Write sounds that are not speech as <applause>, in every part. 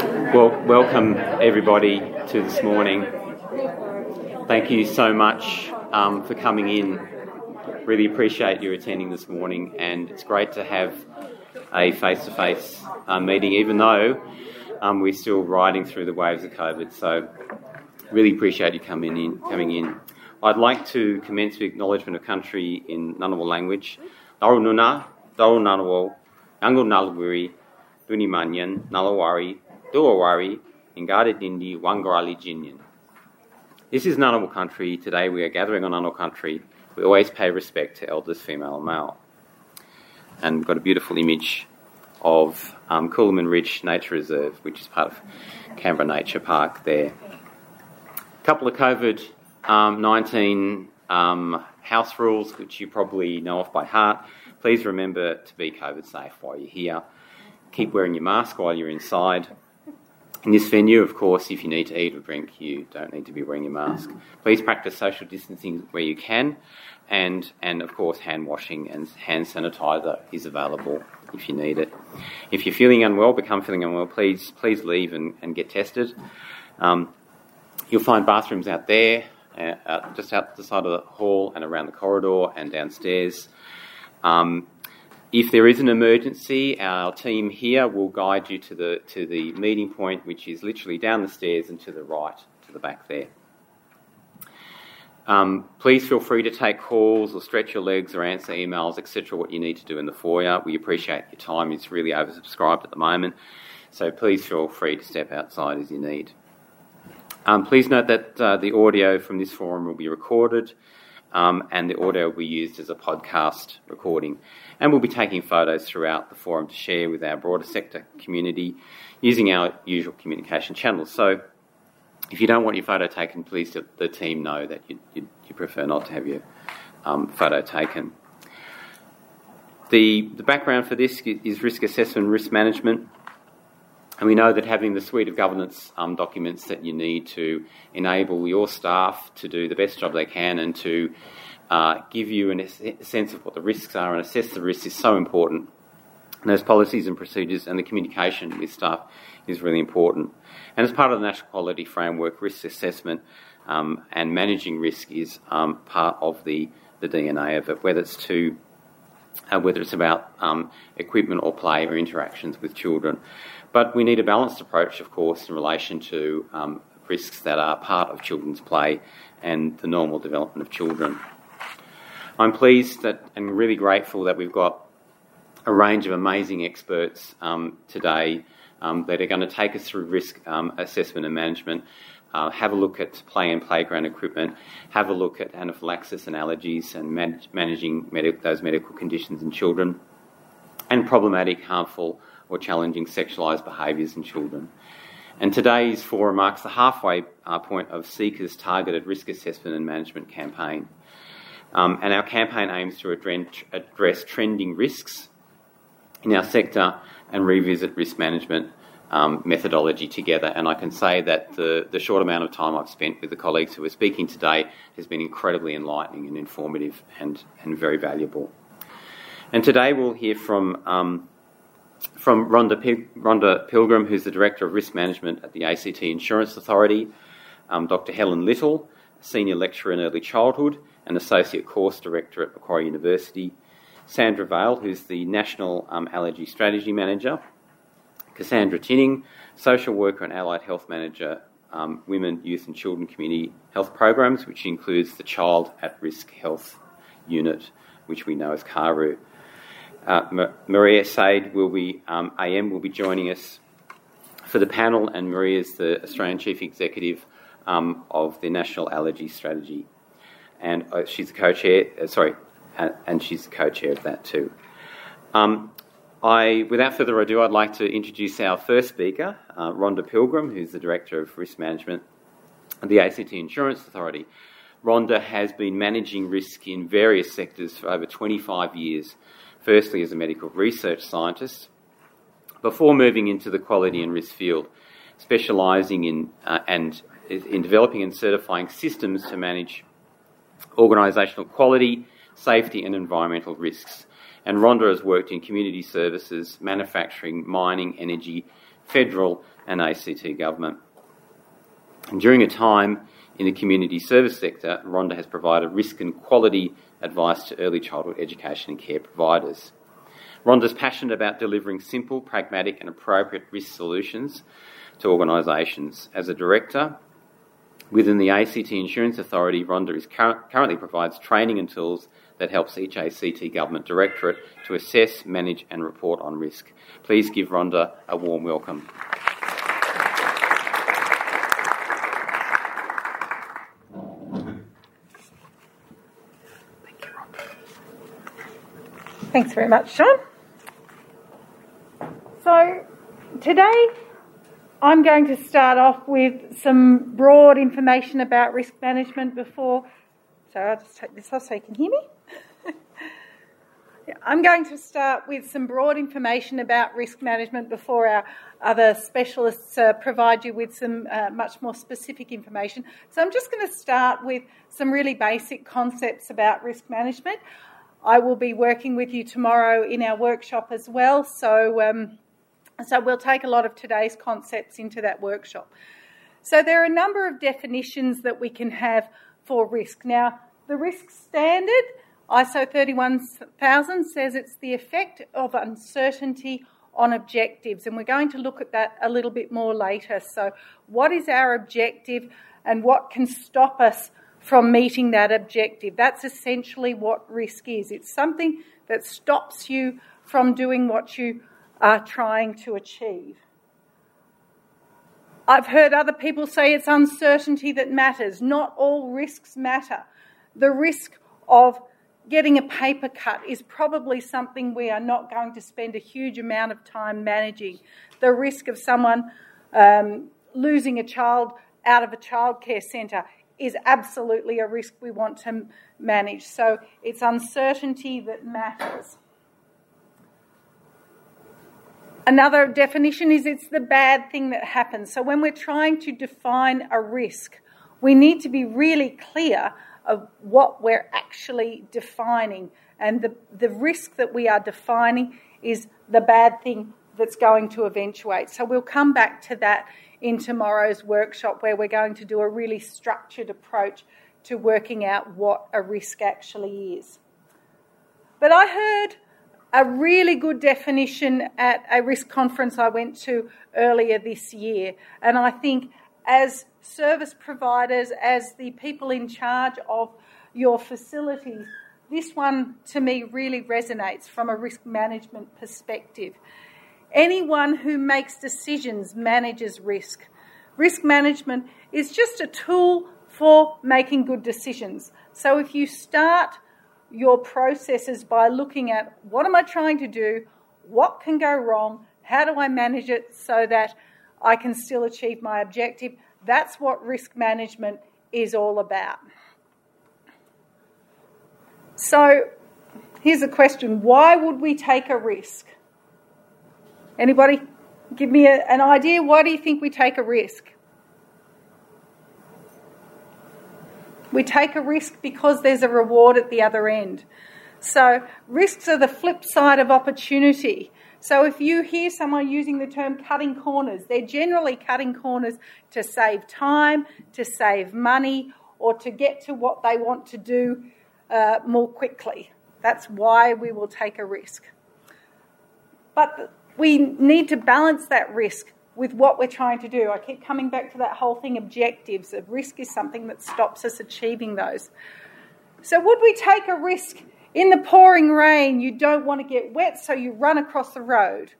Well, welcome everybody to this morning. Thank you so much um, for coming in. Really appreciate you attending this morning, and it's great to have a face to face meeting, even though um, we're still riding through the waves of COVID. So, really appreciate you coming in. Coming in. I'd like to commence with acknowledgement of country in Ngunnawal language. Darununa, Darunanawo, Yango Nalguri, Dunimanyan, Nalawari, Duawari, Ingada Dindi, Wangarali Jinyan. This is Ngunnawal country. Today we are gathering on Ngunnawal country. We always pay respect to elders, female and male. And we've got a beautiful image of um, Cooleman Ridge Nature Reserve, which is part of Canberra Nature Park there. A couple of COVID um, 19 um, house rules, which you probably know off by heart. Please remember to be COVID safe while you're here. Keep wearing your mask while you're inside. In this venue, of course, if you need to eat or drink, you don't need to be wearing your mask. Please practice social distancing where you can, and, and of course, hand washing and hand sanitizer is available if you need it. If you're feeling unwell, become feeling unwell, please please leave and, and get tested. Um, you'll find bathrooms out there, uh, uh, just out the side of the hall and around the corridor and downstairs. Um, if there is an emergency, our team here will guide you to the to the meeting point, which is literally down the stairs and to the right, to the back there. Um, please feel free to take calls or stretch your legs or answer emails, etc. What you need to do in the foyer. We appreciate your time; it's really oversubscribed at the moment, so please feel free to step outside as you need. Um, please note that uh, the audio from this forum will be recorded um, and the audio will be used as a podcast recording. And we'll be taking photos throughout the forum to share with our broader sector community using our usual communication channels. So if you don't want your photo taken, please let the team know that you, you, you prefer not to have your um, photo taken. The, the background for this is risk assessment and risk management. And we know that having the suite of governance um, documents that you need to enable your staff to do the best job they can and to uh, give you a sense of what the risks are and assess the risks is so important. And those policies and procedures and the communication with staff is really important. And as part of the National Quality Framework, risk assessment um, and managing risk is um, part of the, the DNA of it, whether it's to uh, whether it's about um, equipment or play or interactions with children. But we need a balanced approach, of course, in relation to um, risks that are part of children's play and the normal development of children. I'm pleased that and really grateful that we've got a range of amazing experts um, today um, that are going to take us through risk um, assessment and management. Uh, have a look at play and playground equipment, have a look at anaphylaxis and allergies and man- managing those medical conditions in children, and problematic, harmful, or challenging sexualised behaviours in children. And today's forum marks the halfway uh, point of CECA's targeted risk assessment and management campaign. Um, and our campaign aims to address trending risks in our sector and revisit risk management um, methodology together. And I can say that the, the short amount of time I've spent with the colleagues who are speaking today has been incredibly enlightening and informative and, and very valuable. And today we'll hear from um, from Rhonda, Pil- Rhonda, Pilgrim, who's the Director of Risk Management at the ACT Insurance Authority, um, Dr. Helen Little, Senior Lecturer in Early Childhood and Associate Course Director at Macquarie University, Sandra Vale, who's the National um, Allergy Strategy Manager, Cassandra Tinning, Social Worker and Allied Health Manager, um, Women, Youth and Children Community Health Programs, which includes the Child at Risk Health Unit, which we know as CARU. Uh, Maria Said will be um, AM will be joining us for the panel, and Maria is the Australian Chief Executive um, of the National Allergy Strategy, and uh, she's the co-chair. Uh, sorry, and she's the co-chair of that too. Um, I, without further ado, I'd like to introduce our first speaker, uh, Rhonda Pilgrim, who's the Director of Risk Management at the ACT Insurance Authority. Rhonda has been managing risk in various sectors for over 25 years firstly as a medical research scientist, before moving into the quality and risk field, specialising in uh, and in developing and certifying systems to manage organisational quality, safety, and environmental risks. And Rhonda has worked in community services, manufacturing, mining, energy, federal and ACT government. And during a time in the community service sector, Rhonda has provided risk and quality advice to early childhood education and care providers. Rhonda's passionate about delivering simple, pragmatic, and appropriate risk solutions to organisations. As a director within the ACT Insurance Authority, Rhonda is cur- currently provides training and tools that helps each ACT government directorate to assess, manage, and report on risk. Please give Rhonda a warm welcome. Thanks very much, Sean. So, today I'm going to start off with some broad information about risk management before. So, I'll just take this off so you can hear me. <laughs> I'm going to start with some broad information about risk management before our other specialists uh, provide you with some uh, much more specific information. So, I'm just going to start with some really basic concepts about risk management. I will be working with you tomorrow in our workshop as well. So, um, so we'll take a lot of today's concepts into that workshop. So there are a number of definitions that we can have for risk. Now, the risk standard, ISO 31000, says it's the effect of uncertainty on objectives, and we're going to look at that a little bit more later. So, what is our objective and what can stop us from meeting that objective. That's essentially what risk is. It's something that stops you from doing what you are trying to achieve. I've heard other people say it's uncertainty that matters. Not all risks matter. The risk of getting a paper cut is probably something we are not going to spend a huge amount of time managing. The risk of someone um, losing a child out of a childcare centre is absolutely a risk we want to manage. So it's uncertainty that matters. Another definition is it's the bad thing that happens. So when we're trying to define a risk, we need to be really clear of what we're actually defining. And the, the risk that we are defining is the bad thing that's going to eventuate. So we'll come back to that in tomorrow's workshop where we're going to do a really structured approach to working out what a risk actually is. But I heard a really good definition at a risk conference I went to earlier this year, and I think as service providers, as the people in charge of your facilities, this one to me really resonates from a risk management perspective. Anyone who makes decisions manages risk. Risk management is just a tool for making good decisions. So if you start your processes by looking at what am I trying to do, what can go wrong, how do I manage it so that I can still achieve my objective, that's what risk management is all about. So here's a question why would we take a risk? Anybody give me a, an idea? Why do you think we take a risk? We take a risk because there's a reward at the other end. So, risks are the flip side of opportunity. So, if you hear someone using the term cutting corners, they're generally cutting corners to save time, to save money, or to get to what they want to do uh, more quickly. That's why we will take a risk. But we need to balance that risk with what we're trying to do. I keep coming back to that whole thing objectives. Risk is something that stops us achieving those. So, would we take a risk in the pouring rain? You don't want to get wet, so you run across the road.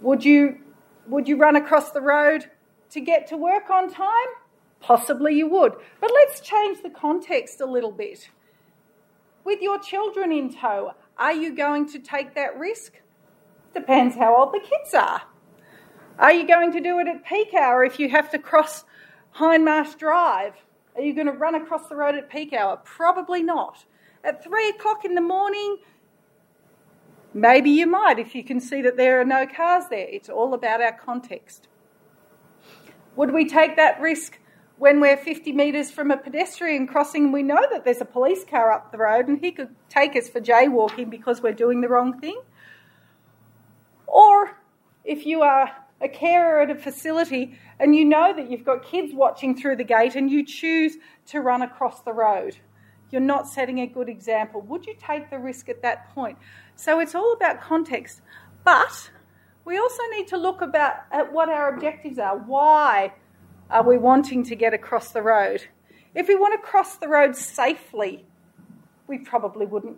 Would you, would you run across the road to get to work on time? Possibly you would. But let's change the context a little bit. With your children in tow, are you going to take that risk? Depends how old the kids are. Are you going to do it at peak hour if you have to cross Hindmarsh Drive? Are you going to run across the road at peak hour? Probably not. At three o'clock in the morning, maybe you might if you can see that there are no cars there. It's all about our context. Would we take that risk when we're 50 metres from a pedestrian crossing? and We know that there's a police car up the road and he could take us for jaywalking because we're doing the wrong thing. Or if you are a carer at a facility and you know that you've got kids watching through the gate and you choose to run across the road, you're not setting a good example. Would you take the risk at that point? So it's all about context. But we also need to look about at what our objectives are. Why are we wanting to get across the road? If we want to cross the road safely, we probably wouldn't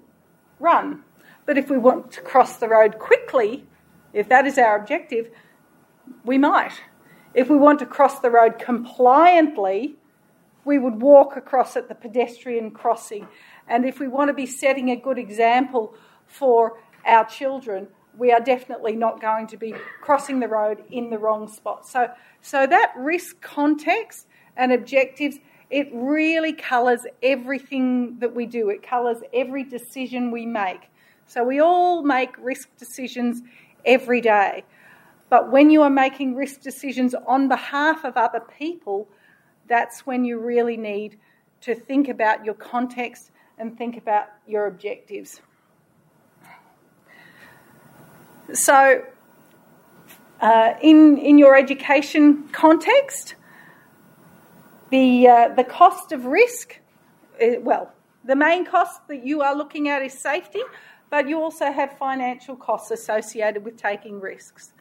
run. But if we want to cross the road quickly, if that is our objective, we might. If we want to cross the road compliantly, we would walk across at the pedestrian crossing. And if we want to be setting a good example for our children, we are definitely not going to be crossing the road in the wrong spot. So, so that risk context and objectives, it really colours everything that we do. It colours every decision we make. So we all make risk decisions every day. But when you are making risk decisions on behalf of other people, that's when you really need to think about your context and think about your objectives. So, uh, in, in your education context, the, uh, the cost of risk, uh, well, the main cost that you are looking at is safety, but you also have financial costs associated with taking risks.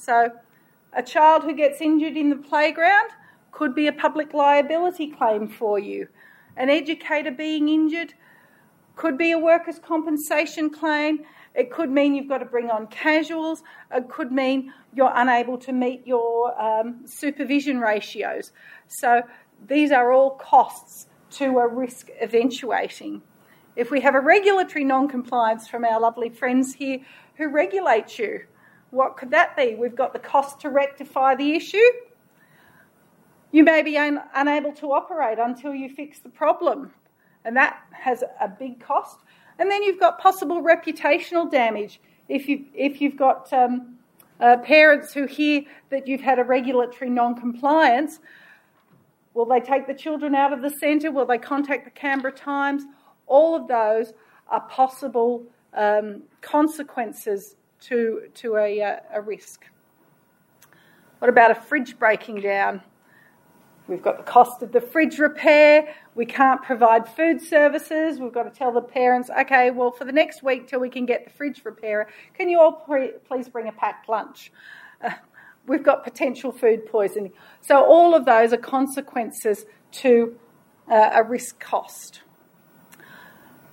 So, a child who gets injured in the playground could be a public liability claim for you. An educator being injured could be a workers' compensation claim. It could mean you've got to bring on casuals. It could mean you're unable to meet your um, supervision ratios. So these are all costs to a risk eventuating. If we have a regulatory non compliance from our lovely friends here who regulate you, what could that be? We've got the cost to rectify the issue. You may be un- unable to operate until you fix the problem, and that has a big cost. And then you've got possible reputational damage if you if you've got um, uh, parents who hear that you've had a regulatory non-compliance. Will they take the children out of the centre? Will they contact the Canberra Times? All of those are possible um, consequences to, to a, uh, a risk. What about a fridge breaking down? We've got the cost of the fridge repair. We can't provide food services. We've got to tell the parents, okay, well, for the next week till we can get the fridge repairer, can you all pre- please bring a packed lunch? Uh, we've got potential food poisoning. So, all of those are consequences to uh, a risk cost.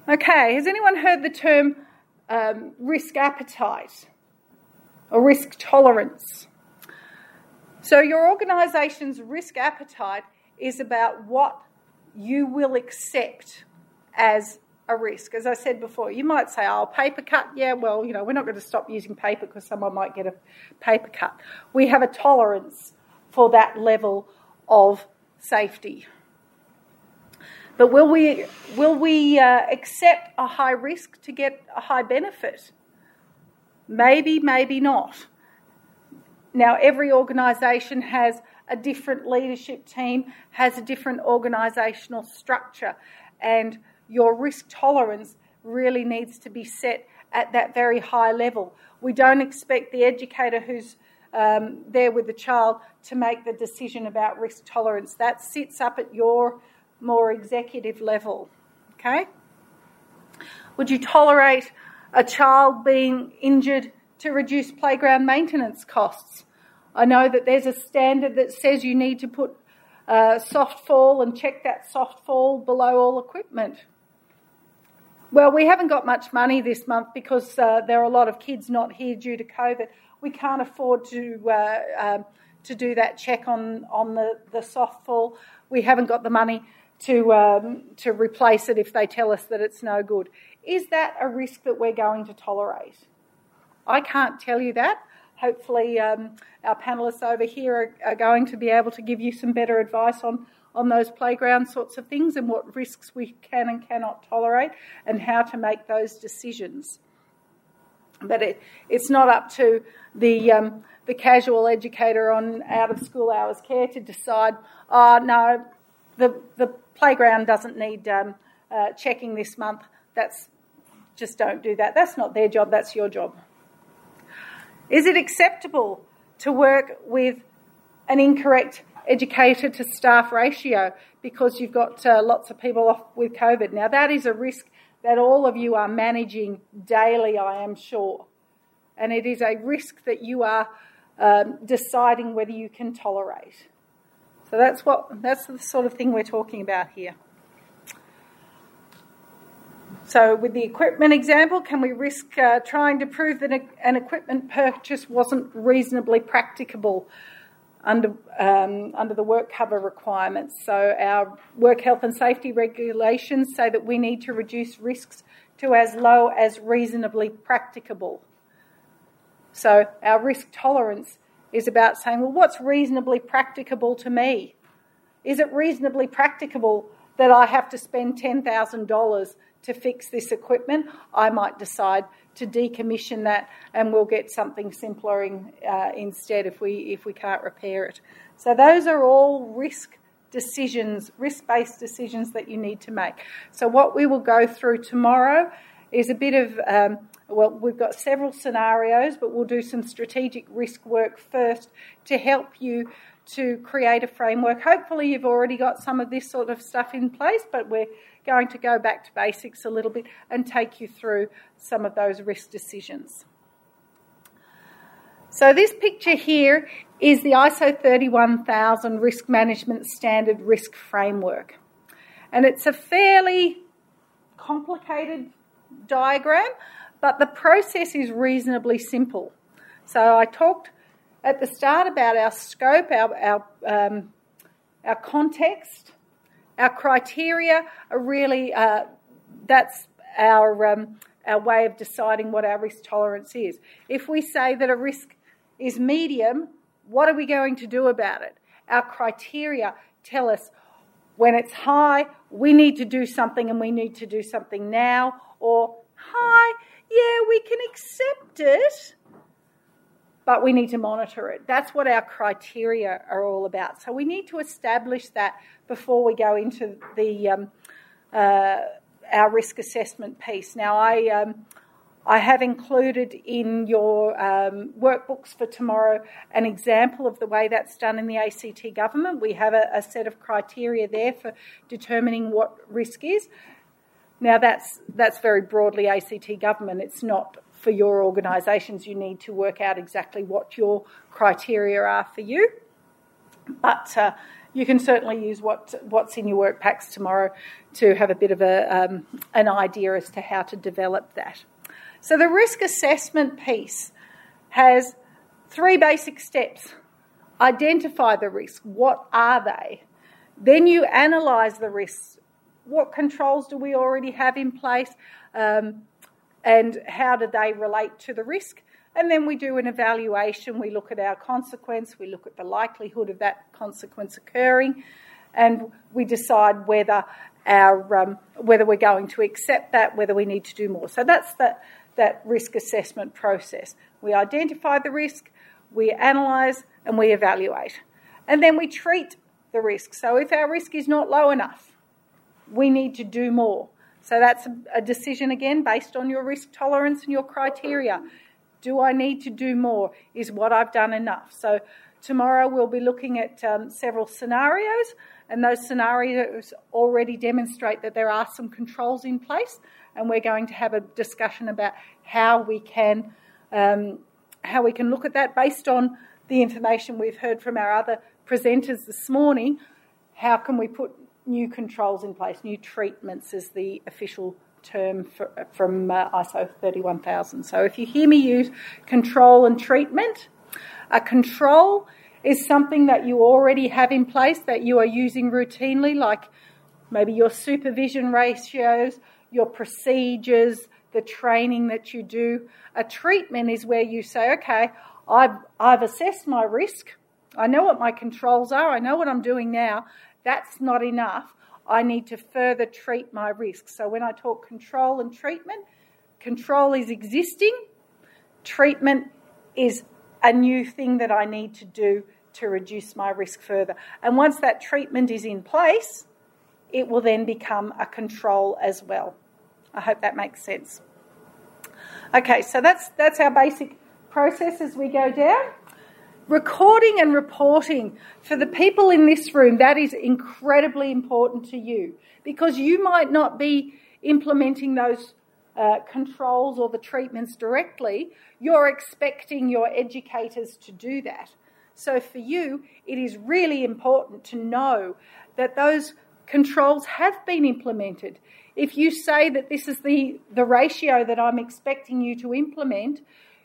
Okay, has anyone heard the term um, risk appetite or risk tolerance. So, your organisation's risk appetite is about what you will accept as a risk. As I said before, you might say, oh, paper cut, yeah, well, you know, we're not going to stop using paper because someone might get a paper cut. We have a tolerance for that level of safety. But will we, will we uh, accept a high risk to get a high benefit? Maybe, maybe not. Now, every organisation has a different leadership team, has a different organisational structure, and your risk tolerance really needs to be set at that very high level. We don't expect the educator who's um, there with the child to make the decision about risk tolerance. That sits up at your more executive level. Okay? Would you tolerate a child being injured to reduce playground maintenance costs? I know that there's a standard that says you need to put uh, soft fall and check that soft fall below all equipment. Well, we haven't got much money this month because uh, there are a lot of kids not here due to COVID. We can't afford to uh, um, to do that check on on the the soft fall. We haven't got the money to, um, to replace it if they tell us that it's no good. Is that a risk that we're going to tolerate? I can't tell you that. Hopefully, um, our panelists over here are, are, going to be able to give you some better advice on, on those playground sorts of things and what risks we can and cannot tolerate and how to make those decisions. But it, it's not up to the, um, the casual educator on out of school hours care to decide, oh, no, the, the playground doesn't need um, uh, checking this month. That's just don't do that. That's not their job. That's your job. Is it acceptable to work with an incorrect educator to staff ratio because you've got uh, lots of people off with COVID? Now, that is a risk that all of you are managing daily, I am sure. And it is a risk that you are um, deciding whether you can tolerate. So that's what that's the sort of thing we're talking about here. So, with the equipment example, can we risk uh, trying to prove that an equipment purchase wasn't reasonably practicable under, um, under the work cover requirements? So, our work health and safety regulations say that we need to reduce risks to as low as reasonably practicable. So, our risk tolerance is about saying, well, what's reasonably practicable to me? Is it reasonably practicable that I have to spend $10,000 to fix this equipment? I might decide to decommission that and we'll get something simpler in, uh, instead if we, if we can't repair it. So, those are all risk decisions, risk based decisions that you need to make. So, what we will go through tomorrow is a bit of um, well, we've got several scenarios, but we'll do some strategic risk work first to help you to create a framework. Hopefully, you've already got some of this sort of stuff in place, but we're going to go back to basics a little bit and take you through some of those risk decisions. So, this picture here is the ISO 31000 Risk Management Standard Risk Framework. And it's a fairly complicated diagram, but the process is reasonably simple. So I talked at the start about our scope, our, our, um, our context, our criteria are really, uh, that's our, um, our way of deciding what our risk tolerance is. If we say that a risk is medium, what are we going to do about it? Our criteria tell us when it's high, we need to do something and we need to do something now, or high, yeah, we can accept it, but we need to monitor it. That's what our criteria are all about. So we need to establish that before we go into the um, uh, our risk assessment piece. Now, I um, I have included in your um, workbooks for tomorrow an example of the way that's done in the ACT government. We have a, a set of criteria there for determining what risk is. Now, that's, that's very broadly ACT government. It's not for your organisations. You need to work out exactly what your criteria are for you. But uh, you can certainly use what, what's in your work packs tomorrow to have a bit of a, um, an idea as to how to develop that. So, the risk assessment piece has three basic steps identify the risk, what are they? Then you analyse the risks what controls do we already have in place, um, and how do they relate to the risk? And then we do an evaluation. We look at our consequence, we look at the likelihood of that consequence occurring, and we decide whether our um, whether we're going to accept that, whether we need to do more. So that's that that risk assessment process. We identify the risk, we analyse, and we evaluate, and then we treat the risk. So if our risk is not low enough, we need to do more. So that's a decision again based on your risk tolerance and your criteria. Do I need to do more? Is what I've done enough? So tomorrow we'll be looking at um, several scenarios, and those scenarios already demonstrate that there are some controls in place, and we're going to have a discussion about how we can um, how we can look at that based on the information we've heard from our other presenters this morning. How can we put new controls in place. New treatments is the official term for, from uh, ISO 31000. So if you hear me use control and treatment, a control is something that you already have in place that you are using routinely, like maybe your supervision ratios, your procedures, the training that you do. A treatment is where you say, okay, I've, I've assessed my risk. I know what my controls are. I know what I'm doing now. That's not enough. I need to further treat my risk. So when I talk control and treatment, control is existing, treatment is a new thing that I need to do to reduce my risk further. And once that treatment is in place, it will then become a control as well. I hope that makes sense. Okay, so that's that's our basic process as we go down. Recording and reporting for the people in this room, that is incredibly important to you because you might not be implementing those uh, controls or the treatments directly. You're expecting your educators to do that. So for you, it is really important to know that those controls have been implemented. If you say that this is the, the ratio that I'm expecting you to implement,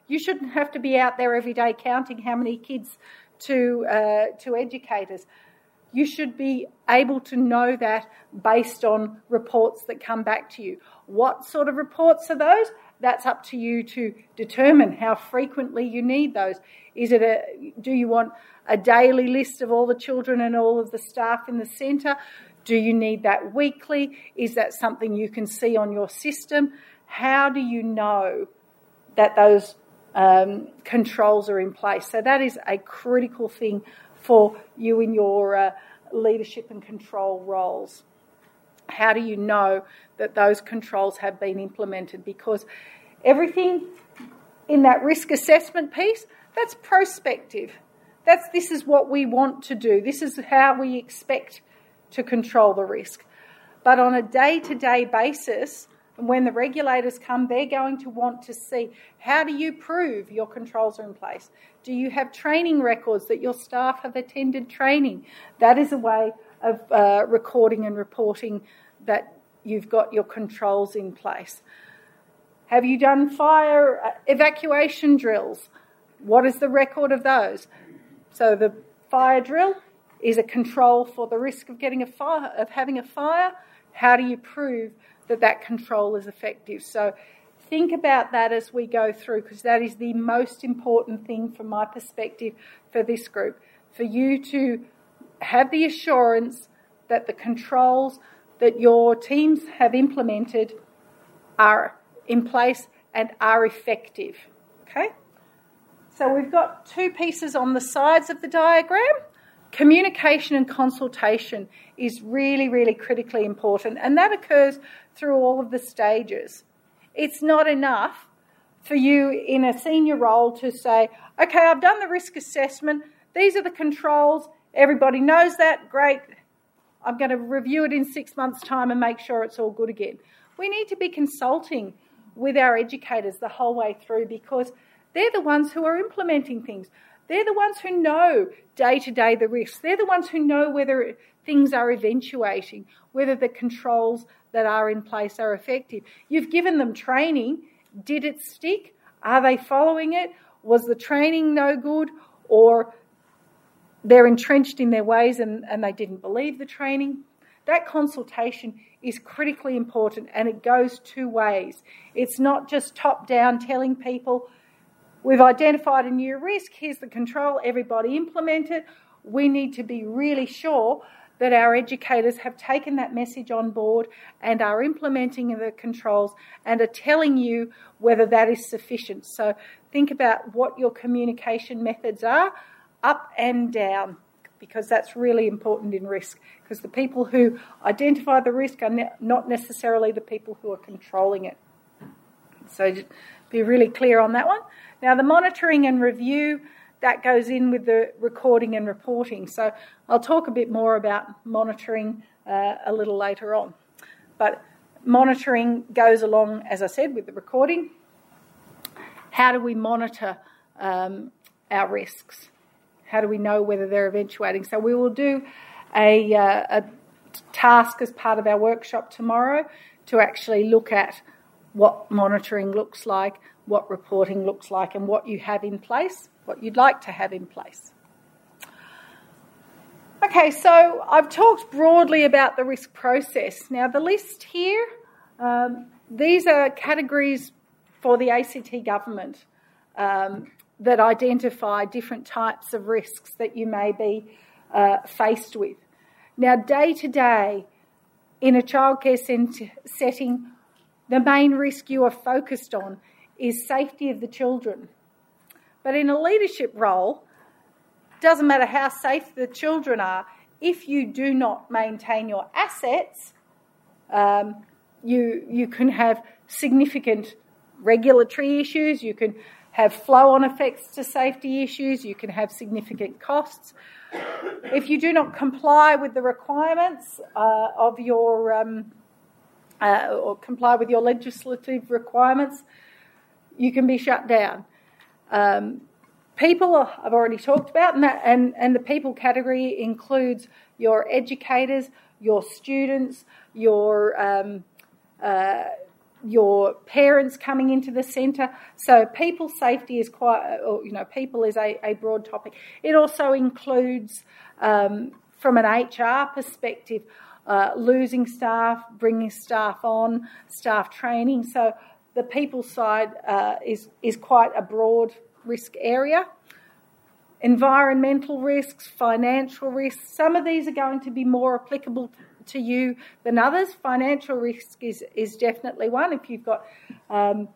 you shouldn't have to be out there every day counting how many kids to, uh, to educators. You should be able to know that based on reports that come back to you. What sort of reports are those? That's up to you to determine how frequently you need those. Is it a do you want a daily list of all the children and all of the staff in the centre? Do you need that weekly? Is that something you can see on your system? How do you know that those um, controls are in place? So that is a critical thing for you in your uh, leadership and control roles. How do you know that those controls have been implemented? Because everything in that risk assessment piece, that's prospective. That's this is what we want to do. This is how we expect to control the risk. But on a day to day basis, when the regulators come, they're going to want to see how do you prove your controls are in place? Do you have training records that your staff have attended training? That is a way of uh, recording and reporting that you've got your controls in place. Have you done fire uh, evacuation drills? What is the record of those? So the fire drill is a control for the risk of getting a fire, of having a fire. How do you prove that that control is effective? So think about that as we go through because that is the most important thing from my perspective for this group. For you to have the assurance that the controls that your teams have implemented are in place and are effective. Okay? So we've got two pieces on the sides of the diagram. Communication and consultation is really, really critically important, and that occurs through all of the stages. It's not enough for you in a senior role to say, okay, I've done the risk assessment, these are the controls, everybody knows that, great. I'm going to review it in six months' time and make sure it's all good again. We need to be consulting with our educators the whole way through because they're the ones who are implementing things. They're the ones who know day to day the risks. They're the ones who know whether things are eventuating, whether the controls that are in place are effective. You've given them training. Did it stick? Are they following it? Was the training no good? Or they're entrenched in their ways and, and they didn't believe the training? That consultation is critically important and it goes two ways. It's not just top down telling people We've identified a new risk. Here's the control. Everybody implement it. We need to be really sure that our educators have taken that message on board and are implementing the controls and are telling you whether that is sufficient. So think about what your communication methods are, up and down, because that's really important in risk. Because the people who identify the risk are ne- not necessarily the people who are controlling it. So be really clear on that one. Now, the monitoring and review, that goes in with the recording and reporting. So I'll talk a bit more about monitoring uh, a little later on. But monitoring goes along, as I said, with the recording. How do we monitor um, our risks? How do we know whether they're eventuating? So we will do a, uh, a task as part of our workshop tomorrow to actually look at what monitoring looks like, what reporting looks like, and what you have in place, what you'd like to have in place. Okay, so I've talked broadly about the risk process. Now, the list here, um, these are categories for the ACT government um, that identify different types of risks that you may be uh, faced with. Now, day to day, in a childcare setting, the main risk you are focused on is safety of the children. But in a leadership role, doesn't matter how safe the children are, if you do not maintain your assets, um, you, you can have significant regulatory issues, you can have flow on effects to safety issues, you can have significant costs. If you do not comply with the requirements uh, of your um, uh, or comply with your legislative requirements, you can be shut down. Um, people I've already talked about, and, that, and, and the people category includes your educators, your students, your um, uh, your parents coming into the centre. So people safety is quite, or, you know, people is a, a broad topic. It also includes, um, from an HR perspective, uh, losing staff, bringing staff on, staff training. So the people side uh, is is quite a broad risk area. Environmental risks, financial risks. Some of these are going to be more applicable to you than others. Financial risk is, is definitely one. If you've got um,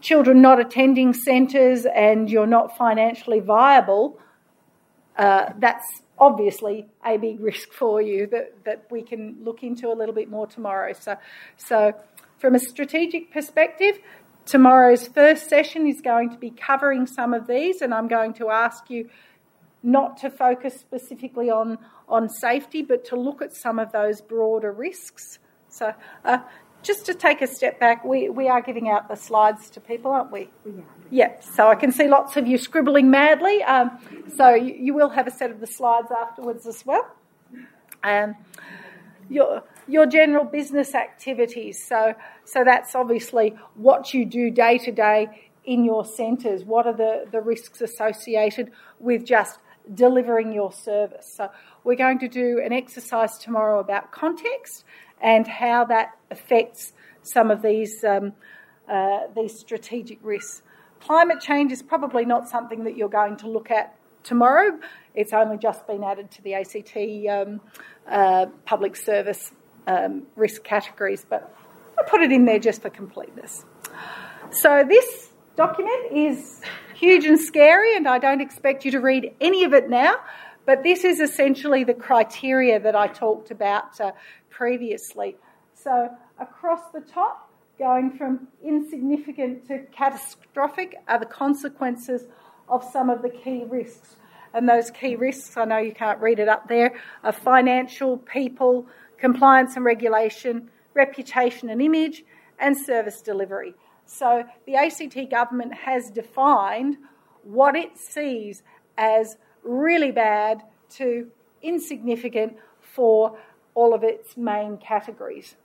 children not attending centres and you're not financially viable, uh, that's obviously a big risk for you that, that we can look into a little bit more tomorrow. So, so from a strategic perspective, tomorrow's first session is going to be covering some of these, and I'm going to ask you not to focus specifically on, on safety, but to look at some of those broader risks. So, uh, just to take a step back, we, we are giving out the slides to people, aren't we? Yeah. Yeah, so I can see lots of you scribbling madly. Um, so you, you, will have a set of the slides afterwards as well. Um, your, your general business activities. So, so that's obviously what you do day to day in your centres. What are the, the risks associated with just delivering your service. So, we're going to do an exercise tomorrow about context and how that affects some of these, um, uh, these strategic risks. Climate change is probably not something that you're going to look at tomorrow. It's only just been added to the ACT um, uh, public service um, risk categories, but I put it in there just for completeness. So, this document is huge and scary, and I don't expect you to read any of it now. But this is essentially the criteria that I talked about uh, previously. So, across the top, going from insignificant to catastrophic, are the consequences of some of the key risks. And those key risks, I know you can't read it up there, are financial, people, compliance and regulation, reputation and image, and service delivery. So the ACT government has defined what it sees as really bad to insignificant for all of its main categories.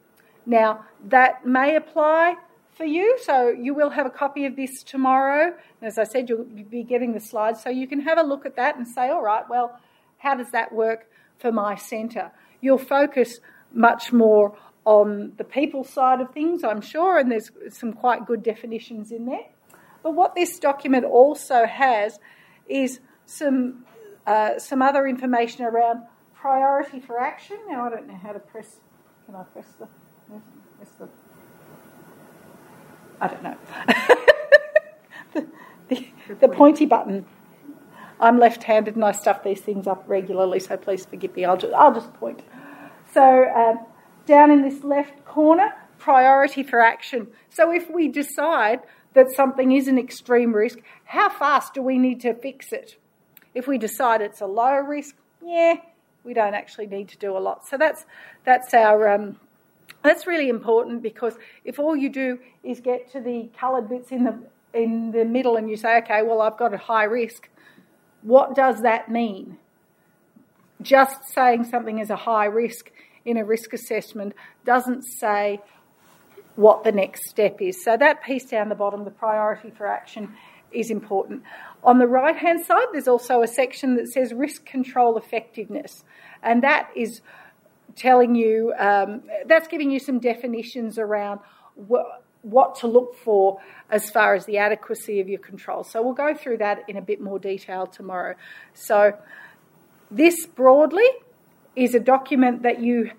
Now, that may apply for you, so you will have a copy of this tomorrow. And as I said, you'll be getting the slides, so you can have a look at that and say, all right, well, how does that work for my centre? You'll focus much more on the people side of things, I'm sure, and there's some quite good definitions in there. But what this document also has is some uh, some other information around priority for action. Now I don't know how to press. Can I press the? Press the I don't know. <laughs> the, the, the pointy button. I'm left-handed and I stuff these things up regularly, so please forgive me. I'll just, I'll just point. So um, down in this left corner, priority for action. So if we decide that something is an extreme risk, how fast do we need to fix it? If we decide it's a low risk, yeah, we don't actually need to do a lot. So that's that's our um, that's really important because if all you do is get to the coloured bits in the in the middle and you say, okay, well I've got a high risk, what does that mean? Just saying something is a high risk in a risk assessment doesn't say what the next step is. So that piece down the bottom, the priority for action, is important. On the right hand side, there's also a section that says risk control effectiveness, and that is telling you, um, that's giving you some definitions around what, what to look for as far as the adequacy of your control. So we'll go through that in a bit more detail tomorrow. So, this broadly is a document that you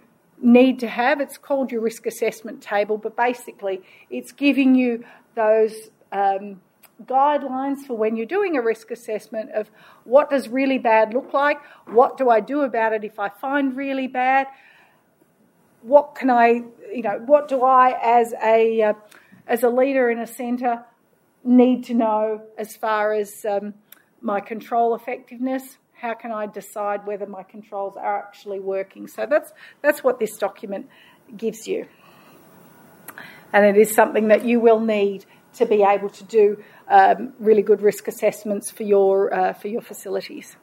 need to have. It's called your risk assessment table, but basically it's giving you those um, guidelines for when you're doing a risk assessment of what does really bad look like, what do I do about it if I find really bad, what can I, you know, what do I as a uh, as a leader in a centre need to know as far as um, my control effectiveness. How can I decide whether my controls are actually working? So that's that's what this document gives you, and it is something that you will need to be able to do um, really good risk assessments for your uh, for your facilities.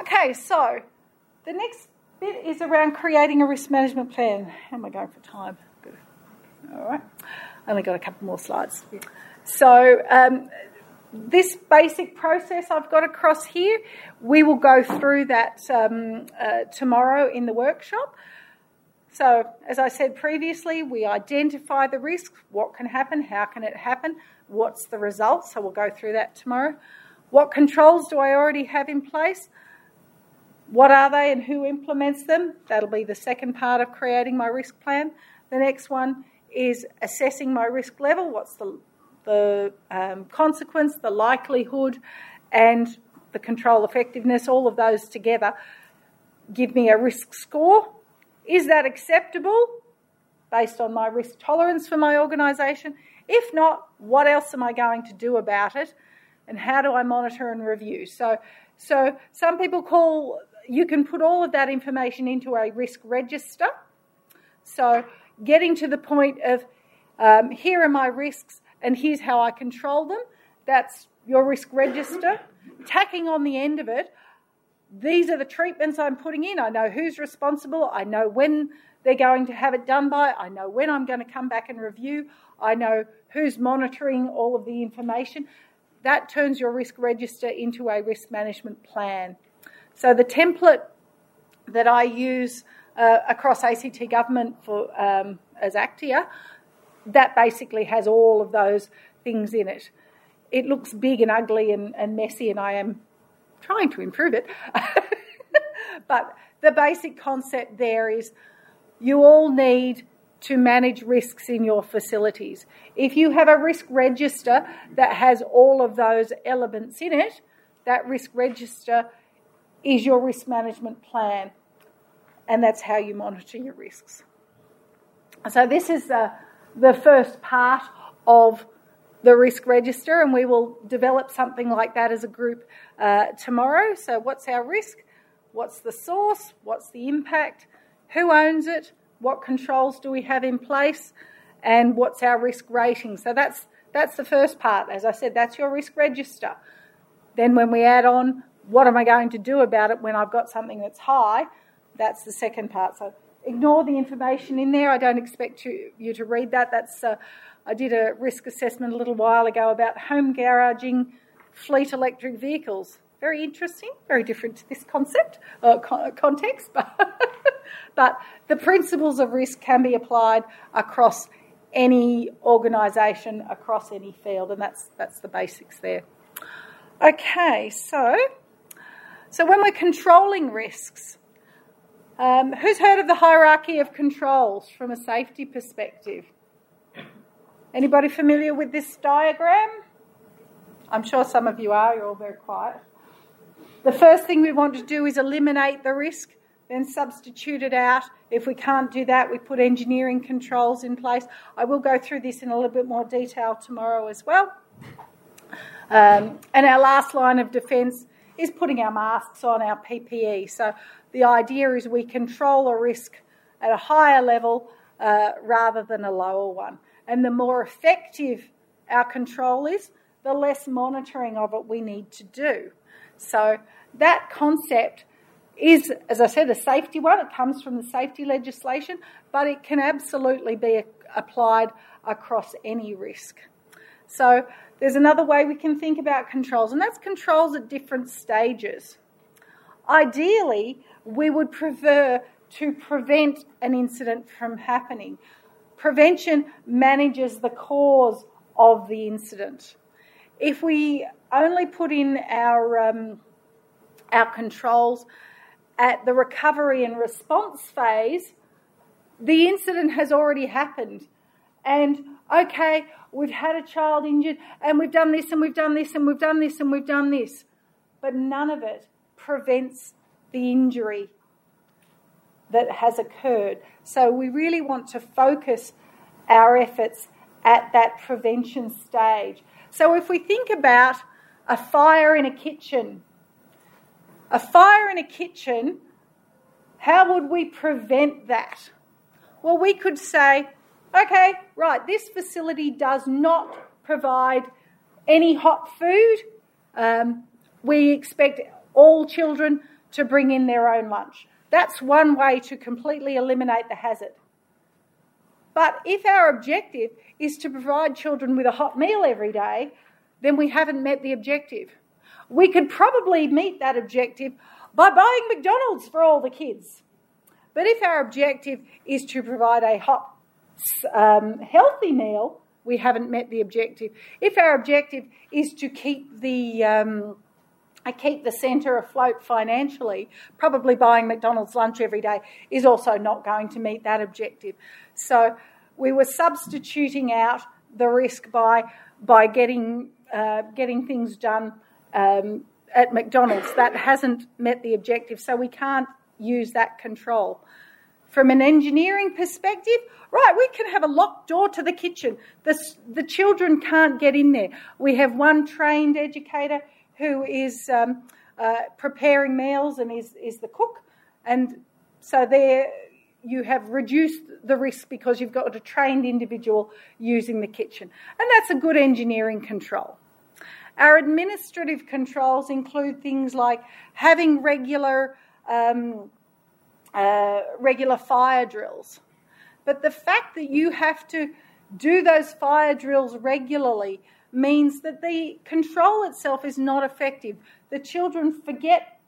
Okay, so the next bit is around creating a risk management plan. How am I going for time? Good. All right, I only got a couple more slides. So. Um, this basic process I've got across here, we will go through that um, uh, tomorrow in the workshop. So, as I said previously, we identify the risk what can happen, how can it happen, what's the result. So, we'll go through that tomorrow. What controls do I already have in place? What are they and who implements them? That'll be the second part of creating my risk plan. The next one is assessing my risk level. What's the, the um, consequence, the likelihood, and the control effectiveness? All of those together give me a risk score is that acceptable based on my risk tolerance for my organisation? If not, what else am I going to do about it? And how do I monitor and review? So, so some people call you can put all of that information into a risk register. So, getting to the point of um, here are my risks and here's how I control them. That's your risk register. Tacking on the end of it, these are the treatments I'm putting in. I know who's responsible. I know when they're going to have it done by. I know when I'm going to come back and review. I know who's monitoring all of the information. That turns your risk register into a risk management plan. So the template that I use uh, across ACT government for um, as Actia, that basically has all of those things in it. It looks big and ugly and, and messy, and I am trying to improve it. <laughs> but the basic concept there is you all need to manage risks in your facilities. If you have a risk register that has all of those elements in it, that risk register is your risk management plan, and that's how you monitor your risks. So, this is the, the first part of the risk register, and we will develop something like that as a group uh, tomorrow. So, what's our risk? What's the source? What's the impact? Who owns it? What controls do we have in place? And what's our risk rating? So, that's that's the first part. As I said, that's your risk register. Then, when we add on, what am I going to do about it when I've got something that's high? That's the second part. So, ignore the information in there. I don't expect you, you to read that. That's uh, I did a risk assessment a little while ago about home garaging fleet electric vehicles. Very interesting, very different to this concept uh, context, <laughs> but, but the principles of risk can be applied across any organisation, across any field, and that's that's the basics there. Okay, so so when we're controlling risks, um, who's heard of the hierarchy of controls from a safety perspective? Anybody familiar with this diagram? I'm sure some of you are, you're all very quiet. The first thing we want to do is eliminate the risk, then substitute it out. If we can't do that, we put engineering controls in place. I will go through this in a little bit more detail tomorrow as well. Um, and our last line of defence is putting our masks on, our PPE. So the idea is we control a risk at a higher level uh, rather than a lower one. And the more effective our control is, the less monitoring of it we need to do. So that concept is, as I said, a safety one. It comes from the safety legislation, but it can absolutely be applied across any risk. So there's another way we can think about controls, and that's controls at different stages. Ideally, we would prefer to prevent an incident from happening. Prevention manages the cause of the incident. If we only put in our, um, our controls at the recovery and response phase, the incident has already happened. And okay, we've had a child injured, and we've done this, and we've done this, and we've done this, and we've done this. But none of it prevents the injury that has occurred. So we really want to focus our efforts at that prevention stage. So if we think about a fire in a kitchen, a fire in a kitchen, how would we prevent that? Well, we could say, okay, right, this facility does not provide any hot food. Um, we expect all children to bring in their own lunch. That's one way to completely eliminate the hazard. But if our objective is to provide children with a hot meal every day, then we haven't met the objective. We could probably meet that objective by buying McDonald's for all the kids. But if our objective is to provide a hot, um, healthy meal, we haven't met the objective. If our objective is to keep the um, keep the centre afloat financially, probably buying McDonald's lunch every day is also not going to meet that objective. So we were substituting out the risk by by getting uh, getting things done um, at McDonald's. That hasn't met the objective, so we can't use that control. From an engineering perspective, right, we can have a locked door to the kitchen. The, the children can't get in there. We have one trained educator who is um, uh, preparing meals and is, is the cook. And so there you have reduced the risk because you've got a trained individual using the kitchen. And that's a good engineering control. Our administrative controls include things like having regular um, uh, regular fire drills. But the fact that you have to do those fire drills regularly means that the control itself is not effective. The children forget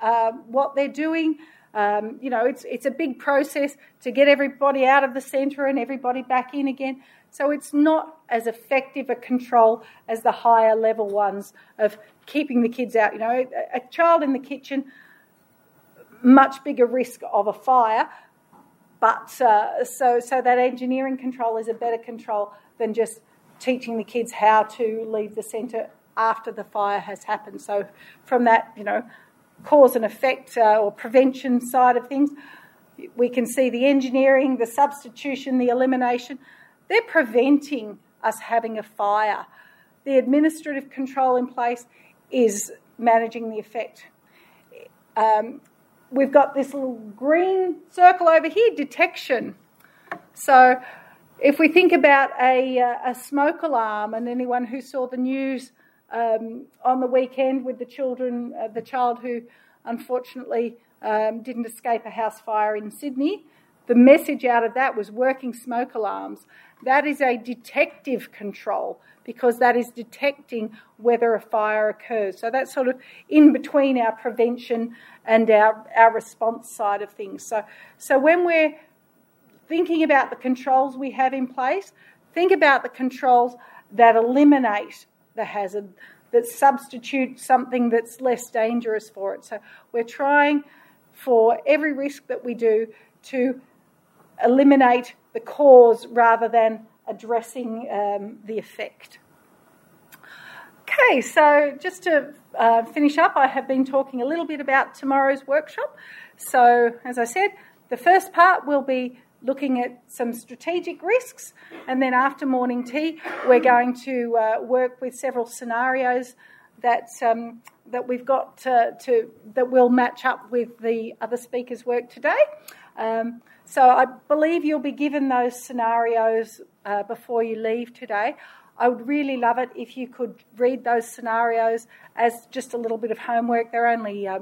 uh, what they're doing. Um, you know, it's it's a big process to get everybody out of the centre and everybody back in again. So it's not as effective a control as the higher level ones of keeping the kids out. You know, a, a child in the kitchen, much bigger risk of a fire. But uh, so so that engineering control is a better control than just teaching the kids how to leave the centre after the fire has happened. So, from that, you know, cause and effect uh, or prevention side of things, we can see the engineering, the substitution, the elimination. They're preventing us having a fire. The administrative control in place is managing the effect. Um, we've got this little green circle over here, detection. So if we think about a, uh, a smoke alarm, and anyone who saw the news um, on the weekend with the children, uh, the child who unfortunately um, didn't escape a house fire in Sydney, the message out of that was working smoke alarms. That is a detective control because that is detecting whether a fire occurs. So that's sort of in between our prevention and our, our response side of things. So, so when we're thinking about the controls we have in place, think about the controls that eliminate the hazard, that substitute something that's less dangerous for it. So we're trying for every risk that we do to eliminate the cause rather than addressing um, the effect. Okay, so just to uh, finish up, I have been talking a little bit about tomorrow's workshop. So, as I said, the first part will be looking at some strategic risks. And then after morning tea, we're going to uh, work with several scenarios that um, that we've got to, to, that will match up with the other speakers' work today. Um, so I believe you'll be given those scenarios uh, before you leave today. I would really love it if you could read those scenarios as just a little bit of homework. They're only uh,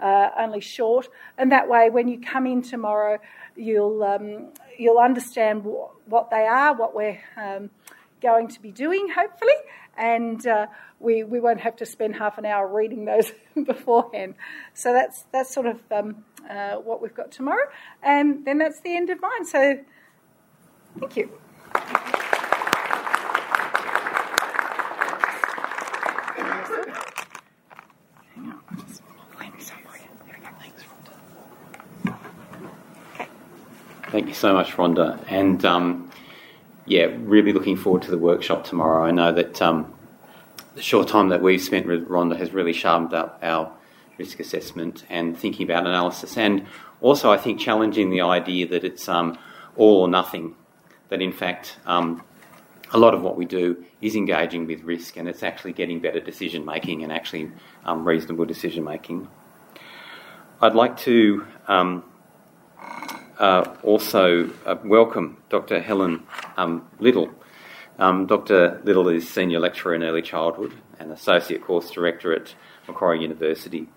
uh, only short, and that way, when you come in tomorrow, you'll um, you'll understand w- what they are, what we're um, going to be doing, hopefully, and uh, we we won't have to spend half an hour reading those <laughs> beforehand. So that's that's sort of um, uh, what we've got tomorrow, and then that's the end of mine. So, thank you. Thank you so much, Rhonda. And um, yeah, really looking forward to the workshop tomorrow. I know that um, the short time that we've spent with Rhonda has really sharpened up our risk assessment and thinking about analysis, and also I think challenging the idea that it's um, all or nothing. That in fact, um, a lot of what we do is engaging with risk and it's actually getting better decision making and actually um, reasonable decision making. I'd like to um, uh, also uh, welcome Dr. Helen um, Little. Um, Dr. Little is Senior Lecturer in Early Childhood and Associate Course Director at Macquarie University.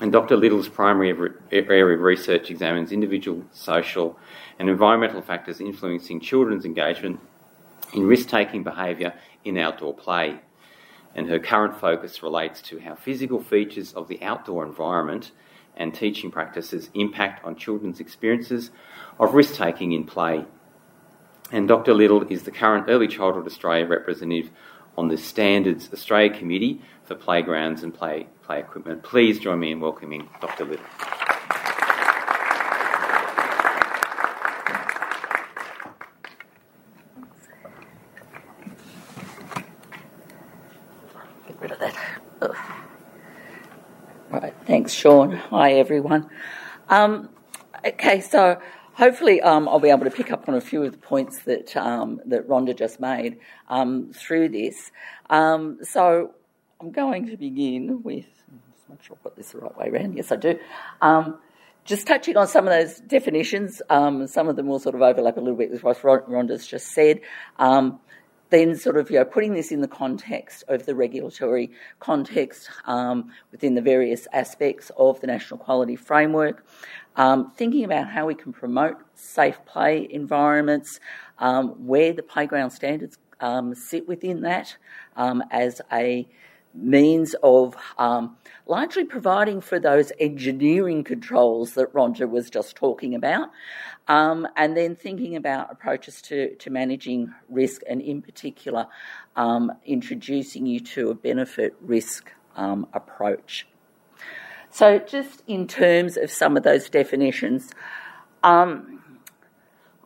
And Dr. Little's primary area of research examines individual, social, and environmental factors influencing children's engagement in risk taking behaviour in outdoor play. And her current focus relates to how physical features of the outdoor environment and teaching practices impact on children's experiences of risk taking in play. And Dr. Little is the current Early Childhood Australia representative on the Standards Australia Committee for Playgrounds and Play, play Equipment. Please join me in welcoming Dr. Little. Thanks, Sean. Hi, everyone. Um, okay, so hopefully um, I'll be able to pick up on a few of the points that um, that Rhonda just made um, through this. Um, so I'm going to begin with. Just make sure I've got this the right way around. Yes, I do. Um, just touching on some of those definitions, some of them will sort of overlap a little bit with what Rhonda's just said then sort of you know putting this in the context of the regulatory context um, within the various aspects of the national quality framework, um, thinking about how we can promote safe play environments, um, where the playground standards um, sit within that um, as a means of um, largely providing for those engineering controls that Rhonda was just talking about, um, and then thinking about approaches to, to managing risk, and in particular, um, introducing you to a benefit risk um, approach. So, just in terms of some of those definitions, um,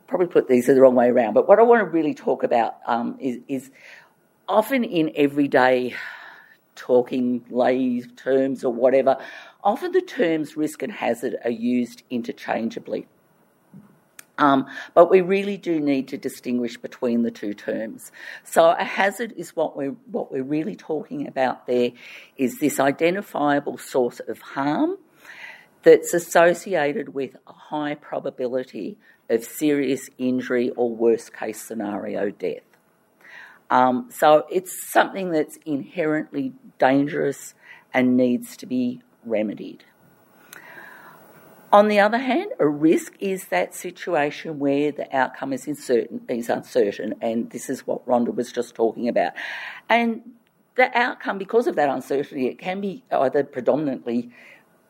probably put these the wrong way around, but what I want to really talk about um, is, is often in everyday talking lay terms or whatever, often the terms risk and hazard are used interchangeably. Um, but we really do need to distinguish between the two terms. So a hazard is what we're what we're really talking about there is this identifiable source of harm that's associated with a high probability of serious injury or worst case scenario death. Um, so it's something that's inherently dangerous and needs to be remedied. On the other hand, a risk is that situation where the outcome is uncertain, is uncertain, and this is what Rhonda was just talking about. And the outcome, because of that uncertainty, it can be either predominantly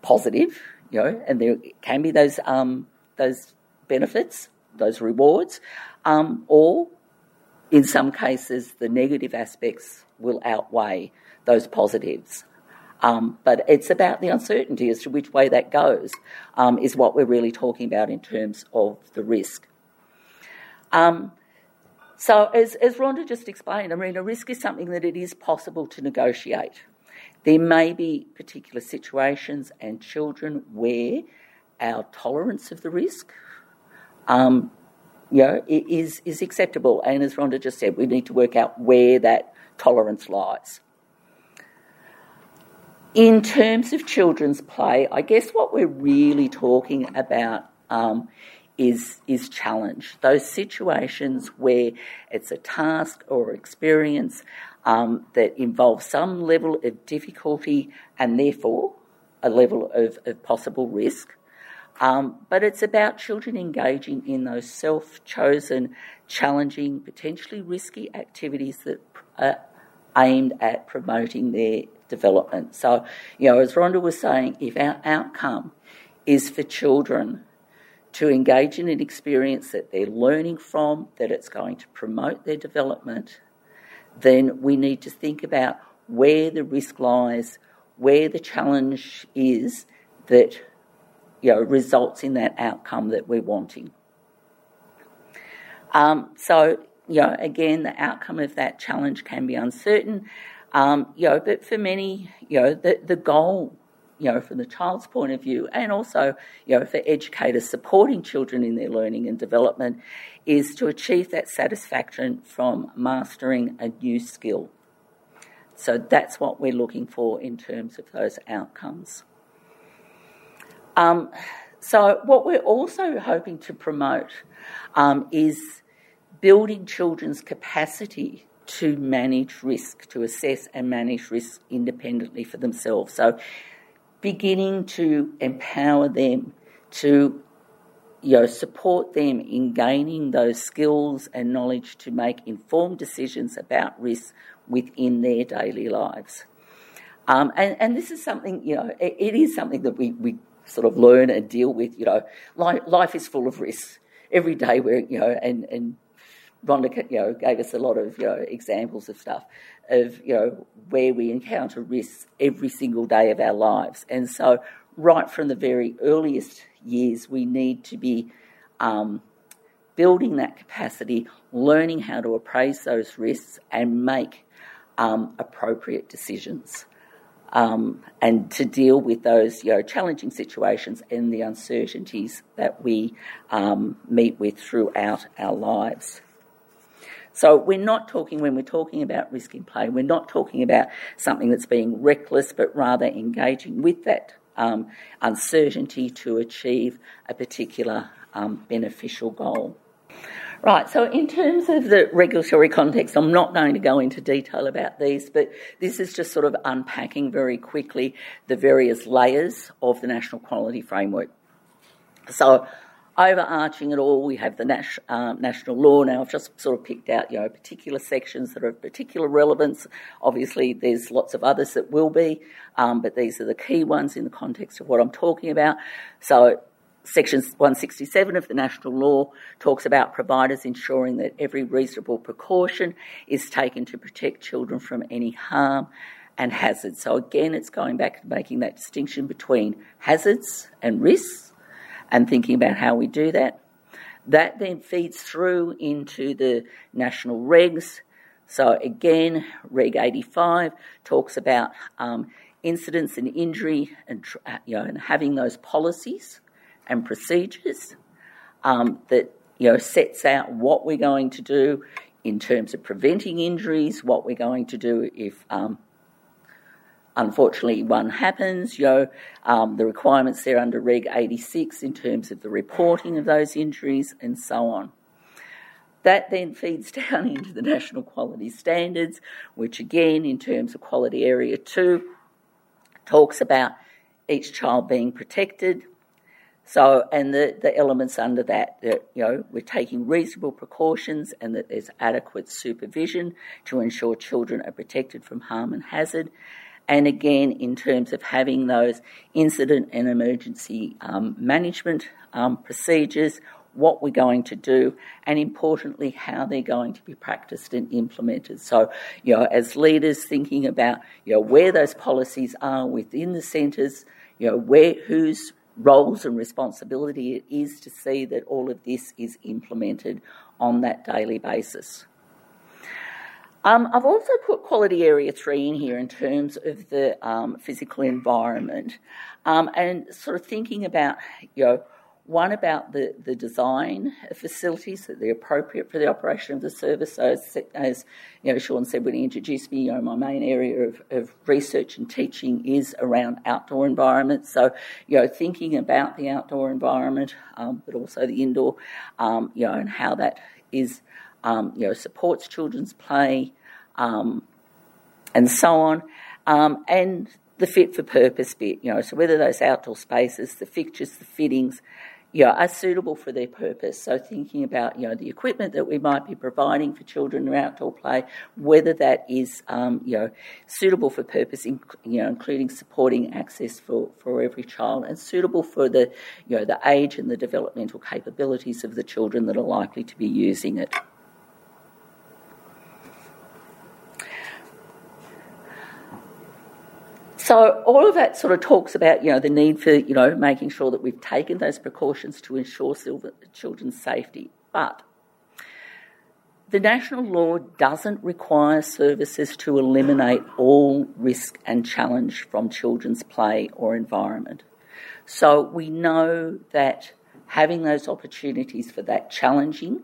positive, you know, and there can be those um, those benefits, those rewards, um, or in some cases, the negative aspects will outweigh those positives. Um, but it's about the uncertainty as to which way that goes, um, is what we're really talking about in terms of the risk. Um, so, as, as Rhonda just explained, I mean, a risk is something that it is possible to negotiate. There may be particular situations and children where our tolerance of the risk um, you know, is, is acceptable. And as Rhonda just said, we need to work out where that tolerance lies. In terms of children's play, I guess what we're really talking about um, is, is challenge. Those situations where it's a task or experience um, that involves some level of difficulty and therefore a level of, of possible risk. Um, but it's about children engaging in those self chosen, challenging, potentially risky activities that are aimed at promoting their development. So, you know, as Rhonda was saying, if our outcome is for children to engage in an experience that they're learning from, that it's going to promote their development, then we need to think about where the risk lies, where the challenge is that you know, results in that outcome that we're wanting. Um, so, you know, again, the outcome of that challenge can be uncertain, um, you know, but for many, you know, the, the goal, you know, from the child's point of view, and also, you know, for educators supporting children in their learning and development, is to achieve that satisfaction from mastering a new skill. So that's what we're looking for in terms of those outcomes. Um, so, what we're also hoping to promote um, is building children's capacity to manage risk, to assess and manage risk independently for themselves. So, beginning to empower them to you know, support them in gaining those skills and knowledge to make informed decisions about risk within their daily lives. Um, and, and this is something, you know, it, it is something that we, we sort of learn and deal with, you know. Life, life is full of risks. Every day we're, you know, and, and Rhonda, you know, gave us a lot of, you know, examples of stuff of, you know, where we encounter risks every single day of our lives. And so right from the very earliest years, we need to be um, building that capacity, learning how to appraise those risks and make um, appropriate decisions. Um, and to deal with those you know, challenging situations and the uncertainties that we um, meet with throughout our lives. So we're not talking, when we're talking about risk in play, we're not talking about something that's being reckless, but rather engaging with that um, uncertainty to achieve a particular um, beneficial goal. Right, so in terms of the regulatory context, I'm not going to go into detail about these, but this is just sort of unpacking very quickly the various layers of the National Quality Framework. So overarching it all, we have the nas- um, national law. Now, I've just sort of picked out, you know, particular sections that are of particular relevance. Obviously, there's lots of others that will be, um, but these are the key ones in the context of what I'm talking about. So, Section 167 of the national law talks about providers ensuring that every reasonable precaution is taken to protect children from any harm and hazards. So, again, it's going back to making that distinction between hazards and risks and thinking about how we do that. That then feeds through into the national regs. So again, Reg 85 talks about um, incidents and injury and uh, you know and having those policies and procedures um, that you know sets out what we're going to do in terms of preventing injuries, what we're going to do if um, unfortunately one happens, you know, um, the requirements there under Reg 86 in terms of the reporting of those injuries and so on. That then feeds <laughs> down into the national quality standards, which again, in terms of quality area two, talks about each child being protected. So, and the, the elements under that, that, you know, we're taking reasonable precautions and that there's adequate supervision to ensure children are protected from harm and hazard and again in terms of having those incident and emergency um, management um, procedures, what we're going to do, and importantly, how they're going to be practiced and implemented. So, you know, as leaders thinking about, you know, where those policies are within the centres, you know, where whose roles and responsibility it is to see that all of this is implemented on that daily basis. Um, I've also put quality area three in here in terms of the um, physical environment um, and sort of thinking about, you know, one about the, the design of facilities that they're appropriate for the operation of the service. So as, as you know, Sean said when he introduced me, you know, my main area of, of research and teaching is around outdoor environments. So, you know, thinking about the outdoor environment, um, but also the indoor, um, you know, and how that is um, you know, supports children's play, um, and so on, um, and the fit for purpose bit. You know, so whether those outdoor spaces, the fixtures, the fittings, you know, are suitable for their purpose. So thinking about you know the equipment that we might be providing for children in outdoor play, whether that is um, you know suitable for purpose, in, you know, including supporting access for, for every child, and suitable for the you know the age and the developmental capabilities of the children that are likely to be using it. So all of that sort of talks about, you know, the need for, you know, making sure that we've taken those precautions to ensure children's safety. But the national law doesn't require services to eliminate all risk and challenge from children's play or environment. So we know that having those opportunities for that challenging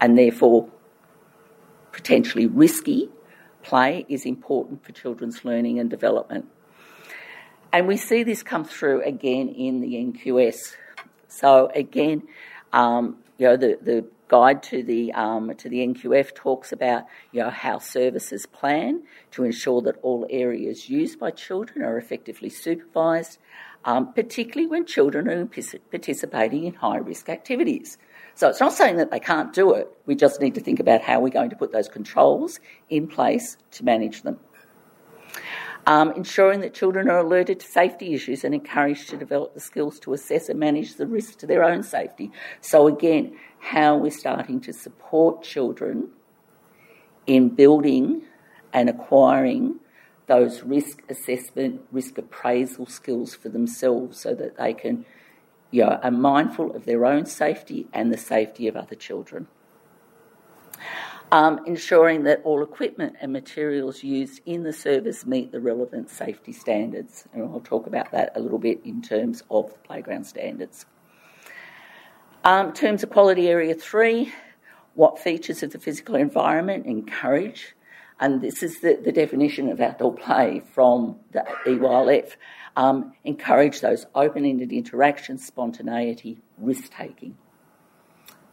and therefore potentially risky play is important for children's learning and development. And we see this come through again in the NQS. So again, um, you know, the, the guide to the um, to the NQF talks about you know how services plan to ensure that all areas used by children are effectively supervised, um, particularly when children are participating in high risk activities. So it's not saying that they can't do it. We just need to think about how we're going to put those controls in place to manage them. Um, ensuring that children are alerted to safety issues and encouraged to develop the skills to assess and manage the risk to their own safety. So, again, how we're starting to support children in building and acquiring those risk assessment, risk appraisal skills for themselves so that they can, you know, are mindful of their own safety and the safety of other children um, ensuring that all equipment and materials used in the service meet the relevant safety standards. And I'll talk about that a little bit in terms of the playground standards. Um, terms of quality area three, what features of the physical environment encourage, and this is the, the definition of outdoor play from the EYLF, um, encourage those open ended interactions, spontaneity, risk taking.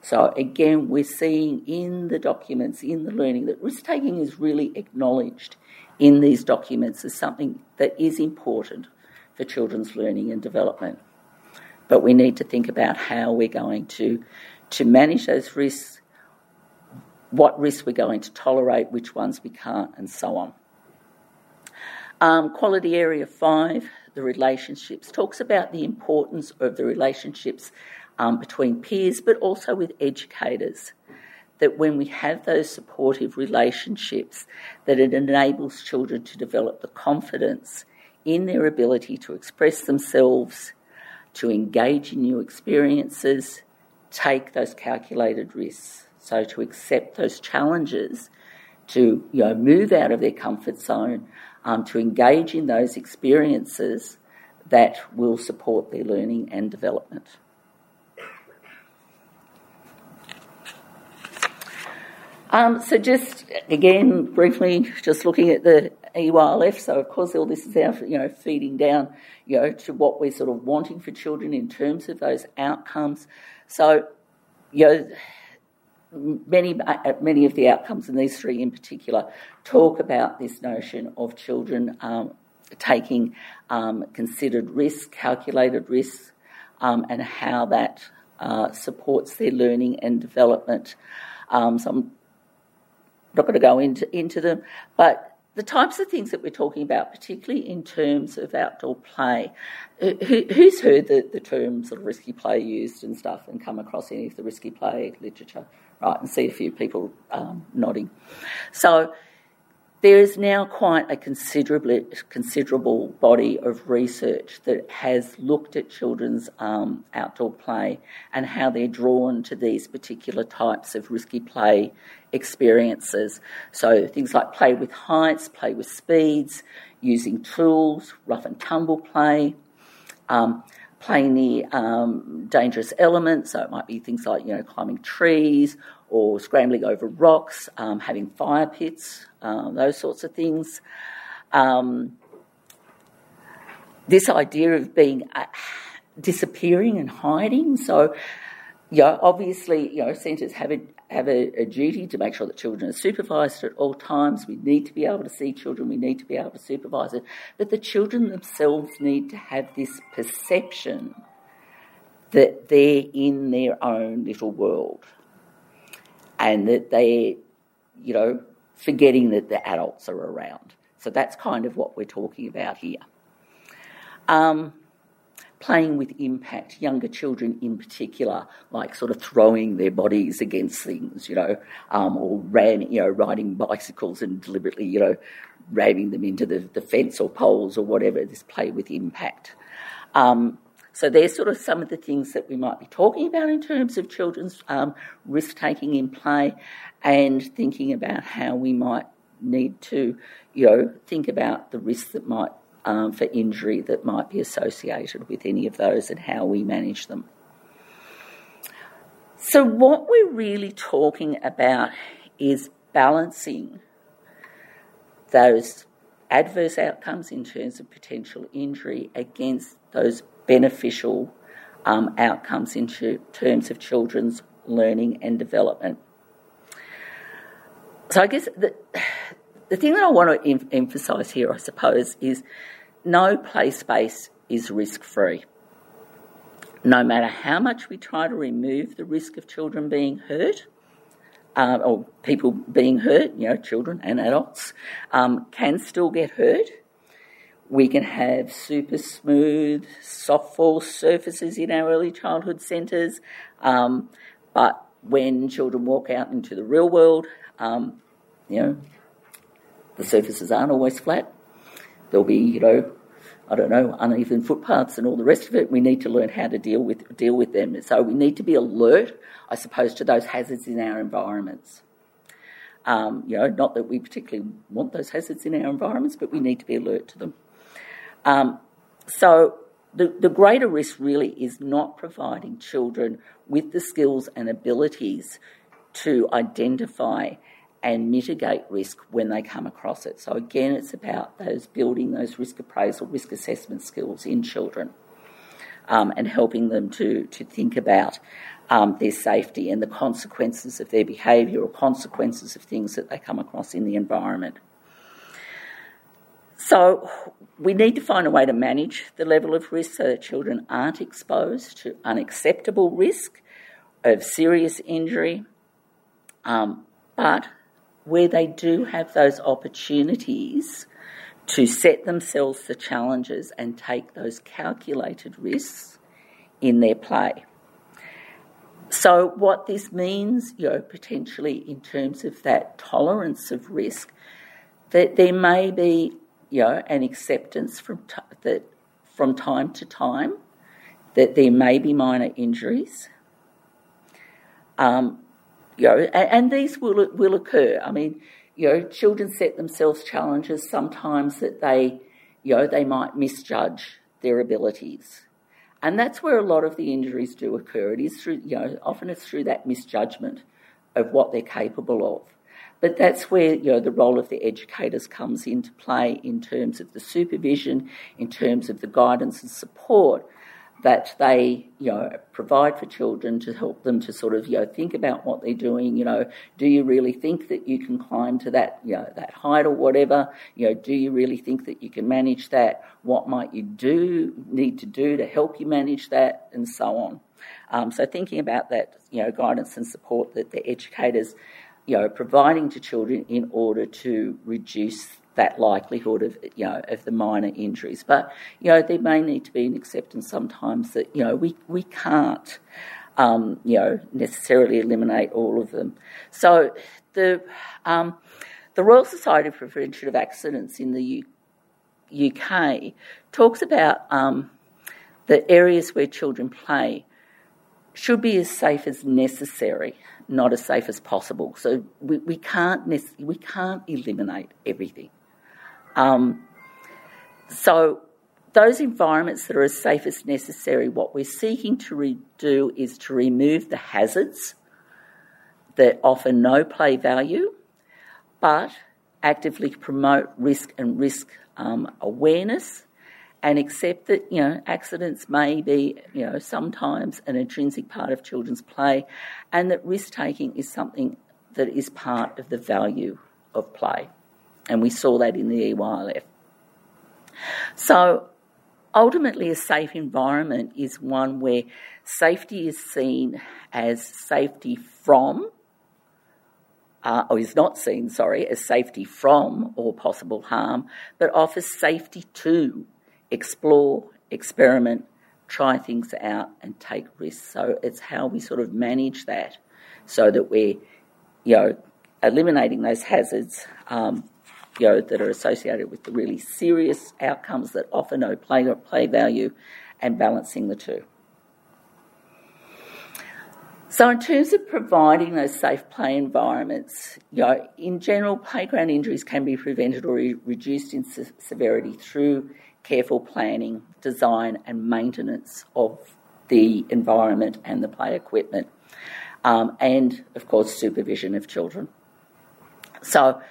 So again, we're seeing in the documents, in the learning, that risk taking is really acknowledged in these documents as something that is important for children's learning and development. But we need to think about how we're going to, to manage those risks, what risks we're going to tolerate, which ones we can't, and so on. Um, quality area five, the relationships, talks about the importance of the relationships um, between peers, but also with educators. That when we have those supportive relationships, that it enables children to develop the confidence in their ability to express themselves, to engage in new experiences, take those calculated risks. So to accept those challenges, to you know move out of their comfort zone, um, to engage in those experiences that will support their learning and development. Um, so just again, briefly, just looking at the EYLF. So of course, all this is our, you know, feeding down, you know, to what we're sort of wanting for children in terms of those outcomes. So, you know, many many of the outcomes, and these three in particular, talk about this notion of children um, taking um, considered risk, calculated risk, um, and how that uh, supports their learning and development. Um, so I'm not going to go into, into them, but the types of things that we're talking about, particularly in terms of outdoor play, uh, who, who's heard the, the term of risky play used and stuff and come across any of the risky play literature? Right, and see a few people um, nodding. So there is now quite a considerable, considerable body of research that has looked at children's um, outdoor play and how they're drawn to these particular types of risky play experiences. So things like play with heights, play with speeds, using tools, rough and tumble play. Um, near um, dangerous elements, so it might be things like you know climbing trees or scrambling over rocks, um, having fire pits, uh, those sorts of things. Um, this idea of being uh, disappearing and hiding. So, know, obviously, you know, centres have have a, a, duty to make sure that children are supervised at all times. We need to be able to see children. We need to be able to supervise it. But the children themselves need to have this perception that they're in their own little world and that they're, you know, forgetting that the adults are around. So that's kind of what we're talking about here. Um, playing with impact, younger children in particular, like sort of throwing their bodies against things, you know, um, or ran, you know, riding bicycles and deliberately, you know, ramming them into the, the fence or poles or whatever, this play with impact. Um, So there's sort of some of the things that we might be talking about in terms of children's um, risk taking in play, and thinking about how we might need to, you know, think about the risks that might um, for injury that might be associated with any of those and how we manage them. So what we're really talking about is balancing those adverse outcomes in terms of potential injury against those beneficial um, outcomes in terms of children's learning and development. So, I guess the, the thing that I want to em- emphasise here, I suppose, is no play space is risk free. No matter how much we try to remove the risk of children being hurt, uh, or people being hurt, you know, children and adults, um, can still get hurt. We can have super smooth, soft fall surfaces in our early childhood centres, um, but when children walk out into the real world, um, you know, the surfaces aren't always flat. There'll be, you know, I don't know, uneven footpaths and all the rest of it. We need to learn how to deal with deal with them. So we need to be alert, I suppose, to those hazards in our environments. Um, you know, not that we particularly want those hazards in our environments, but we need to be alert to them. Um, so the, the greater risk really is not providing children with the skills and abilities to identify and mitigate risk when they come across it. So, again, it's about those building those risk appraisal, risk assessment skills in children um, and helping them to, to think about um, their safety and the consequences of their behaviour or consequences of things that they come across in the environment. So, we need to find a way to manage the level of risk so that children aren't exposed to unacceptable risk of serious injury. Um, but where they do have those opportunities to set themselves the challenges and take those calculated risks in their play. So, what this means, you know, potentially in terms of that tolerance of risk, that there may be, you know, an acceptance from t- that from time to time that there may be minor injuries. Um, you know, and, and these will will occur. I mean, you know, children set themselves challenges sometimes that they, you know, they might misjudge their abilities. And that's where a lot of the injuries do occur. It is through, you know, often it's through that misjudgment of what they're capable of. But that's where, you know, the role of the educators comes into play in terms of the supervision, in terms of the guidance and support that they, you know, provide for children to help them to sort of, you know, think about what they're doing. You know, do you really think that you can climb to that, you know, that height or whatever? You know, do you really think that you can manage that? What might you do need to do to help you manage that, and so on. Um, so thinking about that, you know, guidance and support that the educators, you know, providing to children in order to reduce that likelihood of you know of the minor injuries. But you know there may need to be an acceptance sometimes that you know we we can't um, you know necessarily eliminate all of them. So the um, the Royal Society for Prevention of Accidents in the U- UK talks about um, the areas where children play should be as safe as necessary, not as safe as possible. So we, we can't we can't eliminate everything. Um, so those environments that are as safe as necessary, what we're seeking to re- do is to remove the hazards that offer no play value, but actively promote risk and risk um, awareness and accept that you know accidents may be you know sometimes an intrinsic part of children's play and that risk taking is something that is part of the value of play and we saw that in the EYLF. So ultimately, a safe environment is one where safety is seen as safety from, uh, or is not seen, sorry, as safety from or possible harm, but offers safety to explore, experiment, try things out, and take risks. So it's how we sort of manage that so that we're, you know, eliminating those hazards um, you know, that are associated with the really serious outcomes that offer no play, play value and balancing the two. So, in terms of providing those safe play environments, you know, in general, playground injuries can be prevented or re- reduced in se- severity through careful planning, design, and maintenance of the environment and the play equipment, um, and of course, supervision of children. So,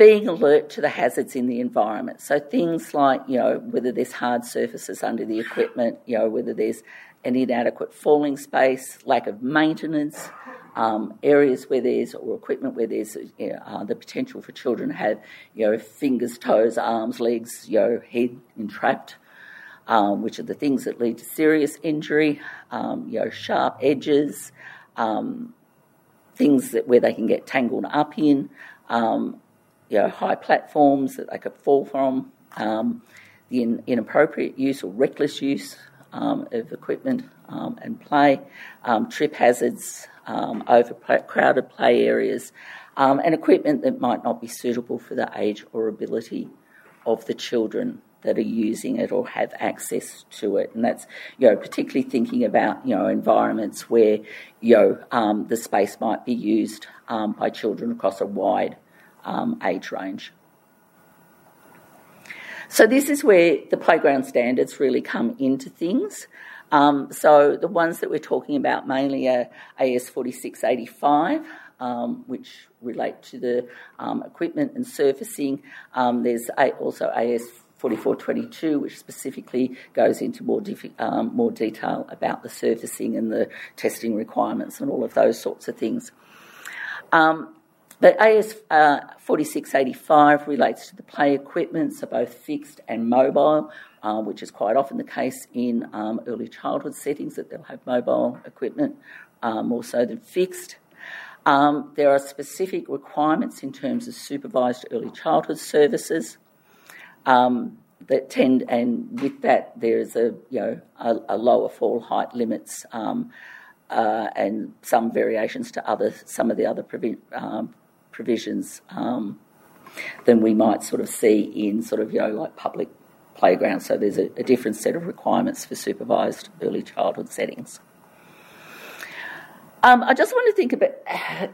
being alert to the hazards in the environment. So, things like, you know, whether there's hard surfaces under the equipment, you know, whether there's an inadequate falling space, lack of maintenance, um, areas where there's or equipment where there's you know, uh, the potential for children to have you know fingers, toes, arms, legs, you know head entrapped, um, which are the things that lead to serious injury. Um, you know sharp edges, um, things that where they can get tangled up in. Um, you know high platforms that they could fall from. Um, the in, inappropriate use or reckless use um, of equipment um, and play, um, trip hazards, um, overcrowded play areas, and equipment that might not be suitable for the age or ability of the children that are using it or have access to it. And that's, you know, particularly thinking about, you know, environments where, you know, um, the space might be used um, by children across a wide um, age range. So this is where the playground standards really come into things. Um, so the ones that we're talking about mainly are AS 4685, um, which relate to the um, equipment and surfacing. Um, there's also AS 4422, which specifically goes into more, um, more detail about the surfacing and the testing requirements and all of those sorts of things. Um, but AS uh, 4685 relates to the play equipment, so both fixed and mobile, uh, which is quite often the case in um, early childhood settings that they'll have mobile equipment uh, more so than fixed. Um, there are specific requirements in terms of supervised early childhood services um, that tend, and with that, there is a you know a, a lower fall height limits. Um, uh, and some variations to other some of the other provi- um, provisions um, than we might sort of see in sort of, you know, like public playgrounds. So there's a, a different set of requirements for supervised early childhood settings. Um, I just want to think about,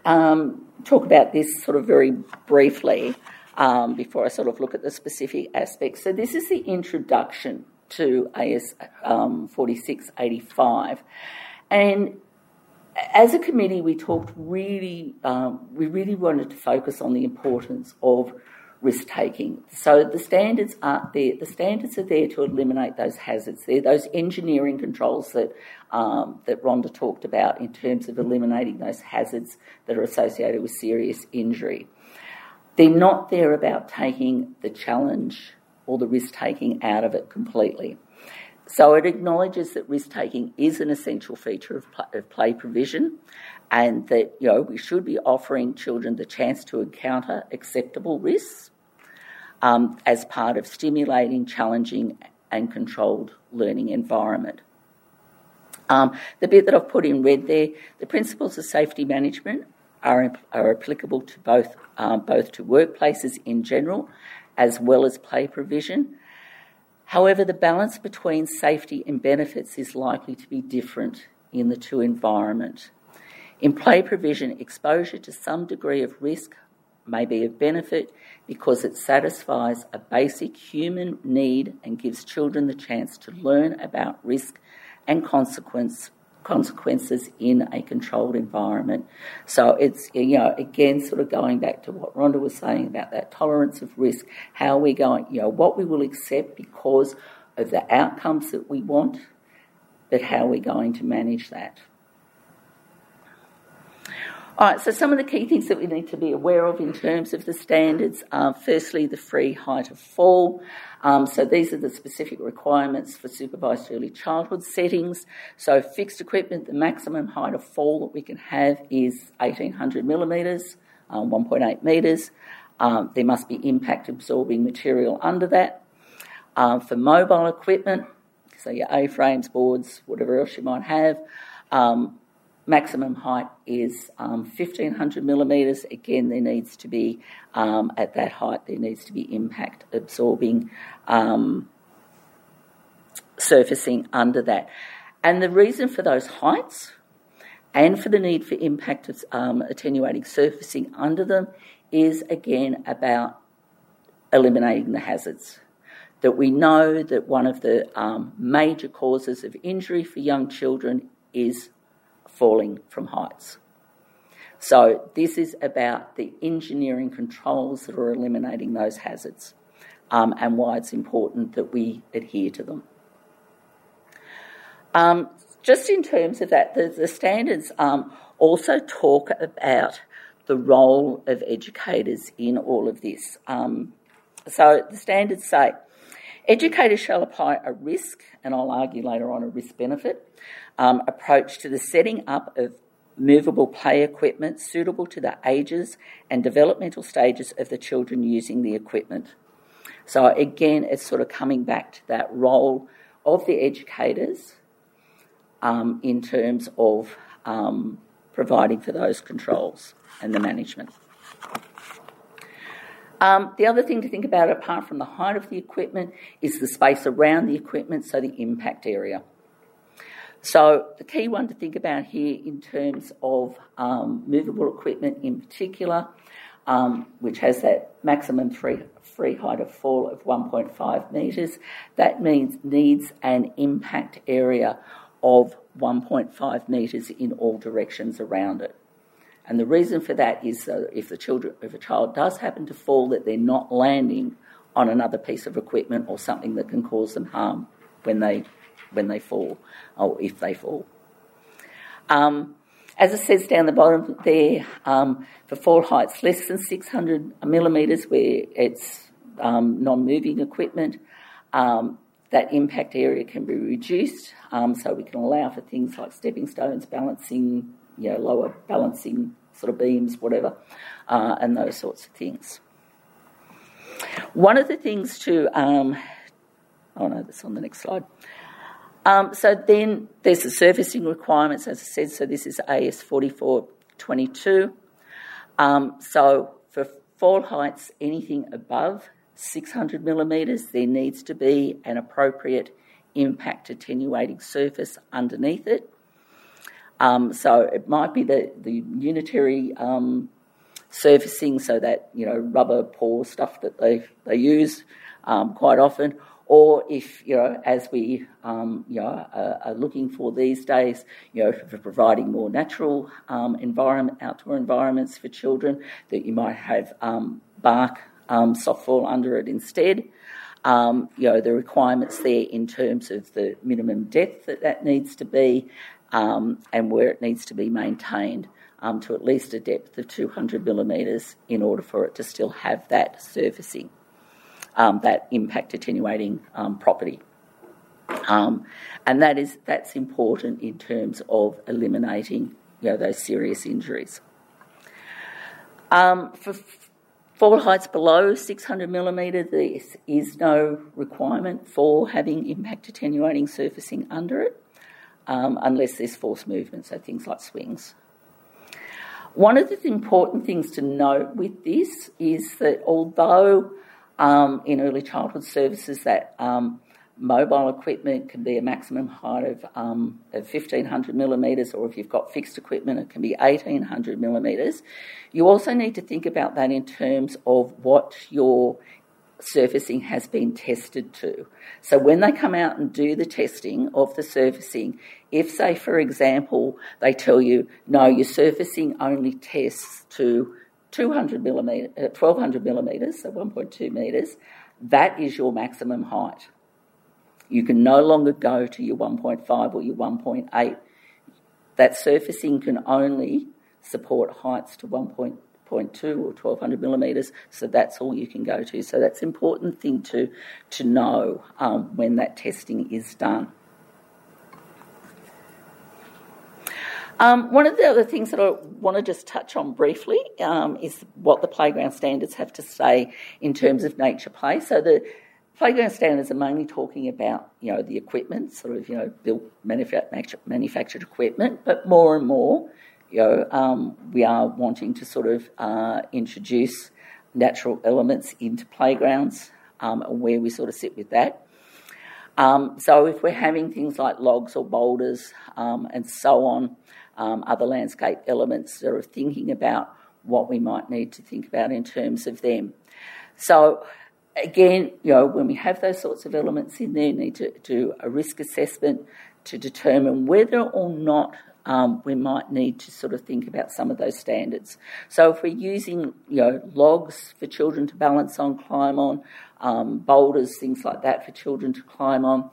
um, talk about this sort of very briefly um, before I sort of look at the specific aspects. So this is the introduction to AS um, 4685. And as a committee, we talked really, um, we really wanted to focus on the importance of risk taking. So the standards aren't there. The standards are there to eliminate those hazards. They're those engineering controls that um, that Rhonda talked about in terms of eliminating those hazards that are associated with serious injury. They're not there about taking the challenge or the risk taking out of it completely. So it acknowledges that risk taking is an essential feature of, of play provision and that you know we should be offering children the chance to encounter acceptable risks um, as part of stimulating, challenging, and controlled learning environment. Um, the bit that I've put in red there, the principles of safety management are, are applicable to both um, both to workplaces in general as well as play provision. However, the balance between safety and benefits is likely to be different in the two environments. In play provision, exposure to some degree of risk may be of benefit because it satisfies a basic human need and gives children the chance to learn about risk and consequence consequences in a controlled environment. So it's, you know, again, sort of going back to what Rhonda was saying about that tolerance of risk, how we're going, you know, what we will accept because of the outcomes that we want, but how we're going to manage that. Right, so some of the key things that we need to be aware of in terms of the standards are firstly the free height of fall. Um, so these are the specific requirements for supervised early childhood settings. So fixed equipment, the maximum height of fall that we can have is 1800 millimetres, um, 1.8 metres. Um, there must be impact absorbing material under that. Um, for mobile equipment, so your A-frames, boards, whatever else you might have, um, maximum height is um, 1500 millimetres. Again, there needs to be, um, at that height, there needs to be impact absorbing um, surfacing under that. And the reason for those heights and for the need for impact um, attenuating surfacing under them is again about eliminating the hazards. That we know that one of the um, major causes of injury for young children is falling from heights. So, this is about the engineering controls that are eliminating those hazards um, and why it's important that we adhere to them. Um, just in terms of that, the, the standards um, also talk about the role of educators in all of this. Um, so the standards say educators shall apply a risk, and I'll argue later on a risk benefit um, approach to the setting up of movable play equipment suitable to the ages and developmental stages of the children using the equipment. So, again, it's sort of coming back to that role of the educators um, in terms of um, providing for those controls and the management. Um, the other thing to think about, apart from the height of the equipment, is the space around the equipment, so the impact area. So, the key one to think about here in terms of um, movable equipment in particular, um, which has that maximum free, free height of fall of 1.5 metres, that means needs an impact area of 1.5 metres in all directions around it. And the reason for that is that if the children, if a child does happen to fall, that they're not landing on another piece of equipment or something that can cause them harm when they when they fall or if they fall. Um, as it says down the bottom there, um, for fall heights less than 600 millimetres, where it's um, non-moving equipment, um, that impact area can be reduced. Um, so we can allow for things like stepping stones, balancing, you know, lower balancing sort of beams, whatever, uh, and those sorts of things. One of the things to, um, oh no, that's on the next slide. Um, so then there's the surfacing requirements, as I said. So this is AS 4422. Um, so for fall heights, anything above 600 millimetres, there needs to be an appropriate impact attenuating surface underneath it. Um, so it might be the, the unitary um, surfacing, so that you know rubber pour stuff that they they use um, quite often, or if you know as we um, you know are, are, looking for these days, you know for providing more natural um, environment outdoor environments for children, that you might have um, bark softfall under it instead. Um, you know, the requirements there in terms of the minimum depth that that needs to be um, and where it needs to be maintained um, to at least a depth of 200 millimetres in order for it to still have that surfacing, um, that impact attenuating um, property. Um, and that is that's important in terms of eliminating you know, those serious injuries. for Fall heights below 600 millimetre, there is no requirement for having impact attenuating surfacing under it, um, unless there's force movement, so things like swings. One of the important things to note with this is that although um, in early childhood services that um, mobile equipment can be a maximum height of, um, of 1500 millimetres, or if you've got fixed equipment, it can be 1800 millimetres. You also need to think about that in terms of what your surfacing has been tested to. So when they come out and do the testing of the surfacing, if, say, for example, they tell you, no, your surfacing only tests to 200 millimetre, uh, 1200 millimetres, so 1.2 metres, that is your maximum height. You can no longer go to your 1.5 or your 1.8. That surfacing can only support heights to 1.2 or 1200 millimetres, so that's all you can go to. So that's an important thing to, to know um, when that testing is done. Um, one of the other things that I want to just touch on briefly um, is what the playground standards have to say in terms of nature play. So the Playground standards are mainly talking about, you know, the equipment, sort of, you know, built manufactured equipment, but more and more, you know, um, we are wanting to sort of uh, introduce natural elements into playgrounds um, and where we sort of sit with that. Um, so if we're having things like logs or boulders um, and so on, um, other landscape elements, sort of thinking about what we might need to think about in terms of them. So again, you know, when we have those sorts of elements in there, need to do a risk assessment to determine whether or not um, we might need to sort of think about some of those standards. So if we're using, you know, logs for children to balance on, climb on, um, boulders, things like that for children to climb on,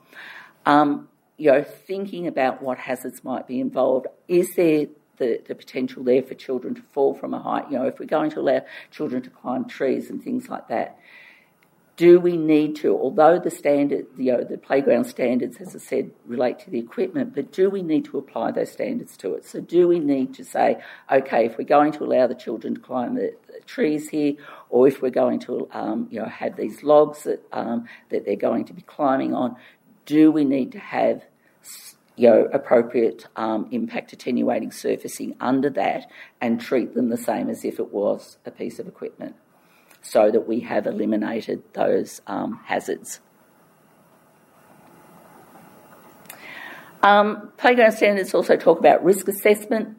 um, you know, thinking about what hazards might be involved. Is there the, the potential there for children to fall from a height? You know, if we're going to allow children to climb trees and things like that, do we need to, although the standard, you know, the playground standards, as I said, relate to the equipment, but do we need to apply those standards to it? So do we need to say, okay, if we're going to allow the children to climb the, the trees here, or if we're going to, um, you know, have these logs that um, that they're going to be climbing on, do we need to have you know, appropriate um, impact attenuating surfacing under that and treat them the same as if it was a piece of equipment so that we have eliminated those um, hazards. Um, playground standards also talk about risk assessment.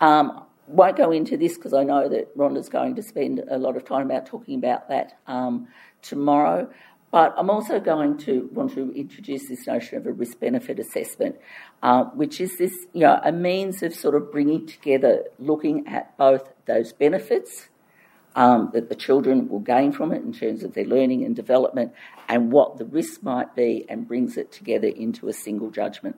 Um, won't go into this because I know that Rhonda's going to spend a lot of time about talking about that um, tomorrow. But I'm also going to want to introduce this notion of a risk benefit assessment, uh, which is this, you know, a means of sort of bringing together, looking at both those benefits um, that the children will gain from it in terms of their learning and development and what the risk might be and brings it together into a single judgment.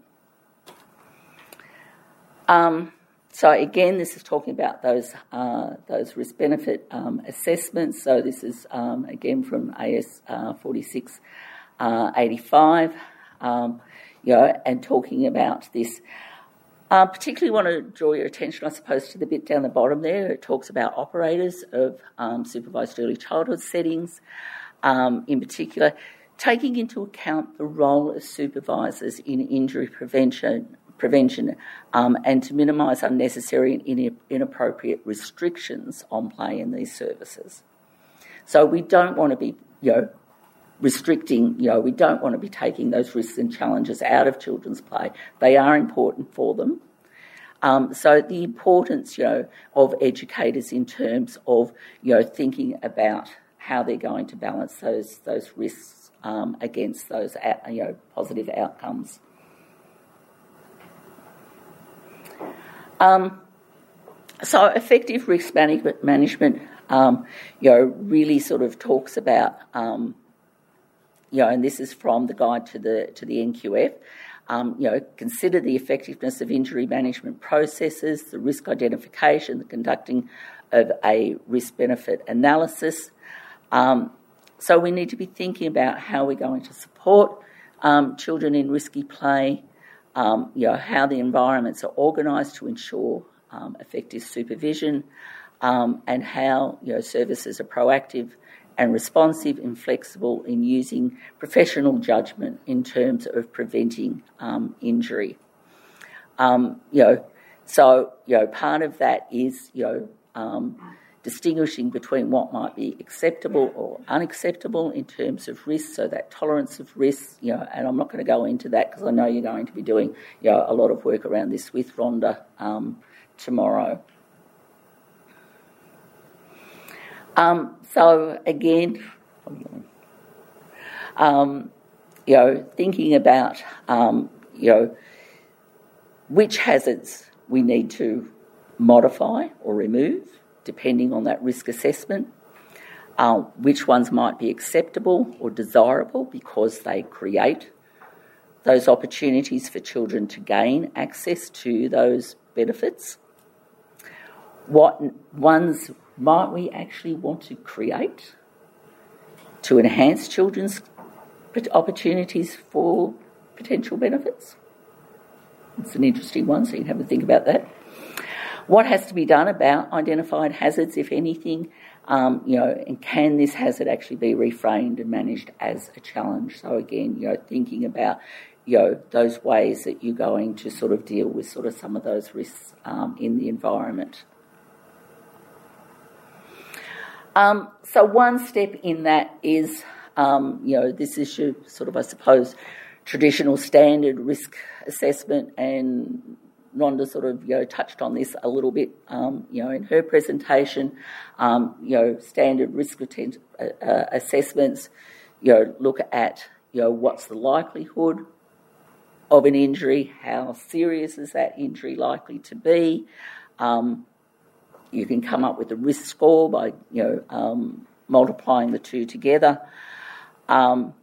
Um, so again, this is talking about those uh, those risk benefit um, assessments. So this is um, again from AS uh, 4685, uh, um, you know, and talking about this uh, particularly want to draw your attention, I suppose, to the bit down the bottom there. It talks about operators of um, supervised early childhood settings, um, in particular, taking into account the role of supervisors in injury prevention, prevention um, and to minimise unnecessary and inappropriate restrictions on play in these services. So we don't want to be, you know, restricting, you know, we don't want to be taking those risks and challenges out of children's play. They are important for them. Um, so the importance, you know, of educators in terms of, you know, thinking about how they're going to balance those those risks um, against those, you know, positive outcomes. Um, so effective risk management, management um, you know, really sort of talks about um, you know, and this is from the guide to the to the NQF. Um, you know, consider the effectiveness of injury management processes, the risk identification, the conducting of a risk benefit analysis. Um, so we need to be thinking about how we're going to support um, children in risky play. Um, you know, how the environments are organised to ensure um, effective supervision, um, and how you know services are proactive and responsive and flexible in using professional judgment in terms of preventing um, injury. Um, you know, so you know, part of that is you know um, distinguishing between what might be acceptable or unacceptable in terms of risk. So that tolerance of risk, you know, and I'm not going to go into that because I know you're going to be doing you know a lot of work around this with Rhonda um, tomorrow. Um, so again, um, you know, thinking about um, you know which hazards we need to modify or remove depending on that risk assessment. Uh, which ones might be acceptable or desirable because they create those opportunities for children to gain access to those benefits. What ones might we actually want to create to enhance children's opportunities for potential benefits? It's an interesting one, so you can have a think about that. What has to be done about identified hazards, if anything? Um, you know, and can this hazard actually be reframed and managed as a challenge? So again, you know, thinking about you know those ways that you're going to sort of deal with sort of some of those risks um, in the environment. Um, so one step in that is, um, you know, this issue sort of, I suppose, traditional standard risk assessment, and Rhonda sort of you know touched on this a little bit, um, you know, in her presentation. Um, you know, standard risk uh, uh, assessments, you know, look at you know what's the likelihood of an injury, how serious is that injury likely to be. Um, you can come up with a risk score by you know um, multiplying the two together. Um,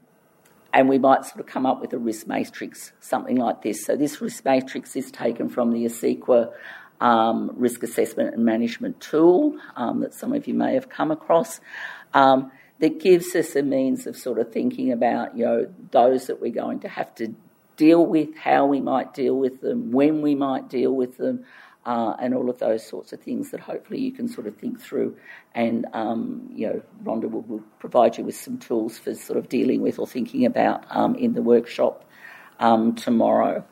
and we might sort of come up with a risk matrix, something like this. So this risk matrix is taken from the ACECQA um, risk assessment and management tool um, that some of you may have come across. Um, that gives us a means of sort of thinking about, you know, those that we're going to have to deal with, how we might deal with them, when we might deal with them, uh, and all of those sorts of things that hopefully you can sort of think through. And, um, you know, Rhonda will, will, provide you with some tools for sort of dealing with or thinking about um, in the workshop um, tomorrow.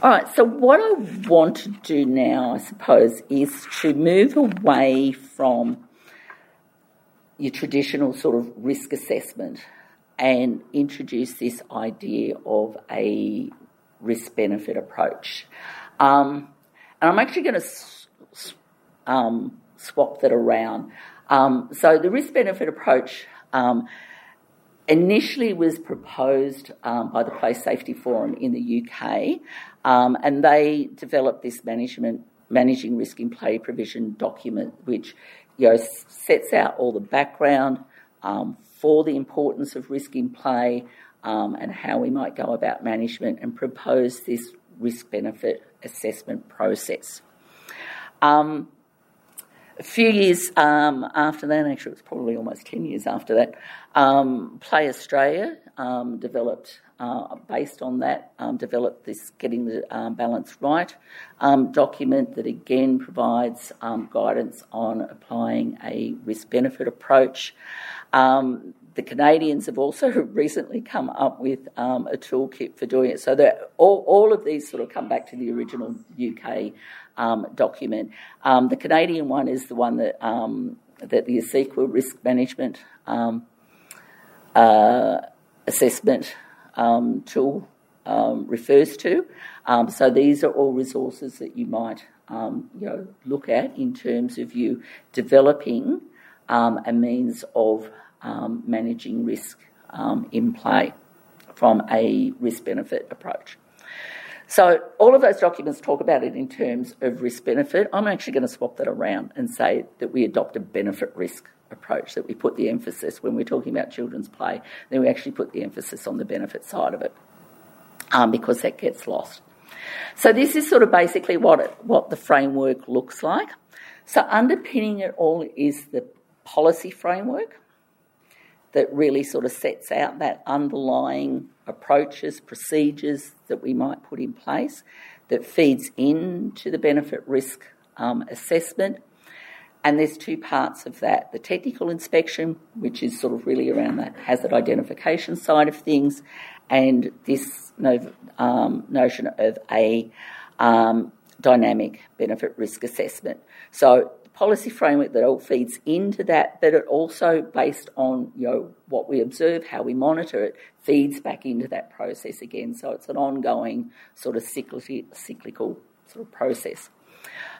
All right, so what I want to do now, I suppose, is to move away from your traditional sort of risk assessment and introduce this idea of a risk benefit approach. Um, and I'm actually going to um, swap that around. Um, so, the risk benefit approach um, initially was proposed um, by the Play Safety Forum in the UK, um, and they developed this management managing risk in play provision document, which you know, sets out all the background, for the importance of risk in play um, and how we might go about management and propose this risk benefit assessment process. Um, a few years um, after that, actually, it was probably almost 10 years after that, um, Play Australia um, developed, uh, based on that, um, developed this Getting the um, Balance Right um, document that again provides guidance on applying a risk benefit approach. Um, the Canadians have also <laughs> recently come up with um, a toolkit for doing it. So that all, all of these sort of come back to the original UK um, document. Um, the Canadian one is the one that um, that the ACECQA risk management um, uh, assessment um, tool refers to. so these are all resources that you might you know look at in terms of you developing a means of um, managing risk um, in play from a risk benefit approach. So, all of those documents talk about it in terms of risk benefit. I'm actually going to swap that around and say that we adopt a benefit risk approach, that we put the emphasis when we're talking about children's play, then we actually put the emphasis on the benefit side of it um, because that gets lost. So, this is sort of basically what, it, what the framework looks like. So, underpinning it all is the policy framework that really sort of sets out that underlying approaches, procedures that we might put in place that feeds into the benefit risk um, assessment. And there's two parts of that the technical inspection, which is sort of really around that hazard identification side of things, and this no, um, notion of a um, dynamic benefit risk assessment. So policy framework that all feeds into that, but it also, based on you know what we observe, how we monitor it, feeds back into that process again. So it's an ongoing sort of cyclical, cyclical sort of process.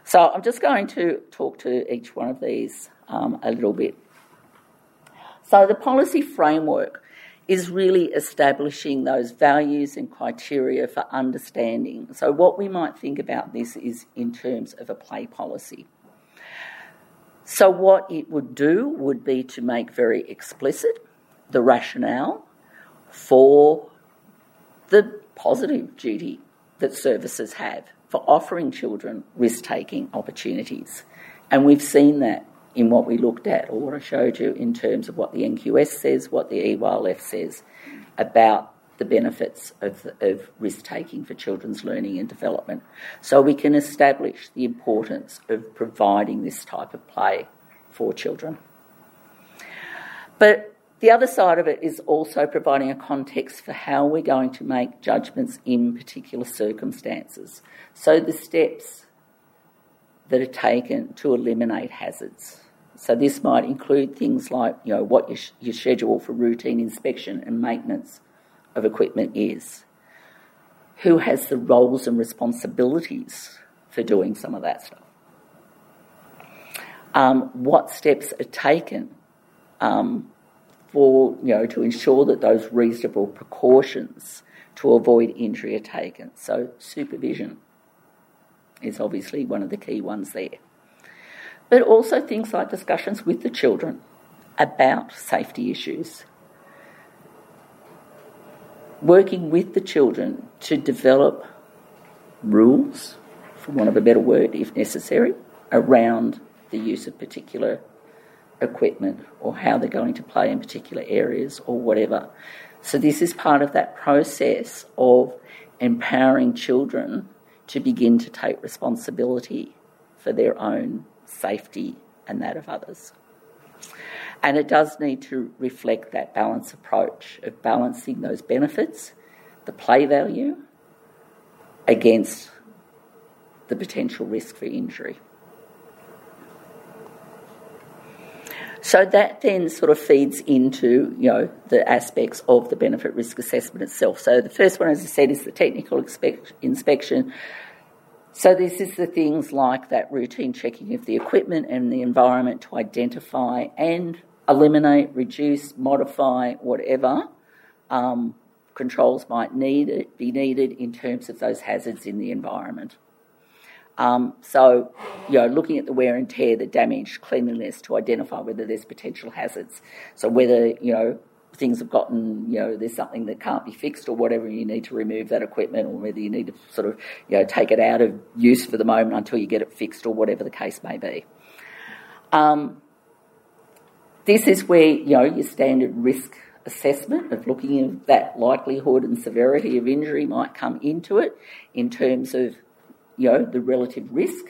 So I'm just going to talk to each one of these um, a little bit. So the policy framework is really establishing those values and criteria for understanding. So what we might think about this is in terms of a play policy. So, what it would do would be to make very explicit the rationale for the positive duty that services have for offering children risk taking opportunities. And we've seen that in what we looked at, or what I showed you in terms of what the NQS says, what the EYLF says about the benefits of, of risk taking for children's learning and development. So we can establish the importance of providing this type of play for children. But the other side of it is also providing a context for how we're going to make judgments in particular circumstances. So the steps that are taken to eliminate hazards. So this might include things like, you know, what your, your schedule for routine inspection and maintenance of equipment is. Who has the roles and responsibilities for doing some of that stuff? Um, what steps are taken um, for, you know, to ensure that those reasonable precautions to avoid injury are taken? So supervision is obviously one of the key ones there but also things like discussions with the children about safety issues. Working with the children to develop rules, for want of a better word, if necessary, around the use of particular equipment or how they're going to play in particular areas or whatever. So, this is part of that process of empowering children to begin to take responsibility for their own safety and that of others. And it does need to reflect that balance approach of balancing those benefits, the play value, against the potential risk for injury. So that then sort of feeds into, you know, the aspects of the benefit risk assessment itself. So the first one, as I said, is the technical inspection, so this is the things like that routine checking of the equipment and the environment to identify and eliminate, reduce, modify, whatever um, controls might need be needed in terms of those hazards in the environment. Um, so, you know, looking at the wear and tear, the damage, cleanliness to identify whether there's potential hazards. So whether you know things have gotten, you know, there's something that can't be fixed or whatever, you need to remove that equipment or whether you need to sort of, you know, take it out of use for the moment until you get it fixed or whatever the case may be. Um, this is where, you know, your standard risk assessment of looking at that likelihood and severity of injury might come into it in terms of, you know, the relative risk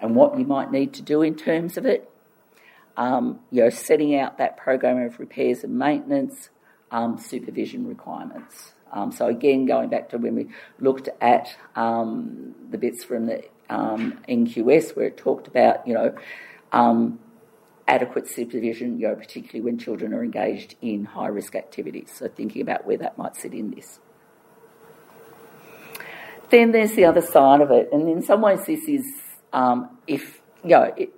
and what you might need to do in terms of it um, you know, setting out that program of repairs and maintenance, um, supervision requirements. Um, so again, going back to when we looked at um, the bits from the NQS um, where it talked about, you know, um, adequate supervision, you know, particularly when children are engaged in high risk activities. So thinking about where that might sit in this. Then there's the other side of it, and in some ways, this is if you know. It,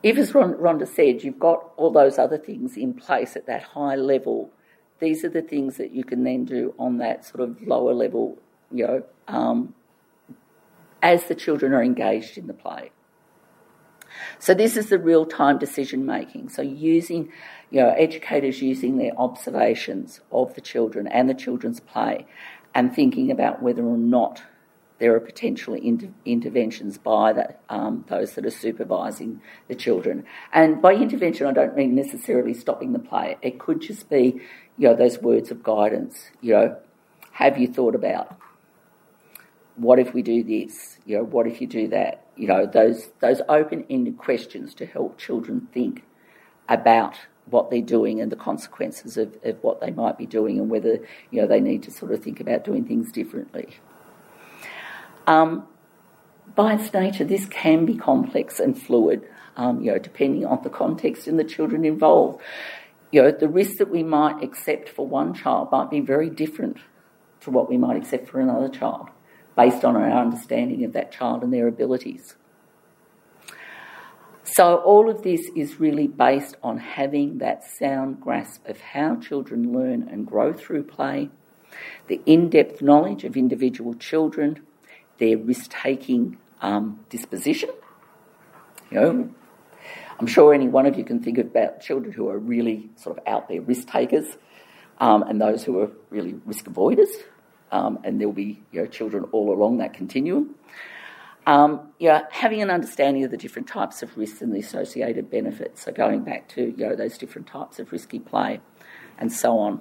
if, as Rhonda said, you've got all those other things in place at that high level, these are the things that you can then do on that sort of lower level, you know, um, as the children are engaged in the play. So this is the real time decision making. So using, you know, educators using their observations of the children and the children's play and thinking about whether or not there are potential inter- interventions by the, um, those that are supervising the children. And by intervention, I don't mean necessarily stopping the play. It could just be, you know, those words of guidance. You know, have you thought about what if we do this? You know, what if you do that? You know, those those open-ended questions to help children think about what they're doing and the consequences of, of what they might be doing and whether you know they need to sort of think about doing things differently. Um, by its nature, this can be complex and fluid, um, you know, depending on the context and the children involved. You know, the risk that we might accept for one child might be very different to what we might accept for another child, based on our understanding of that child and their abilities. So, all of this is really based on having that sound grasp of how children learn and grow through play, the in depth knowledge of individual children, their risk taking um, disposition. You know, I'm sure any one of you can think about children who are really sort of out there risk takers um, and those who are really risk avoiders. Um, and there'll be you know, children all along that continuum. Um, you know, having an understanding of the different types of risks and the associated benefits. So going back to you know, those different types of risky play and so on.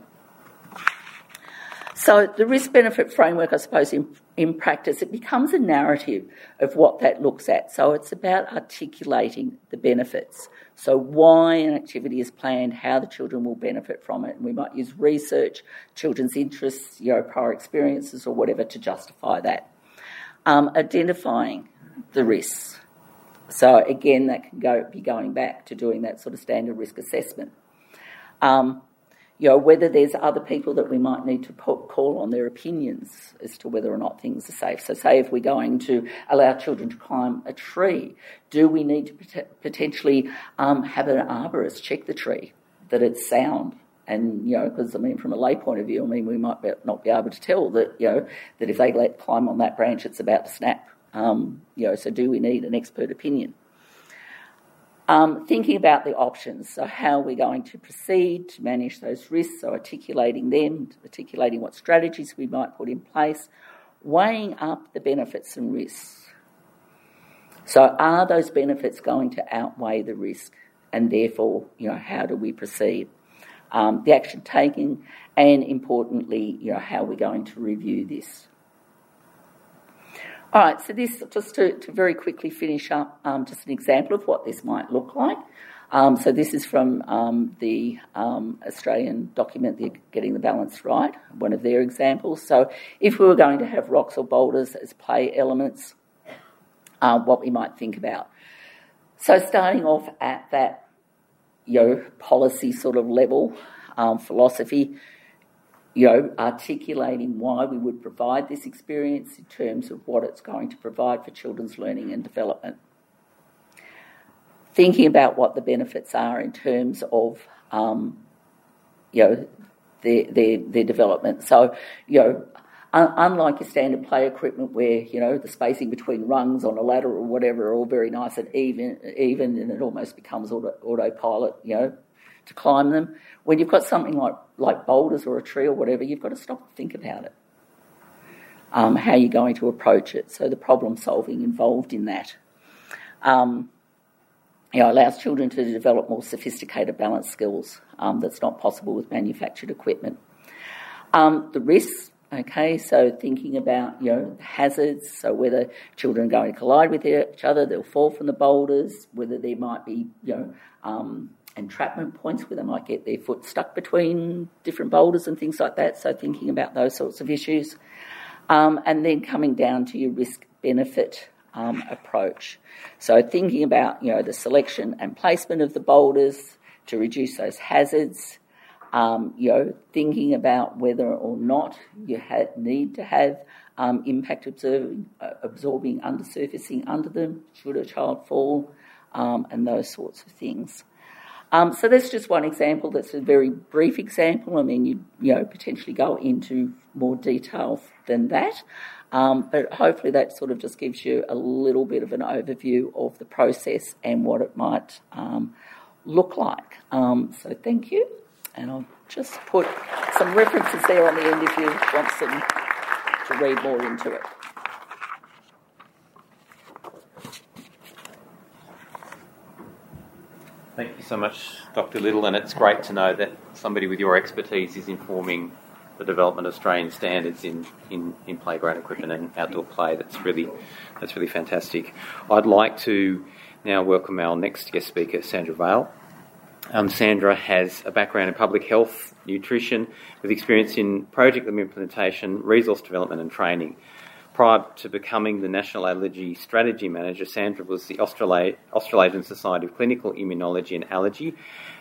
So the risk benefit framework, I suppose, in, in practice, it becomes a narrative of what that looks at. So it's about articulating the benefits. So why an activity is planned, how the children will benefit from it. And we might use research, children's interests, you know, prior experiences or whatever to justify that. Um, identifying the risks So again, that can go be going back to doing that sort of standard risk assessment. Um, you know, whether there's other people that we might need to call on their opinions as to whether or not things are safe. So, say if we're going to allow children to climb a tree, do we need to potentially um, have an arborist check the tree that it's sound? And you know, because I mean, from a lay point of view, I mean, we might be, not be able to tell that you know that if they let climb on that branch, it's about to snap. Um, you know, so do we need an expert opinion? Um, thinking about the options, so how we're going to proceed to manage those risks, so articulating them, articulating what strategies we might put in place, weighing up the benefits and risks. So, are those benefits going to outweigh the risk, and therefore, you know, how do we proceed? Um, the action taken, and importantly, you know, how we're going to review this. All right, so this, just to, to very quickly finish up, um, just an example of what this might look like. Um, so this is from um, the um, Australian document, the Getting the Balance Right, one of their examples. So if we were going to have rocks or boulders as play elements, uh, what we might think about. So starting off at that, you know, policy sort of level, um, philosophy, you know, articulating why we would provide this experience in terms of what it's going to provide for children's learning and development. Thinking about what the benefits are in terms of, um, you know, their, their, their development. So, you know, un- unlike your standard play equipment where, you know, the spacing between rungs on a ladder or whatever are all very nice and even, even and it almost becomes auto, autopilot, you know, to climb them. When you've got something like, like boulders or a tree or whatever, you've got to stop and think about it. Um, how you're going to approach it. So the problem solving involved in that. Um, you know, allows children to develop more sophisticated balance skills um, that's not possible with manufactured equipment. Um, the risks, okay, so thinking about, you know, hazards, so whether children are going to collide with each other, they'll fall from the boulders, whether there might be, you know, um, entrapment points where they might get their foot stuck between different boulders and things like that. So thinking about those sorts of issues. Um, and then coming down to your risk benefit um, approach. So thinking about you know the selection and placement of the boulders to reduce those hazards. Um, you know, thinking about whether or not you need to have um, impact observing, uh, absorbing undersurfacing under them should a child fall, um, and those sorts of things. Um, so that's just one example. That's a very brief example. I mean, you you know potentially go into more detail than that, um, but hopefully that sort of just gives you a little bit of an overview of the process and what it might um, look like. Um, so thank you, and I'll just put some references there on the end if you want some to read more into it. Thank you so much, Dr. Little, and it's great to know that somebody with your expertise is informing the development of Australian standards in, in, in playground equipment and outdoor play. That's really that's really fantastic. I'd like to now welcome our next guest speaker, Sandra Vale. Um, Sandra has a background in public health, nutrition, with experience in project implementation, resource development, and training. Prior to becoming the National Allergy Strategy Manager, Sandra was the Australa- Australasian Society of Clinical Immunology and Allergy,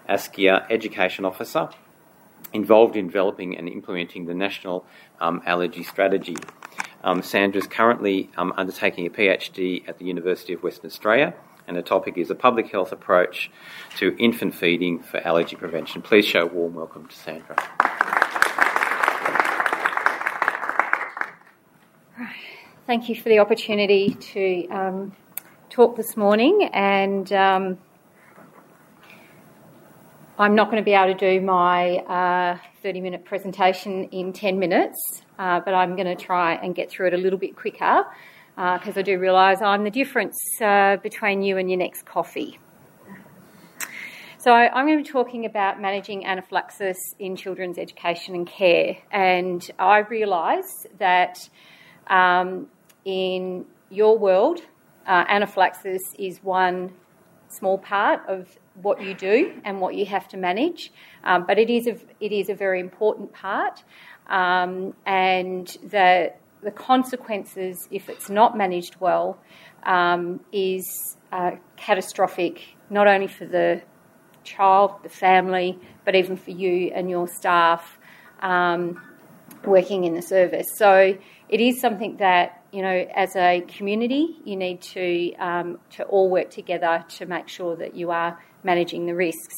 ASCIA Education Officer, involved in developing and implementing the National um, Allergy Strategy. Um, Sandra is currently um, undertaking a PhD at the University of Western Australia, and the topic is a public health approach to infant feeding for allergy prevention. Please show a warm welcome to Sandra. Thank you for the opportunity to um, talk this morning, and um, I'm not going to be able to do my uh, 30 minute presentation in 10 minutes, uh, but I'm going to try and get through it a little bit quicker because uh, I do realise I'm the difference uh, between you and your next coffee. So, I'm going to be talking about managing anaphylaxis in children's education and care, and I realise that um, in your world, uh, anaphylaxis is one small part of what you do and what you have to manage, um, but it is a, it is a very important part, um, and the the consequences if it's not managed well um, is uh, catastrophic, not only for the child, the family, but even for you and your staff um, working in the service. So it is something that you know, as a community, you need to um, to all work together to make sure that you are managing the risks.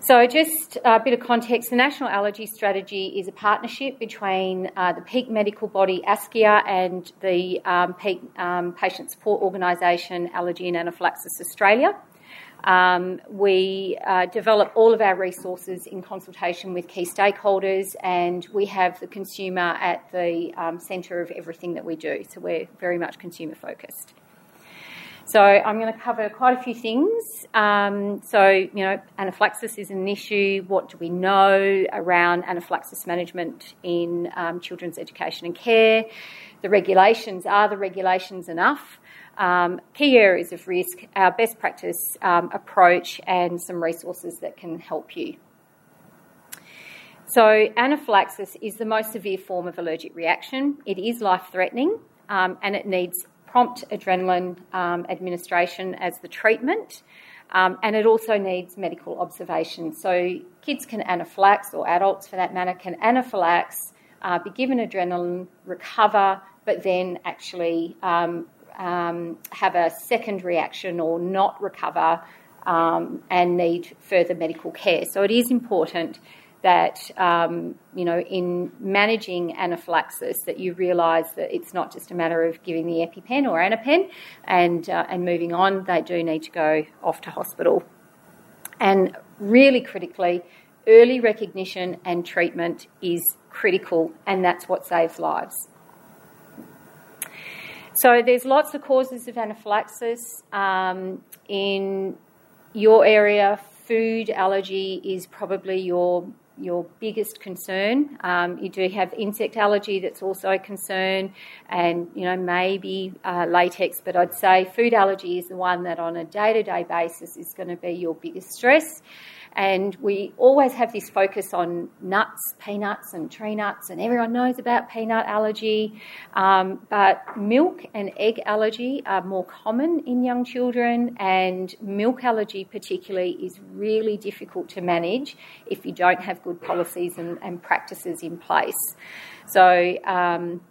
So, just a bit of context the National Allergy Strategy is a partnership between uh, the peak medical body ASCIA and the um, peak um, patient support organisation Allergy and Anaphylaxis Australia. Um, we uh, develop all of our resources in consultation with key stakeholders, and we have the consumer at the um, centre of everything that we do. So, we're very much consumer focused. So I'm going to cover quite a few things. Um, so, you know, anaphylaxis is an issue. What do we know around anaphylaxis management in um, children's education and care? The regulations, are the regulations enough? Um, key areas of risk, our best practice um, approach, and some resources that can help you. So, anaphylaxis is the most severe form of allergic reaction. It is life threatening um, and it needs prompt adrenaline um, administration as the treatment. Um, and it also needs medical observation. So kids can anaphylax, or adults for that matter, can anaphylax, uh, be given adrenaline, recover, but then actually um, um, have a second reaction or not recover um, and need further medical care. So it is important that um, you know in managing anaphylaxis that you realise that it's not just a matter of giving the EpiPen or Anapen and uh, and moving on. They do need to go off to hospital, and really critically, early recognition and treatment is critical, and that's what saves lives. So there's lots of causes of anaphylaxis um, in your area. Food allergy is probably your your biggest concern. Um, you do have insect allergy that's also a concern, and you know maybe uh, latex. But I'd say food allergy is the one that, on a day-to-day basis, is going to be your biggest stress. And we always have this focus on nuts, peanuts, and tree nuts, and everyone knows about peanut allergy. Um, but milk and egg allergy are more common in young children, and milk allergy, particularly, is really difficult to manage if you don't have good policies and, and practices in place. So, um,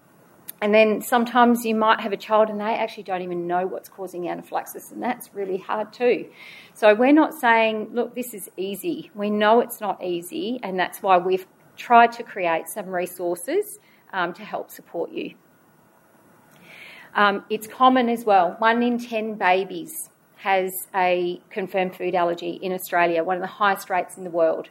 and then sometimes you might have a child and they actually don't even know what's causing anaphylaxis, and that's really hard too. So we're not saying, look, this is easy. We know it's not easy, and that's why we've tried to create some resources um, to help support you. Um, it's common as well. One in 10 babies has a confirmed food allergy in Australia, one of the highest rates in the world.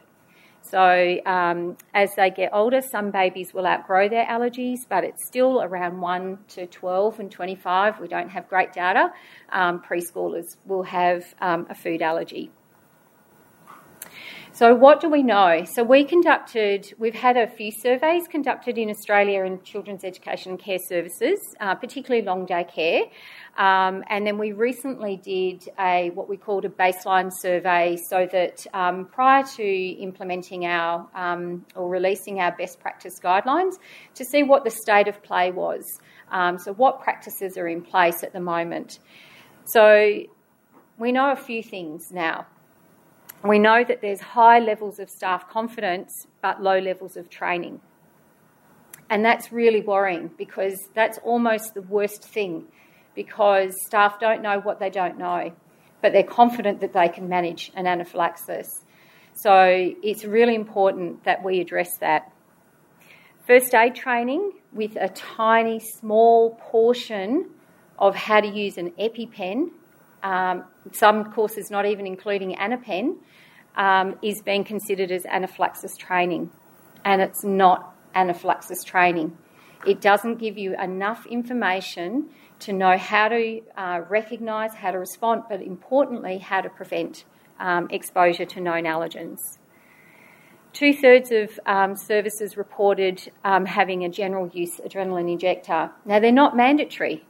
So, um, as they get older, some babies will outgrow their allergies, but it's still around 1 to 12 and 25. We don't have great data. Um, preschoolers will have um, a food allergy. So, what do we know? So, we conducted, we've had a few surveys conducted in Australia in children's education and care services, uh, particularly long day care. Um, and then we recently did a what we called a baseline survey so that um, prior to implementing our um, or releasing our best practice guidelines to see what the state of play was. Um, so, what practices are in place at the moment. So, we know a few things now. We know that there's high levels of staff confidence but low levels of training. And that's really worrying because that's almost the worst thing because staff don't know what they don't know, but they're confident that they can manage an anaphylaxis. So it's really important that we address that. First aid training with a tiny, small portion of how to use an EpiPen, um, some courses not even including Anapen, um, is being considered as anaphylaxis training, and it's not anaphylaxis training. It doesn't give you enough information to know how to uh, recognise, how to respond, but importantly, how to prevent um, exposure to known allergens. Two thirds of um, services reported um, having a general use adrenaline injector. Now, they're not mandatory,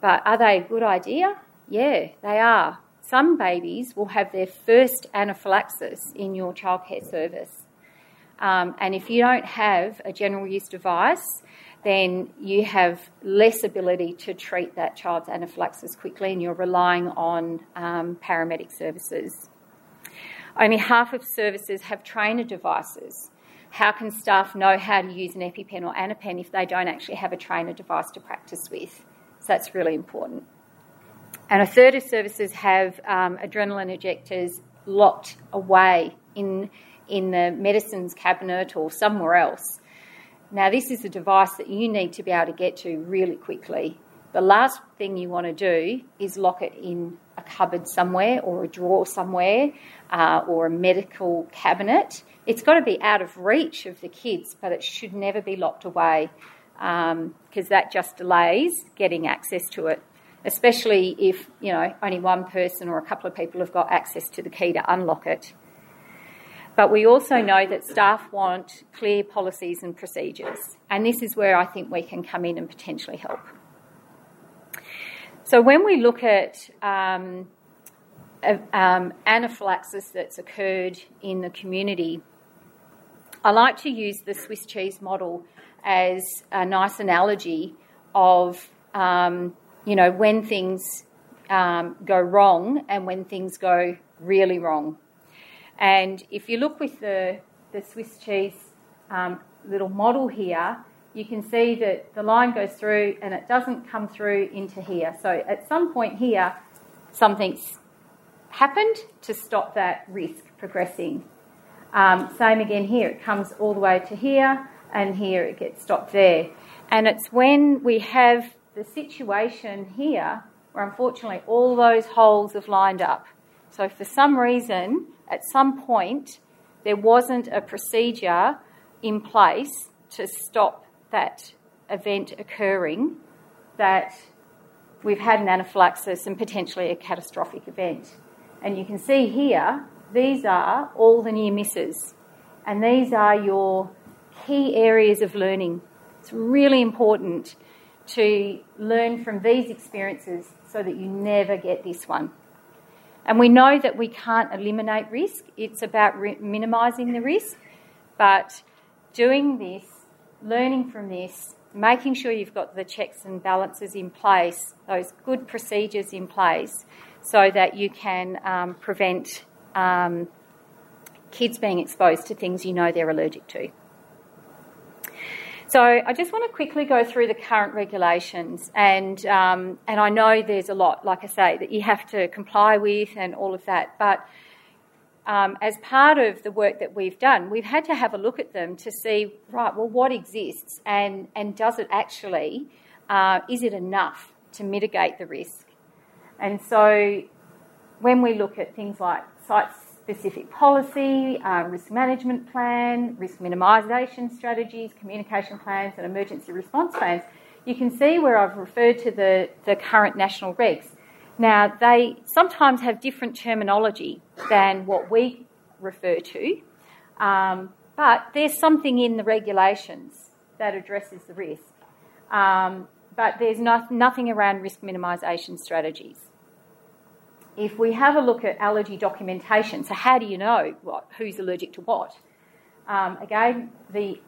but are they a good idea? Yeah, they are. Some babies will have their first anaphylaxis in your childcare service. Um, and if you don't have a general use device, then you have less ability to treat that child's anaphylaxis quickly and you're relying on um, paramedic services. Only half of services have trainer devices. How can staff know how to use an EpiPen or Anapen if they don't actually have a trainer device to practice with? So that's really important. And a third of services have um, adrenaline injectors locked away in, in the medicines cabinet or somewhere else. Now, this is a device that you need to be able to get to really quickly. The last thing you want to do is lock it in a cupboard somewhere or a drawer somewhere uh, or a medical cabinet. It's got to be out of reach of the kids, but it should never be locked away because um, that just delays getting access to it especially if you know only one person or a couple of people have got access to the key to unlock it. But we also know that staff want clear policies and procedures, and this is where I think we can come in and potentially help. So when we look at um, um, anaphylaxis that's occurred in the community, I like to use the Swiss cheese model as a nice analogy of um, you know, when things um, go wrong and when things go really wrong. And if you look with the, the Swiss cheese um, little model here, you can see that the line goes through and it doesn't come through into here. So at some point here, something's happened to stop that risk progressing. Um, same again here, it comes all the way to here and here it gets stopped there. And it's when we have the situation here where unfortunately all those holes have lined up. So, for some reason, at some point, there wasn't a procedure in place to stop that event occurring, that we've had an anaphylaxis and potentially a catastrophic event. And you can see here, these are all the near misses, and these are your key areas of learning. It's really important to learn from these experiences so that you never get this one. And we know that we can't eliminate risk, it's about re- minimising the risk, but doing this, learning from this, making sure you've got the checks and balances in place, those good procedures in place, so that you can um, prevent um, kids being exposed to things you know they're allergic to. So I just want to quickly go through the current regulations, and um, and I know there's a lot, like I say, that you have to comply with and all of that. But um, as part of the work that we've done, we've had to have a look at them to see, right, well, what exists, and and does it actually, uh, is it enough to mitigate the risk? And so when we look at things like site specific policy, uh, risk management plan, risk minimisation strategies, communication plans, and emergency response plans, you can see where I've referred to the, the current national regs. Now, they sometimes have different terminology than what we refer to, um, but there's something in the regulations that addresses the risk. Um, but there's no, nothing around risk minimisation strategies if we have a look at allergy documentation, so how do you know what, who's allergic to what? Um, again, the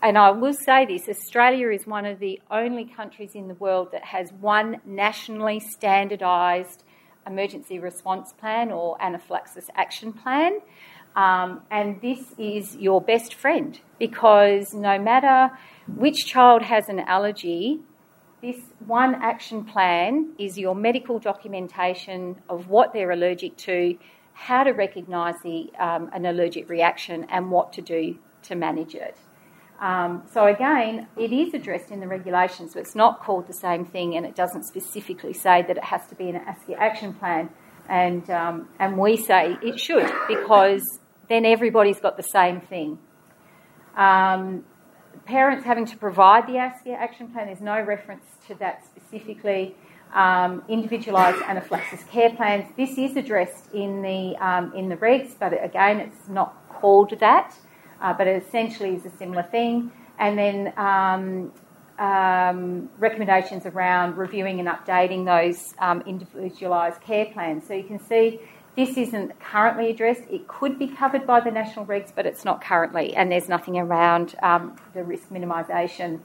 and I will say this Australia is one of the only countries in the world that has one nationally standardised emergency response plan or anaphylaxis action plan. Um, and this is your best friend because no matter which child has an allergy, this one action plan is your medical documentation of what they're allergic to, how to recognise the, um, an allergic reaction, and what to do to manage it. Um, so, again, it is addressed in the regulation, so it's not called the same thing and it doesn't specifically say that it has to be an ASCIA action plan. And, um, and we say it should because then everybody's got the same thing. Um, parents having to provide the ASCIA action plan, there's no reference to that specifically. Um, individualised anaphylaxis care plans. This is addressed in the um, in the regs, but again, it's not called that. Uh, but it essentially is a similar thing. And then um, um recommendations around reviewing and updating those um, individualised care plans. So you can see this isn't currently addressed. It could be covered by the national regs, but it's not currently, and there's nothing around um, the risk minimisation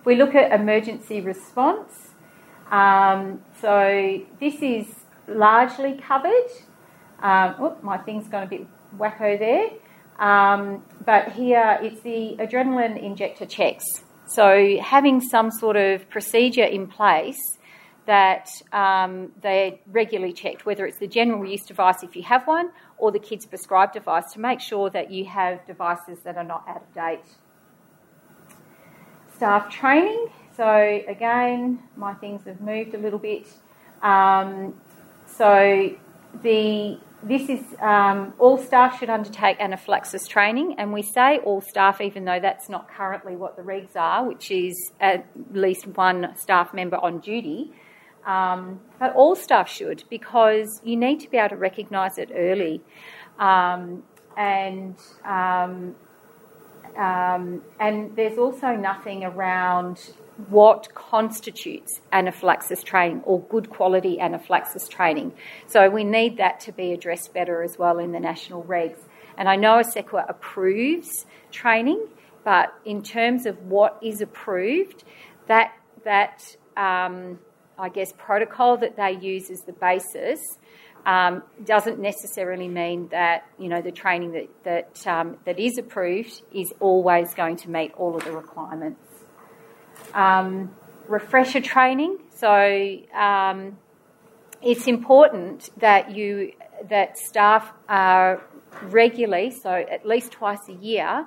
If we look at emergency response, um, so this is largely covered. Um, my thing's gone a bit wacko there. Um, but here it's the adrenaline injector checks. So having some sort of procedure in place that um, they're regularly checked, whether it's the general use device if you have one or the kids prescribed device, to make sure that you have devices that are not out of date. Staff training. So again, my things have moved a little bit. Um, so the this is um, all staff should undertake anaphylaxis training, and we say all staff, even though that's not currently what the regs are, which is at least one staff member on duty. Um, but all staff should because you need to be able to recognise it early, um, and um, um, and there's also nothing around what constitutes anaphylaxis training or good quality anaphylaxis training. So we need that to be addressed better as well in the national regs. And I know ACECQA approves training, but in terms of what is approved, that that um, I guess protocol that they use as the basis um, doesn't necessarily mean that you know the training that that um, that is approved is always going to meet all of the requirements. Um, refresher training. So um, it's important that you that staff are regularly, so at least twice a year,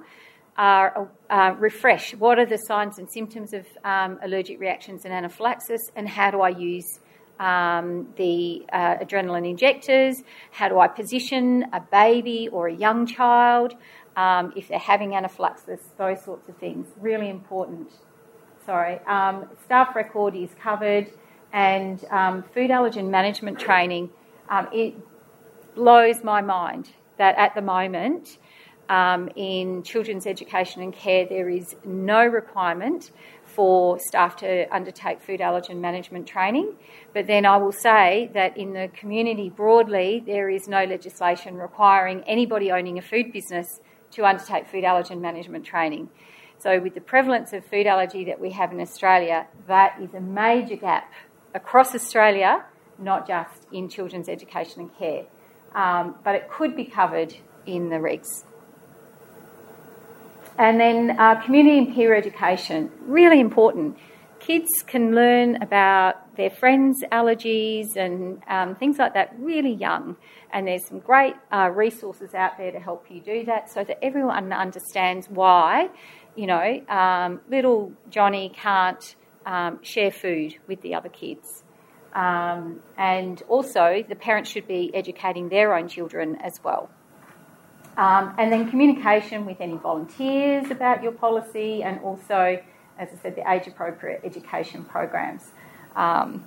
are uh, refresh. What are the signs and symptoms of um, allergic reactions and anaphylaxis, and how do I use um, the uh, adrenaline injectors? How do I position a baby or a young child um, if they're having anaphylaxis? Those sorts of things. Really important. Sorry. Um, staff record is covered, and um, food allergen management training. Um, it blows my mind that at the moment um, in children's education and care, there is no requirement for staff to undertake food allergen management training. But then I will say that in the community broadly, there is no legislation requiring anybody owning a food business to undertake food allergen management training. So, with the prevalence of food allergy that we have in Australia, that is a major gap across Australia, not just in children's education and care. Um, but it could be covered in the regs. And then uh, community and peer education, really important. Kids can learn about their friends' allergies and um, things like that really young. And there's some great uh, resources out there to help you do that so that everyone understands why, you know, um, little Johnny can't um, share food with the other kids. Um, and also, the parents should be educating their own children as well. Um, and then communication with any volunteers about your policy, and also, as I said, the age appropriate education programs. Um,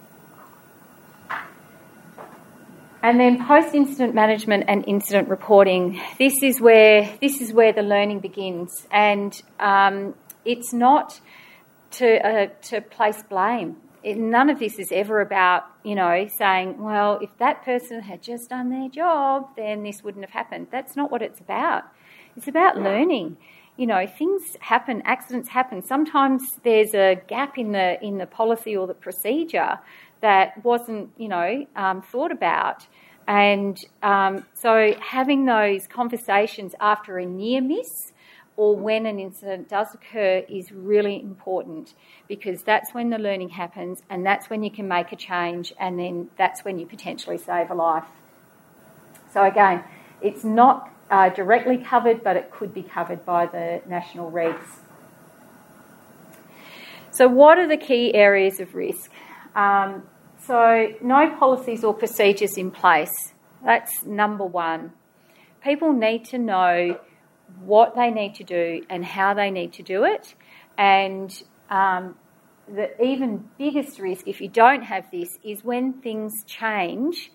and then post-incident management and incident reporting. This is where this is where the learning begins, and um, it's not to uh, to place blame it, none of this is ever about, you know, saying, well, if that person had just done their job, then this wouldn't have happened. That's not what it's about. It's about learning. You know, things happen, accidents happen. Sometimes there's a gap in the in the policy or the procedure that wasn't, you know, um, thought about. And um, so having those conversations after a near miss or when an incident does occur is really important because that's when the learning happens and that's when you can make a change and then that's when you potentially save a life. So, again, it's not uh, directly covered, but it could be covered by the national regs. So, what are the key areas of risk? Um, so, no policies or procedures in place. That's number one. People need to know what they need to do and how they need to do it. And um, the even biggest risk, if you don't have this, is when things change,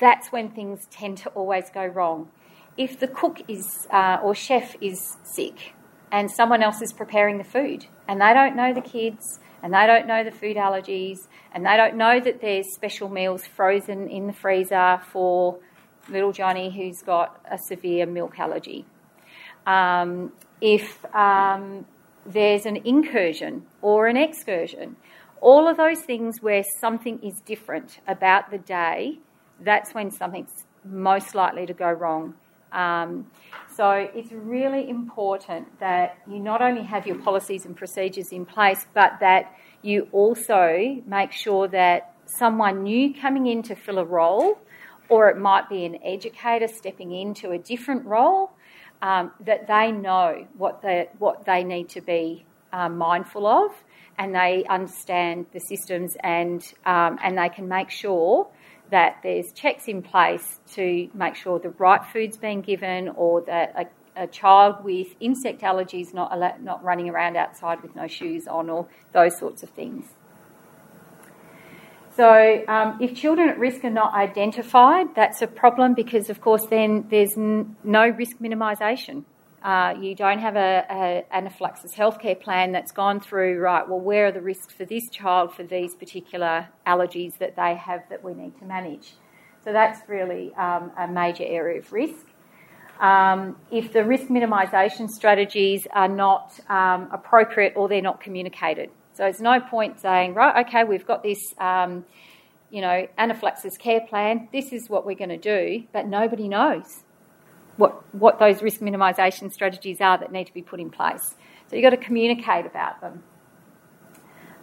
that's when things tend to always go wrong. If the cook is uh, or chef is sick and someone else is preparing the food and they don't know the kids and they don't know the food allergies and they don't know that there's special meals frozen in the freezer for little Johnny who's got a severe milk allergy um, if um, there's an incursion or an excursion. All of those things where something is different about the day, that's when something's most likely to go wrong. Um, so it's really important that you not only have your policies and procedures in place, but that you also make sure that someone new coming in to fill a role, or it might be an educator stepping into a different role, um, that they know what they, what they need to be um, mindful of and they understand the systems and, um, and they can make sure that there's checks in place to make sure the right food's being given or that a, a child with insect allergies not, not running around outside with no shoes on or those sorts of things. So, um, if children at risk are not identified, that's a problem because, of course, then there's n- no risk minimisation. Uh, you don't have a, a, anaphylaxis healthcare plan that's gone through, right, well, where are the risks for this child for these particular allergies that they have that we need to manage? So that's really um, a major area of risk. Um, if the risk minimisation strategies are not um, appropriate or they're not communicated. So it's no point saying, right, okay, we've got this, um, you know, anaphylaxis care plan, this is what we're going to do, but nobody knows what, what those risk minimisation strategies are that need to be put in place. So you've got to communicate about them.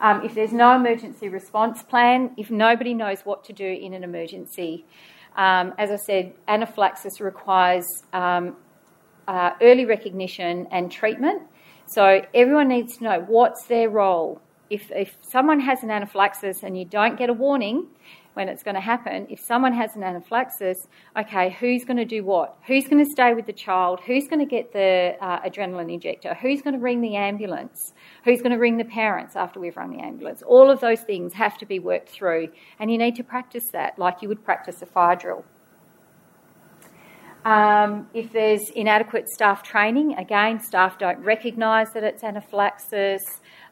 Um, if there's no emergency response plan, if nobody knows what to do in an emergency, um, as I said, anaphylaxis requires um, uh, early recognition and treatment. So everyone needs to know what's their role. If, if someone has an anaphylaxis and you don't get a warning, when it's going to happen. If someone has an anaphylaxis, okay, who's going to do what? Who's going to stay with the child? Who's going to get the uh, adrenaline injector? Who's going to ring the ambulance? Who's going to ring the parents after we've rung the ambulance? All of those things have to be worked through, and you need to practice that like you would practice a fire drill. Um, if there's inadequate staff training, again, staff don't recognise that it's anaphylaxis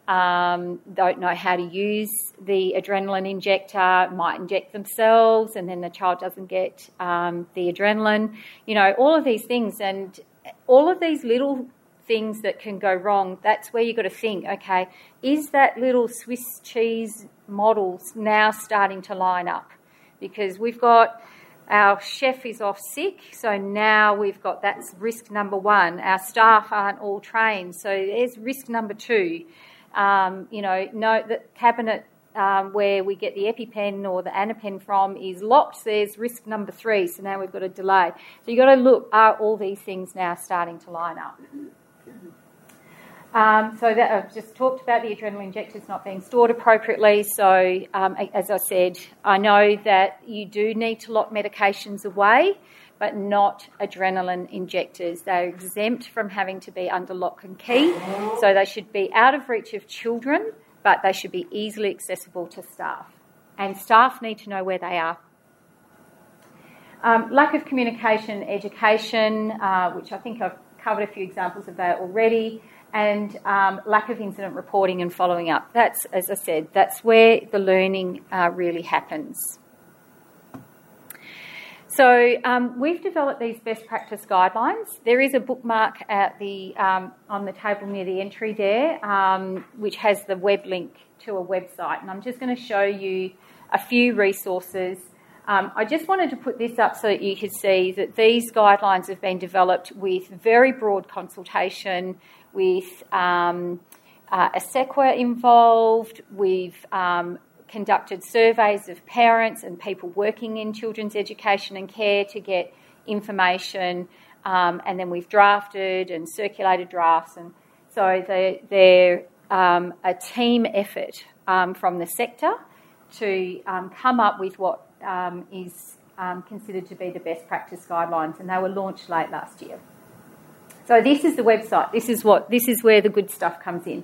um, don't know how to use the adrenaline injector, might inject themselves, and then the child doesn't get um, the adrenaline. You know, all of these things, and all of these little things that can go wrong, that's where you've got to think okay, is that little Swiss cheese model now starting to line up? Because we've got our chef is off sick, so now we've got that's risk number one. Our staff aren't all trained, so there's risk number two. Um, you know, no, the cabinet um, where we get the EpiPen or the Anapen from is locked. There's risk number three, so now we've got a delay. So you've got to look, are all these things now starting to line up? Um, so that I've just talked about the adrenaline injectors not being stored appropriately. So um, as I said, I know that you do need to lock medications away but not adrenaline injectors. They're exempt from having to be under lock and key, so they should be out of reach of children, but they should be easily accessible to staff. And staff need to know where they are. Um, lack of communication, education, uh, which I think I've covered a few examples of that already, and um, lack of incident reporting and following up. That's, as I said, that's where the learning uh, really happens. So um, we've developed these best practice guidelines. There is a bookmark at the um, on the table near the entry there, um, which has the web link to a website, and I'm just going to show you a few resources. Um, I just wanted to put this up so that you could see that these guidelines have been developed with very broad consultation, with um, uh, ACECQA involved. We've um, conducted surveys of parents and people working in children's education and care to get information, um, and then we've drafted and circulated drafts. And so they're, they're um, a team effort um, from the sector to um, come up with what um, is considered to be the best practice guidelines, and they were launched late last year. So this is the website. This is what this is where the good stuff comes in.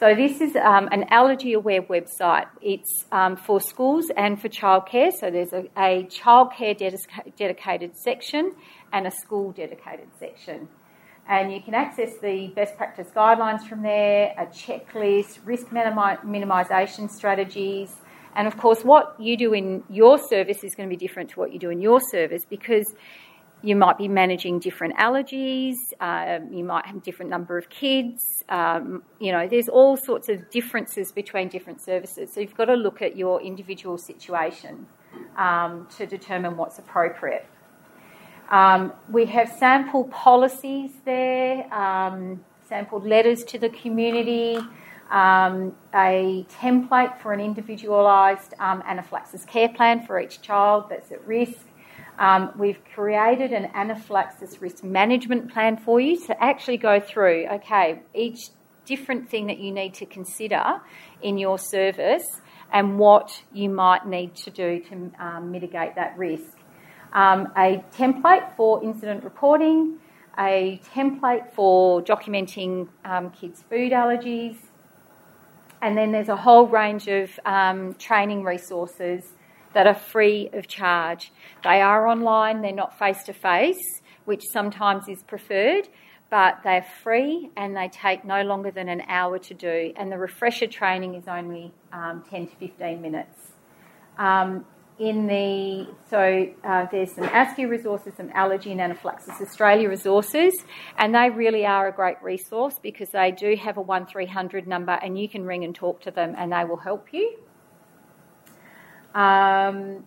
So this is um, an allergy aware website. It's um, for schools and for childcare. So there's a, a childcare dedica- dedicated section and a school dedicated section. And you can access the best practice guidelines from there, a checklist, risk minimi- minimisation strategies, and of course, what you do in your service is going to be different to what you do in your service because you might be managing different allergies. Um, you might have a different number of kids. Um, you know, there's all sorts of differences between different services. So you've got to look at your individual situation um, to determine what's appropriate. Um, we have sample policies there, um, sampled letters to the community, um, a template for an individualised um, anaphylaxis care plan for each child that's at risk. Um, we've created an anaphylaxis risk management plan for you to actually go through, okay, each different thing that you need to consider in your service and what you might need to do to um, mitigate that risk. Um, a template for incident reporting, a template for documenting um, kids' food allergies, and then there's a whole range of um, training resources that are free of charge. They are online, they're not face to face, which sometimes is preferred, but they're free and they take no longer than an hour to do. And the refresher training is only um, 10 to 15 minutes. Um, in the so uh, there's some ASCIA resources, some Allergy and Anaphylaxis Australia resources, and they really are a great resource because they do have a one three hundred number, and you can ring and talk to them, and they will help you. Um,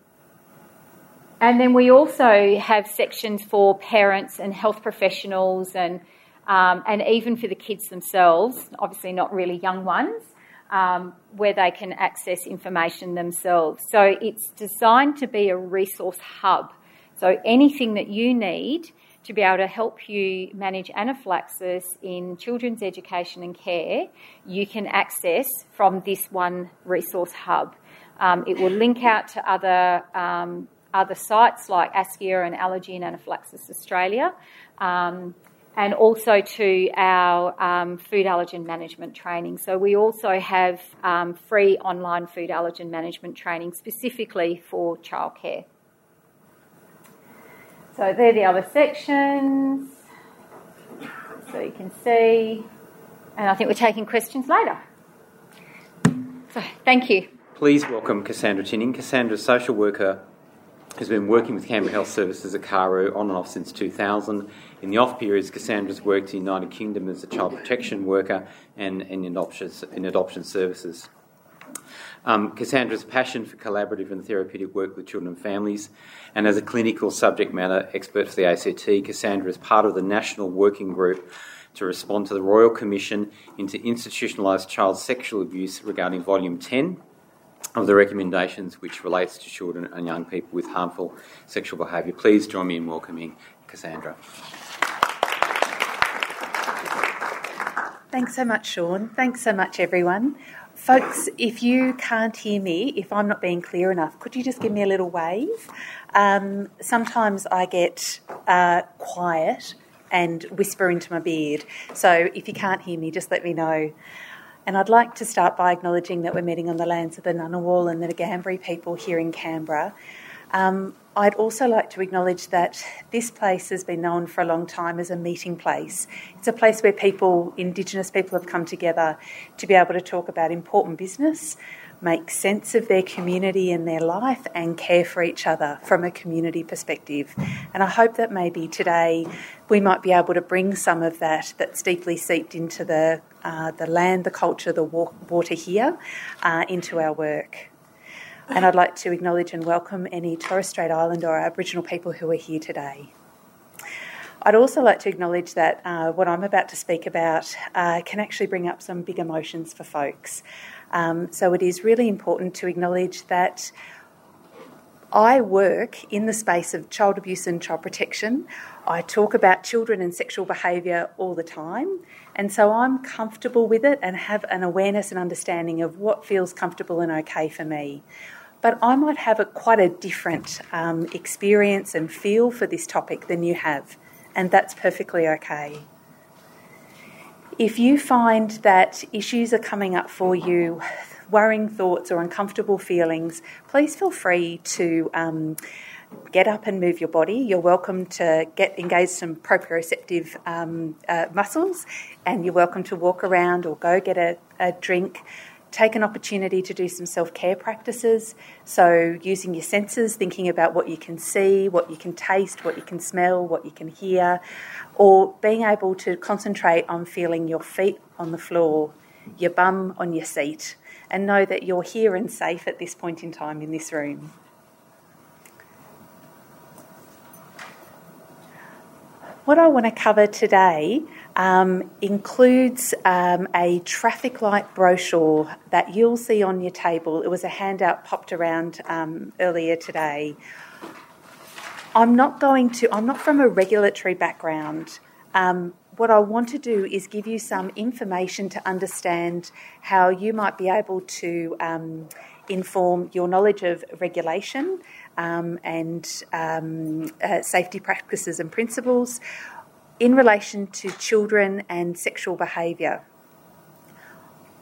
and then we also have sections for parents and health professionals, and um, and even for the kids themselves. Obviously, not really young ones um, where they can access information themselves. So it's designed to be a resource hub. So anything that you need to be able to help you manage anaphylaxis in children's education and care, you can access from this one resource hub. Um, it will link out to other um, other sites like ASCIA and Allergy and Anaphylaxis Australia. Um, and also to our um, food allergen management training. So we also have um, free online food allergen management training specifically for childcare. So they're the other sections. So you can see, and I think we're taking questions later. So thank you. Please welcome Cassandra Tinning. A social worker has been working with Canberra Health Services at CARHU on and off since 2000. In the off periods, Cassandra's worked in the United Kingdom as a child protection worker and, in, adoption, in adoption services. Um, Cassandra's passion for collaborative and therapeutic work with children and families, and as a clinical subject matter expert for the ACT, Cassandra is part of the national working group to respond to the Royal Commission into institutionalised child sexual abuse regarding Volume 10 of the recommendations which relates to children and young people with harmful sexual behaviour. Please join me in welcoming Cassandra. Thanks so much, Sean. Thanks so much, everyone. Folks, if you can't hear me, if I'm not being clear enough, could you just give me a little wave? Um, sometimes I get uh, quiet and whisper into my beard. So if you can't hear me, just let me know. And I'd like to start by acknowledging that we're meeting on the lands of the Ngunnawal and the Ngambri people here in Canberra. Um, I'd also like to acknowledge that this place has been known for a long time as a meeting place. It's a place where people, Indigenous people, have come together to be able to talk about important business, make sense of their community and their life, and care for each other from a community perspective. And I hope that maybe today we might be able to bring some of that that's deeply seeped into the, uh, the land, the culture, the water here uh, into our work. And I'd like to acknowledge and welcome any Torres Strait Islander or Aboriginal people who are here today. I'd also like to acknowledge that uh, what I'm about to speak about uh, can actually bring up some big emotions for folks. Um, so it is really important to acknowledge that I work in the space of child abuse and child protection. I talk about children and sexual behaviour all the time, and so I'm comfortable with it and have an awareness and understanding of what feels comfortable and okay for me. But I might have a, quite a different um, experience and feel for this topic than you have, and that's perfectly okay. If you find that issues are coming up for you, worrying thoughts or uncomfortable feelings, please feel free to um, get up and move your body. You're welcome to get engage some proprioceptive um, uh, muscles, and you're welcome to walk around or go get a, a drink. take an opportunity to do some self care practices. So, using your senses, thinking about what you can see, what you can taste, what you can smell, what you can hear, or being able to concentrate on feeling your feet on the floor, your bum on your seat, and know that you're here and safe at this point in time in this room. What I want to cover today um, includes um, a traffic light brochure that you'll see on your table. It was a handout popped around um, earlier today. I'm not going to, I'm not from a regulatory background. Um, what I want to do is give you some information to understand how you might be able to um, inform your knowledge of regulation um, and um, uh, safety practices and principles in relation to children and sexual behaviour.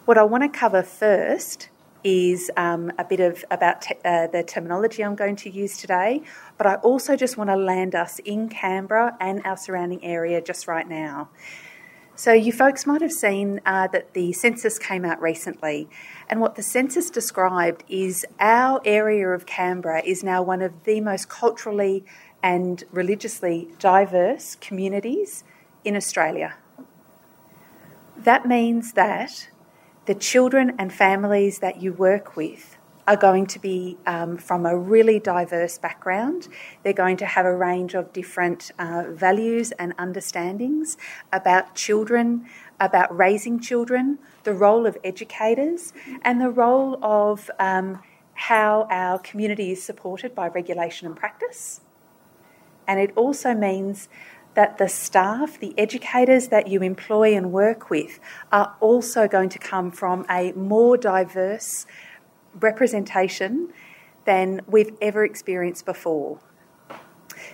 What I want to cover first is um, a bit of about te- uh, the terminology I'm going to use today, but I also just want to land us in Canberra and our surrounding area just right now. So, you folks might have seen uh, that the census came out recently, and what the census described is our area of Canberra is now one of the most culturally and religiously diverse communities in Australia. That means that the children and families that you work with are going to be um, from a really diverse background. They're going to have a range of different uh, values and understandings about children, about raising children, the role of educators, and the role of um, how our community is supported by regulation and practice. And it also means that the staff, the educators that you employ and work with, are also going to come from a more diverse representation than we've ever experienced before.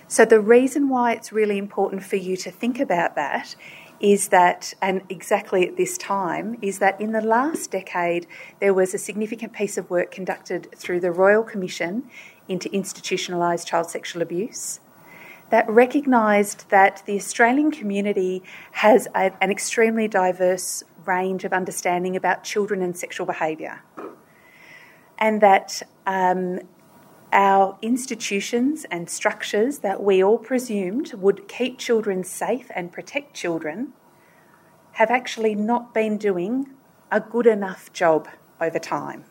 So, the reason why it's really important for you to think about that is that, and exactly at this time, is that in the last decade there was a significant piece of work conducted through the Royal Commission into Institutionalised Child Sexual Abuse that recognised that the Australian community has a, an extremely diverse range of understanding about children and sexual behaviour and that um, our institutions and structures that we all presumed would keep children safe and protect children have actually not been doing a good enough job over time.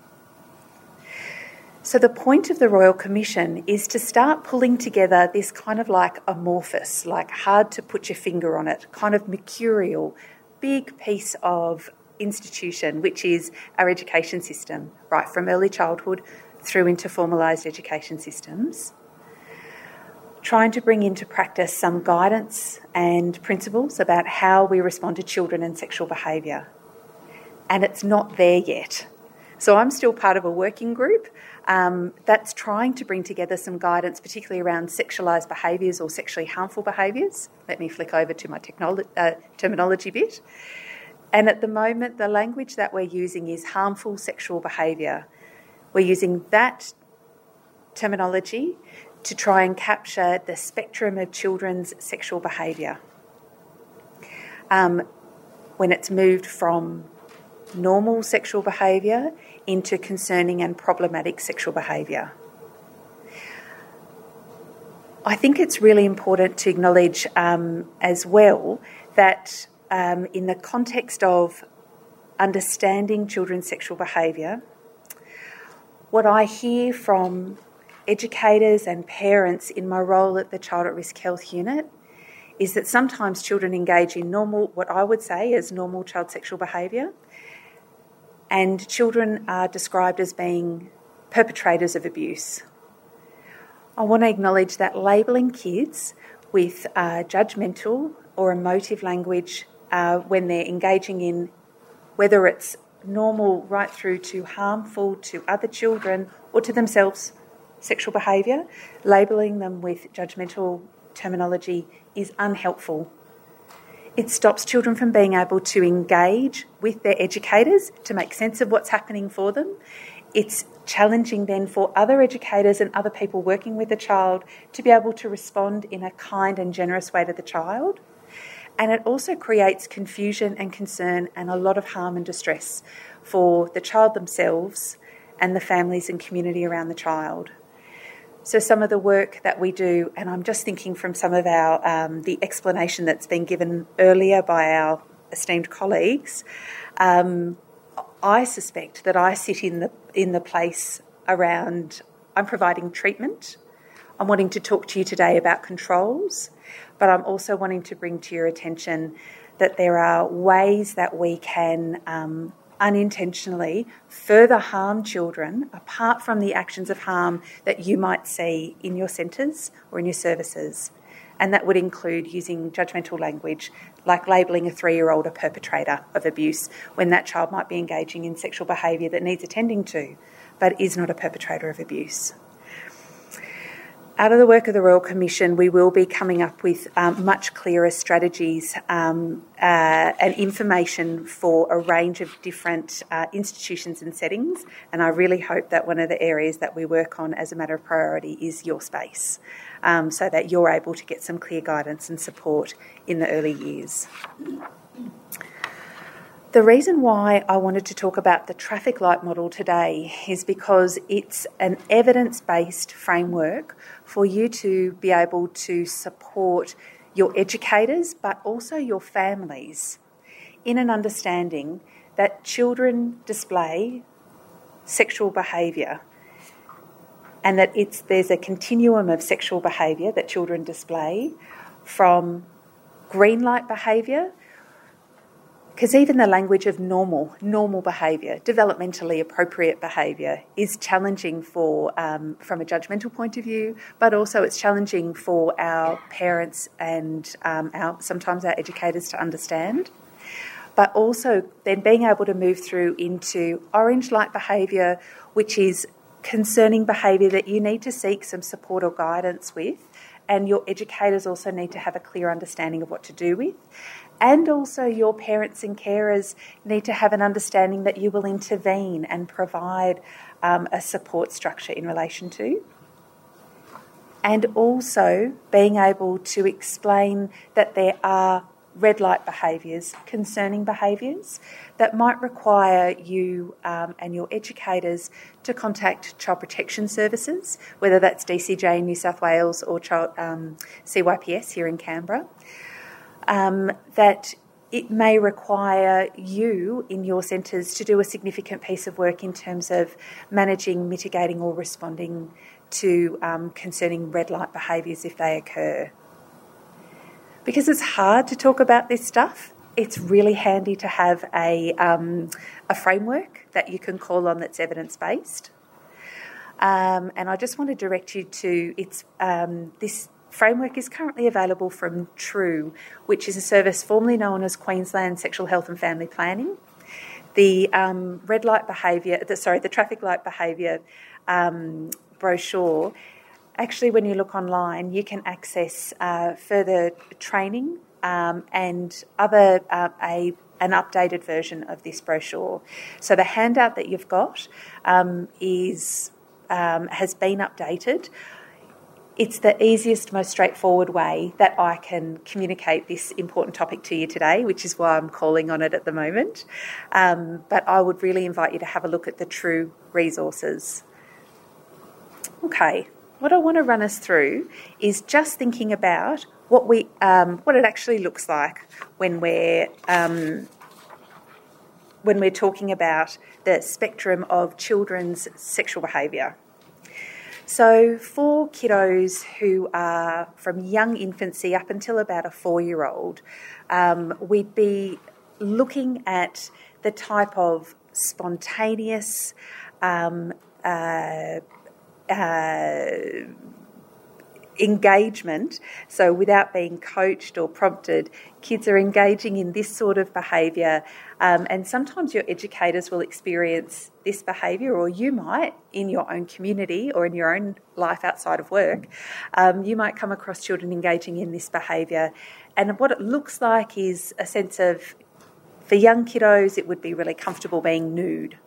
So, the point of the Royal Commission is to start pulling together this kind of like amorphous, like hard to put your finger on it, kind of mercurial, big piece of institution, which is our education system, right from early childhood through into formalised education systems. Trying to bring into practice some guidance and principles about how we respond to children and sexual behaviour. And it's not there yet. So I'm still part of a working group um, that's trying to bring together some guidance, particularly around sexualised behaviours or sexually harmful behaviours. Let me flick over to my technolo- uh, terminology bit. And at the moment, the language that we're using is harmful sexual behaviour. We're using that terminology to try and capture the spectrum of children's sexual behaviour. Um, when it's moved from normal sexual behaviour into concerning and problematic sexual behaviour. I think it's really important to acknowledge um, as well that um, in the context of understanding children's sexual behaviour, what I hear from educators and parents in my role at the Child at Risk Health Unit is that sometimes children engage in normal, what I would say is normal child sexual behaviour, and children are described as being perpetrators of abuse. I want to acknowledge that labelling kids with uh, judgmental or emotive language uh, when they're engaging in whether it's normal right through to harmful to other children or to themselves sexual behaviour, labelling them with judgmental terminology is unhelpful. It stops children from being able to engage with their educators to make sense of what's happening for them. It's challenging then for other educators and other people working with the child to be able to respond in a kind and generous way to the child. And it also creates confusion and concern and a lot of harm and distress for the child themselves and the families and community around the child. So some of the work that we do, and I'm just thinking from some of our um, the explanation that's been given earlier by our esteemed colleagues, um, I suspect that I sit in the in the place around. I'm providing treatment. I'm wanting to talk to you today about controls, but I'm also wanting to bring to your attention that there are ways that we can um, unintentionally further harm children apart from the actions of harm that you might see in your centres or in your services. And that would include using judgmental language, like labelling a three year old a perpetrator of abuse when that child might be engaging in sexual behaviour that needs attending to, but is not a perpetrator of abuse out of the work of the Royal Commission, we will be coming up with um, much clearer strategies um, uh, and information for a range of different uh, institutions and settings. And I really hope that one of the areas that we work on as a matter of priority is your space, um, so that you're able to get some clear guidance and support in the early years. The reason why I wanted to talk about the traffic light model today is because it's an evidence based framework for you to be able to support your educators but also your families in an understanding that children display sexual behaviour and that it's there's a continuum of sexual behaviour that children display from green light behaviour because even the language of normal, normal behaviour, developmentally appropriate behaviour, is challenging for um, from a judgmental point of view, but also it's challenging for our parents and um, our sometimes our educators to understand. But also then being able to move through into orange light behaviour, which is concerning behaviour that you need to seek some support or guidance with, and your educators also need to have a clear understanding of what to do with and also your parents and carers need to have an understanding that you will intervene and provide um, a support structure in relation to. And also being able to explain that there are red light behaviours, concerning behaviours that might require you um, and your educators to contact Child Protection Services, whether that's DCJ in New South Wales or child, um, CYPS here in Canberra um, that it may require you in your centres to do a significant piece of work in terms of managing, mitigating, or responding to um, concerning red light behaviours if they occur. Because it's hard to talk about this stuff, it's really handy to have a, um, a framework that you can call on that's evidence based. Um, and I just want to direct you to it's um, this framework is currently available from TRUE, which is a service formerly known as Queensland Sexual Health and Family Planning. The um, red light behaviour, the, sorry, the traffic light behaviour um, brochure. Actually, when you look online, you can access uh, further training um, and other uh, a an updated version of this brochure. So the handout that you've got um, is um, has been updated it's the easiest, most straightforward way that I can communicate this important topic to you today, which is why I'm calling on it at the moment. Um, but I would really invite you to have a look at the true resources. Okay, what I want to run us through is just thinking about what we um, what it actually looks like when we're um, when we're talking about the spectrum of children's sexual behaviour. So, for kiddos who are from young infancy up until about a four year old, um, we'd be looking at the type of spontaneous, um, uh, uh, engagement. So, without being coached or prompted, kids are engaging in this sort of behaviour. Um, and sometimes your educators will experience this behaviour, or you might in your own community or in your own life outside of work. Um, you might come across children engaging in this behaviour. And what it looks like is a sense of, for young kiddos, it would be really comfortable being nude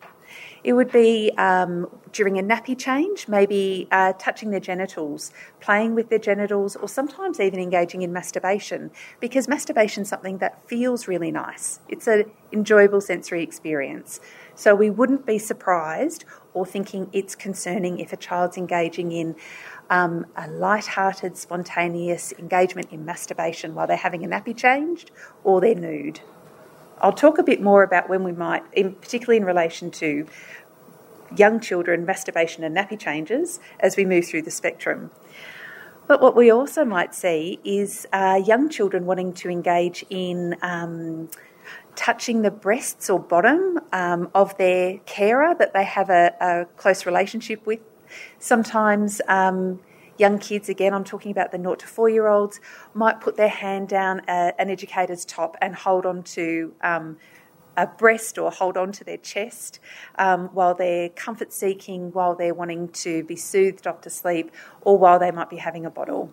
It would be um, during a nappy change, maybe uh, touching their genitals, playing with their genitals, or sometimes even engaging in masturbation, because masturbation is something that feels really nice. It's an enjoyable sensory experience. So we wouldn't be surprised or thinking it's concerning if a child's engaging in um, a light-hearted, spontaneous engagement in masturbation while they're having a nappy changed or they're nude. I'll talk a bit more about when we might, in, particularly in relation to young children, masturbation and nappy changes as we move through the spectrum. But what we also might see is uh, young children wanting to engage in um, touching the breasts or bottom um, of their carer that they have a, a close relationship with. Sometimes um, young kids, again, I'm talking about the 0 to 4 year olds, might put their hand down an educator's top and hold on to um, a breast or hold on to their chest um, while they're comfort seeking, while they're wanting to be soothed off to sleep, or while they might be having a bottle.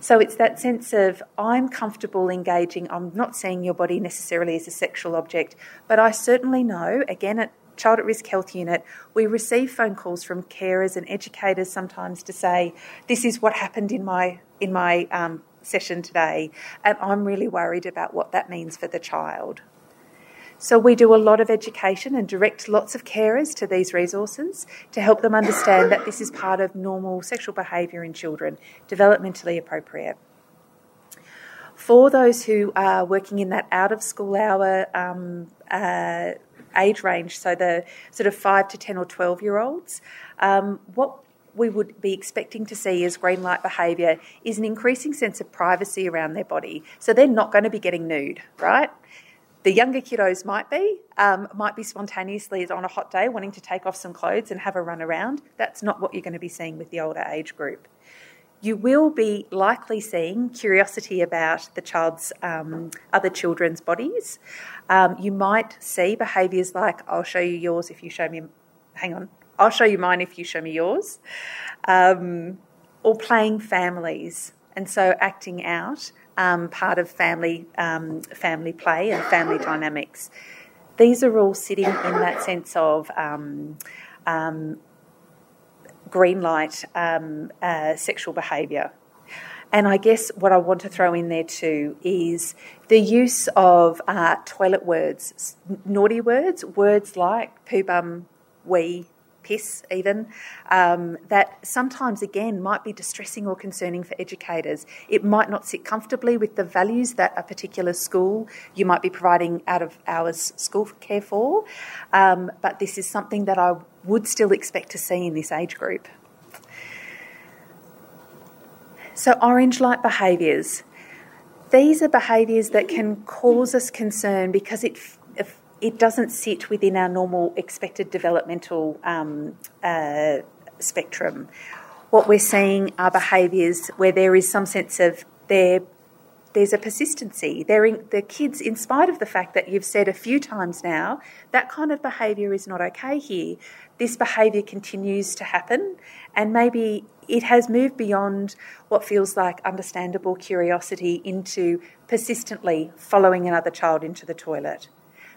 So it's that sense of I'm comfortable engaging. I'm not seeing your body necessarily as a sexual object, but I certainly know, again, at Child at Risk Health Unit, we receive phone calls from carers and educators sometimes to say, "This is what happened in my in my um, session today, and I'm really worried about what that means for the child." So we do a lot of education and direct lots of carers to these resources to help them understand that this is part of normal sexual behaviour in children, developmentally appropriate. For those who are working in that out of school hour um, uh, age range, so the sort of 5 to 10 or 12 year olds, um, what we would be expecting to see as green light behaviour is an increasing sense of privacy around their body. So they're not going to be getting nude, right? The younger kiddos might be, um, might be spontaneously on a hot day wanting to take off some clothes and have a run around. That's not what you're going to be seeing with the older age group. You will be likely seeing curiosity about the child's um, other children's bodies. Um, you might see behaviours like, I'll show you yours if you show me, hang on, I'll show you mine if you show me yours, um, or playing families. And so acting out um, part of family um, family play and family dynamics. These are all sitting in that sense of um, green light um, uh, sexual behaviour. And I guess what I want to throw in there too is the use of uh, toilet words, naughty words, words like poo bum, wee, piss, even, um, that sometimes again might be distressing or concerning for educators. It might not sit comfortably with the values that a particular school you might be providing out of hours school care for, um, but this is something that I would still expect to see in this age group. So, orange light behaviours. These are behaviours that can cause us concern because it it doesn't sit within our normal expected developmental um, uh, spectrum. What we're seeing are behaviours where there is some sense of there, there's a persistency. In, the kids, in spite of the fact that you've said a few times now, that kind of behaviour is not okay here. This behaviour continues to happen, and maybe it has moved beyond what feels like understandable curiosity into persistently following another child into the toilet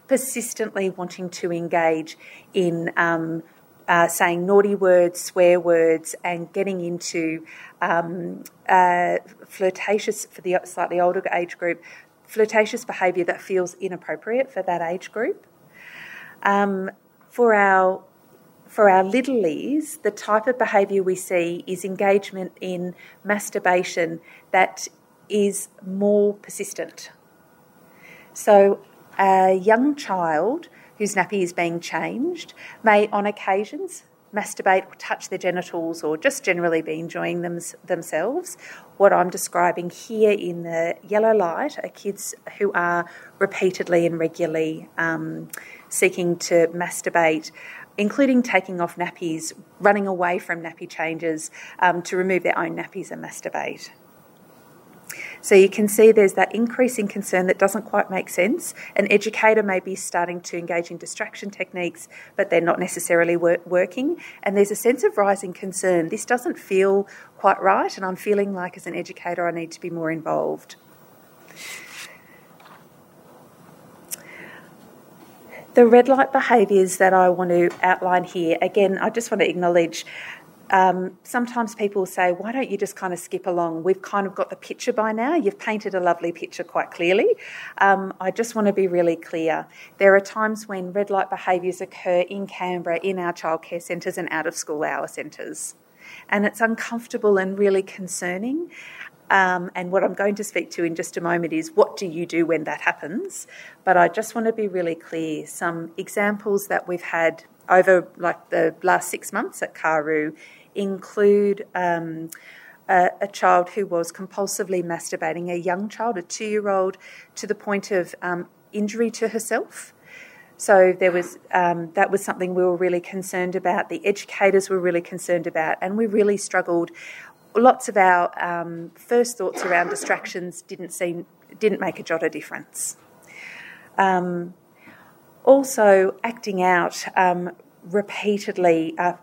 persistently wanting to engage in um, uh, saying naughty words, swear words, and getting into um, uh, flirtatious for the slightly older age group, flirtatious behaviour that feels inappropriate for that age group. Um, for our for our littlies, the type of behaviour we see is engagement in masturbation that is more persistent. So a young child whose nappy is being changed may, on occasions, masturbate or touch their genitals or just generally be enjoying them, themselves. What I'm describing here in the yellow light are kids who are repeatedly and regularly um, seeking to masturbate. Including taking off nappies, running away from nappy changes um, to remove their own nappies and masturbate. So you can see there's that increasing concern that doesn't quite make sense. An educator may be starting to engage in distraction techniques, but they're not necessarily wor- working. And there's a sense of rising concern. This doesn't feel quite right, and I'm feeling like as an educator I need to be more involved. The red light behaviours that I want to outline here, again, I just want to acknowledge um, sometimes people say, why don't you just kind of skip along? We've kind of got the picture by now. You've painted a lovely picture quite clearly. Um, I just want to be really clear. There are times when red light behaviours occur in Canberra, in our childcare centres and out of school hour centres. And it's uncomfortable and really concerning. Um, and what I'm going to speak to in just a moment is what do you do when that happens? But I just want to be really clear. Some examples that we've had over like the last six months at CARHU include um, a, a, child who was compulsively masturbating, a young child, a two-year-old, to the point of um, injury to herself. So there was um, that was something we were really concerned about. The educators were really concerned about, and we really struggled lots of our um, first thoughts around distractions didn't seem didn't make a jot of difference. Um, also, acting out um, repeatedly, uh,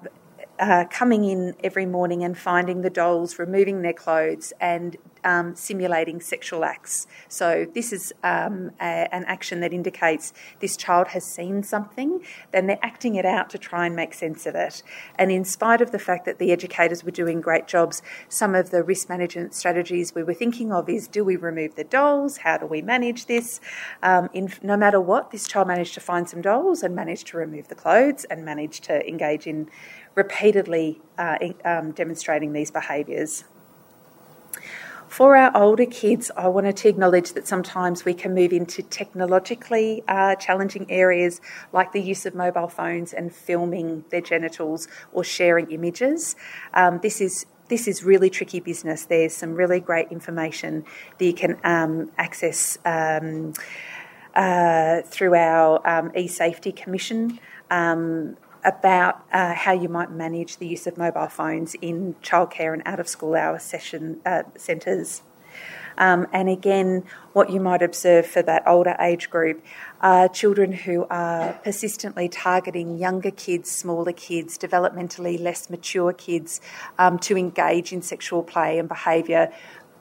uh, coming in every morning and finding the dolls, removing their clothes, and um, simulating sexual acts. So, this is um, a, an action that indicates this child has seen something, then they're acting it out to try and make sense of it. And in spite of the fact that the educators were doing great jobs, some of the risk management strategies we were thinking of is do we remove the dolls? How do we manage this? Um, in, no matter what, this child managed to find some dolls and managed to remove the clothes and managed to engage in repeatedly uh, um, demonstrating these behaviours. For our older kids, I wanted to acknowledge that sometimes we can move into technologically uh, challenging areas like the use of mobile phones and filming their genitals or sharing images. Um, this is this is really tricky business. There's some really great information that you can um, access um, uh, through our um, e-safety commission um, about uh, how you might manage the use of mobile phones in childcare and out of school hour session uh, centres. Um, and again, what you might observe for that older age group are children who are persistently targeting younger kids, smaller kids, developmentally less mature kids um, to engage in sexual play and behaviour.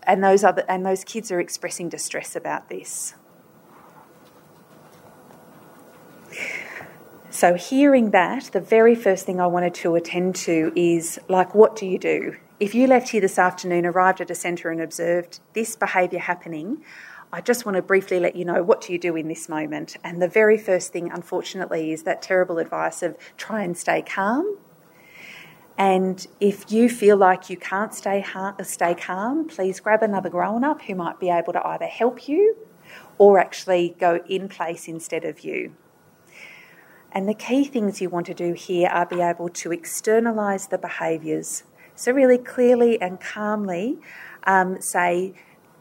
And those other and those kids are expressing distress about this. So, hearing that, the very first thing I wanted to attend to is like, what do you do? If you left here this afternoon, arrived at a centre, and observed this behaviour happening, I just want to briefly let you know what do you do in this moment. And the very first thing, unfortunately, is that terrible advice of try and stay calm. And if you feel like you can't stay, ha- stay calm, please grab another grown up who might be able to either help you or actually go in place instead of you. And the key things you want to do here are be able to externalise the behaviours. So, really clearly and calmly um, say,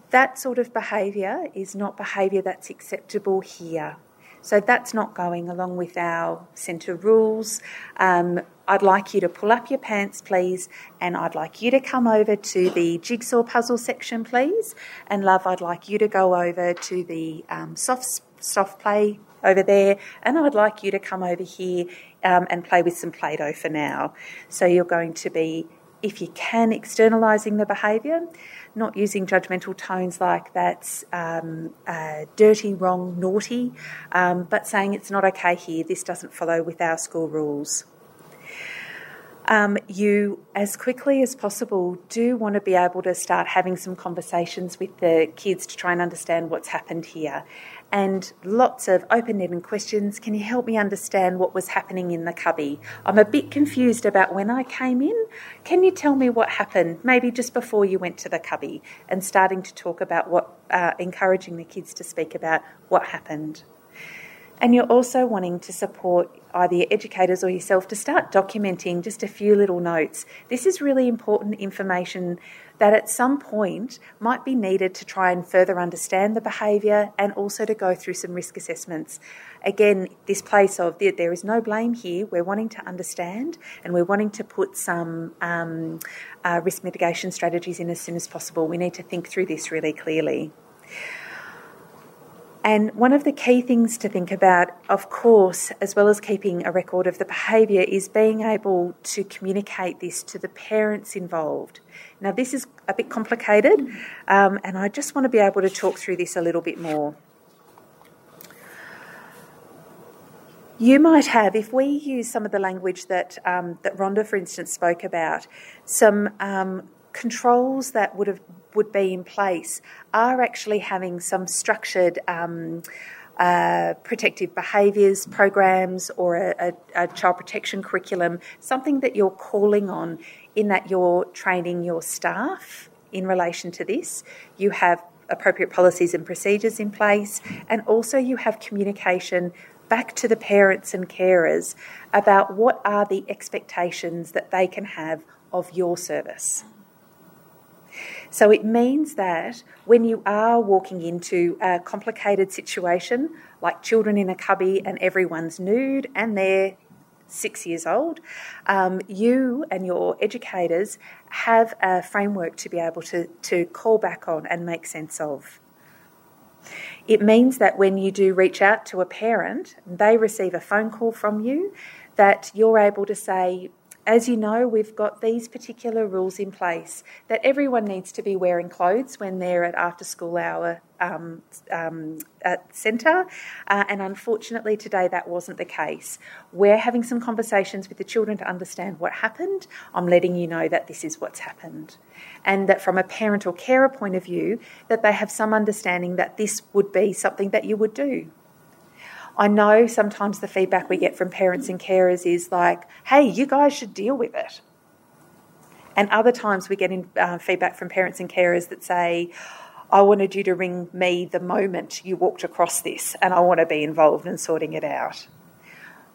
that sort of behaviour is not behaviour that's acceptable here. So, that's not going along with our centre rules. Um, I'd like you to pull up your pants, please, and I'd like you to come over to the jigsaw puzzle section, please. And, love, I'd like you to go over to the um, soft, soft play over there, and I'd like you to come over here um, and play with some Play Doh for now. So you're going to be, if you can, externalising the behaviour, not using judgmental tones like that's um, uh, dirty, wrong, naughty, um, but saying it's not okay here, this doesn't follow with our school rules. Um, you, as quickly as possible, do want to be able to start having some conversations with the kids to try and understand what's happened here and lots of open ended questions. Can you help me understand what was happening in the cubby? I'm a bit confused about when I came in. Can you tell me what happened, maybe just before you went to the cubby? And starting to talk about what, uh, encouraging the kids to speak about what happened. And you're also wanting to support either your educators or yourself to start documenting just a few little notes. This is really important information that at some point might be needed to try and further understand the behaviour and also to go through some risk assessments. Again, this place of there is no blame here, we're wanting to understand and we're wanting to put some um, uh, risk mitigation strategies in as soon as possible. We need to think through this really clearly. And one of the key things to think about, of course, as well as keeping a record of the behaviour, is being able to communicate this to the parents involved. Now, this is a bit complicated, um, and I just want to be able to talk through this a little bit more. You might have, if we use some of the language that um, that Rhonda, for instance, spoke about, some um, controls that would have would be in place are actually having some structured. Um, uh, protective behaviours programs or a, a, a, child protection curriculum, something that you're calling on in that you're training your staff in relation to this. You have appropriate policies and procedures in place, and also you have communication back to the parents and carers about what are the expectations that they can have of your service. So it means that when you are walking into a complicated situation, like children in a cubby and everyone's nude and they're six years old, um, you and your educators have a framework to be able to, to call back on and make sense of. It means that when you do reach out to a parent, they receive a phone call from you, that you're able to say, as you know, we've got these particular rules in place that everyone needs to be wearing clothes when they're at after school hour um, um, centre, uh, and unfortunately today that wasn't the case. We're having some conversations with the children to understand what happened. I'm letting you know that this is what's happened, and that from a parent or carer point of view, that they have some understanding that this would be something that you would do. I know sometimes the feedback we get from parents and carers is like, hey, you guys should deal with it. And other times we get in, uh, feedback from parents and carers that say, I wanted you to ring me the moment you walked across this, and I want to be involved in sorting it out.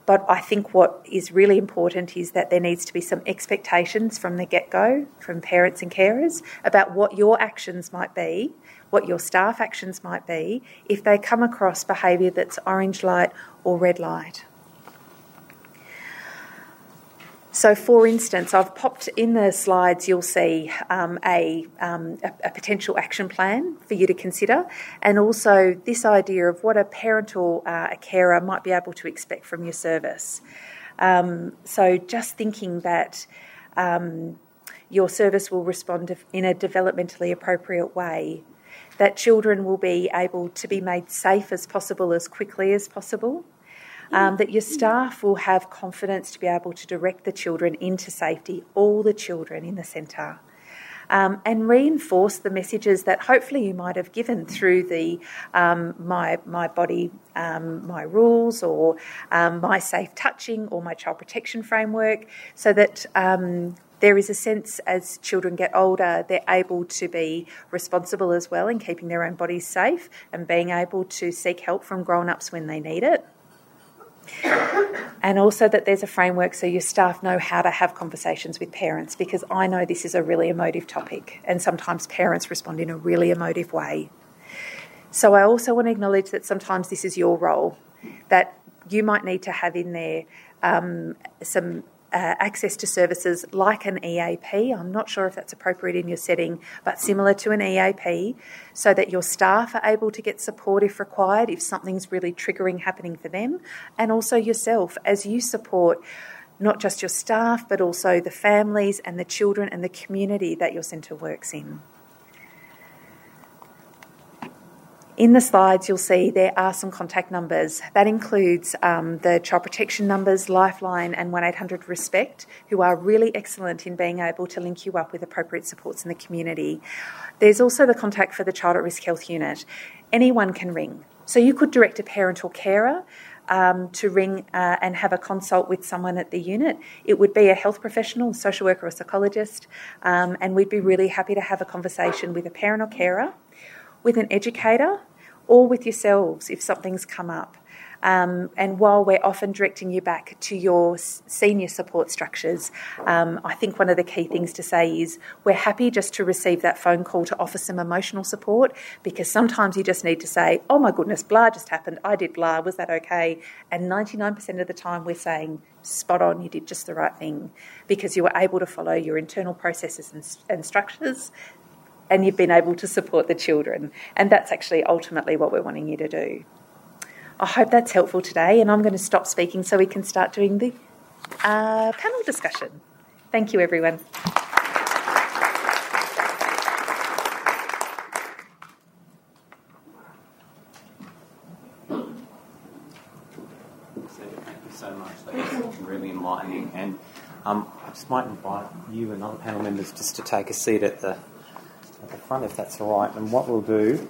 But I think what is really important is that there needs to be some expectations from the get go from parents and carers about what your actions might be what your staff actions might be if they come across behaviour that's orange light or red light. So, for instance, I've popped in the slides, you'll see um, a, um, a, a, potential action plan for you to consider, and also this idea of what a parent or uh, a carer might be able to expect from your service. Um, so, just thinking that um, your service will respond in a developmentally appropriate way that children will be able to be made safe as possible as quickly as possible. Um, that your staff will have confidence to be able to direct the children into safety, all the children in the centre. Um, and reinforce the messages that hopefully you might have given through the um, my my body um, my rules or um, my safe touching or my child protection framework, so that um, there is a sense as children get older, they're able to be responsible as well in keeping their own bodies safe and being able to seek help from grown ups when they need it. And also that there's a framework so your staff know how to have conversations with parents because I know this is a really emotive topic and sometimes parents respond in a really emotive way. So I also want to acknowledge that sometimes this is your role, that you might need to have in there um, some uh, access to services like an EAP. I'm not sure if that's appropriate in your setting, but similar to an EAP, so that your staff are able to get support if required, if something's really triggering happening for them, and also yourself as you support not just your staff, but also the families and the children and the community that your centre works in. In the slides, you'll see there are some contact numbers. That includes um, the child protection numbers, Lifeline, and 1800 Respect, who are really excellent in being able to link you up with appropriate supports in the community. There's also the contact for the Child at Risk Health Unit. Anyone can ring. So you could direct a parent or carer um, to ring uh, and have a consult with someone at the unit. It would be a health professional, social worker, or psychologist, um, and we'd be really happy to have a conversation with a parent or carer with an educator or with yourselves if something's come up. Um, and while we're often directing you back to your senior support structures, um, I think one of the key things to say is we're happy just to receive that phone call to offer some emotional support because sometimes you just need to say, oh my goodness, blah just happened, I did blah, was that okay? And 99% of the time we're saying, spot on, you did just the right thing because you were able to follow your internal processes and, and structures and you've been able to support the children. And that's actually ultimately what we're wanting you to do. I hope that's helpful today, and I'm going to stop speaking so we can start doing the uh, panel discussion. Thank you, everyone. Thank you so much. That was really enlightening. And um, I just might invite you and other panel members just to take a seat at the front, if that's all right. And what we'll do,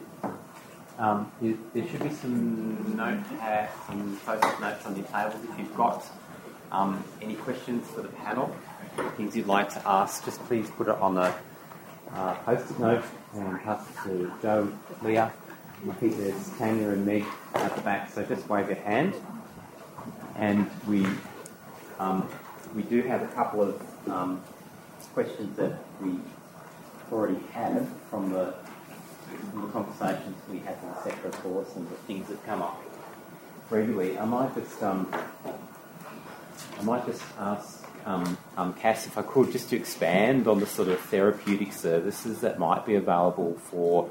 um, is, there should be some notepads and post-it notes on your tables. If you've got um, any questions for the panel, things you'd like to ask, just please put it on the uh, post-it note and pass it to Joe, Leah. I think there's Tanya and Meg at the back, so just wave your hand. And we um, we do have a couple of um, questions that we already have from the, from the conversations we had in the sector course and the things that come up regularly. I might just um, I might just ask um, um, Cass if I could just to expand on the sort of therapeutic services that might be available for,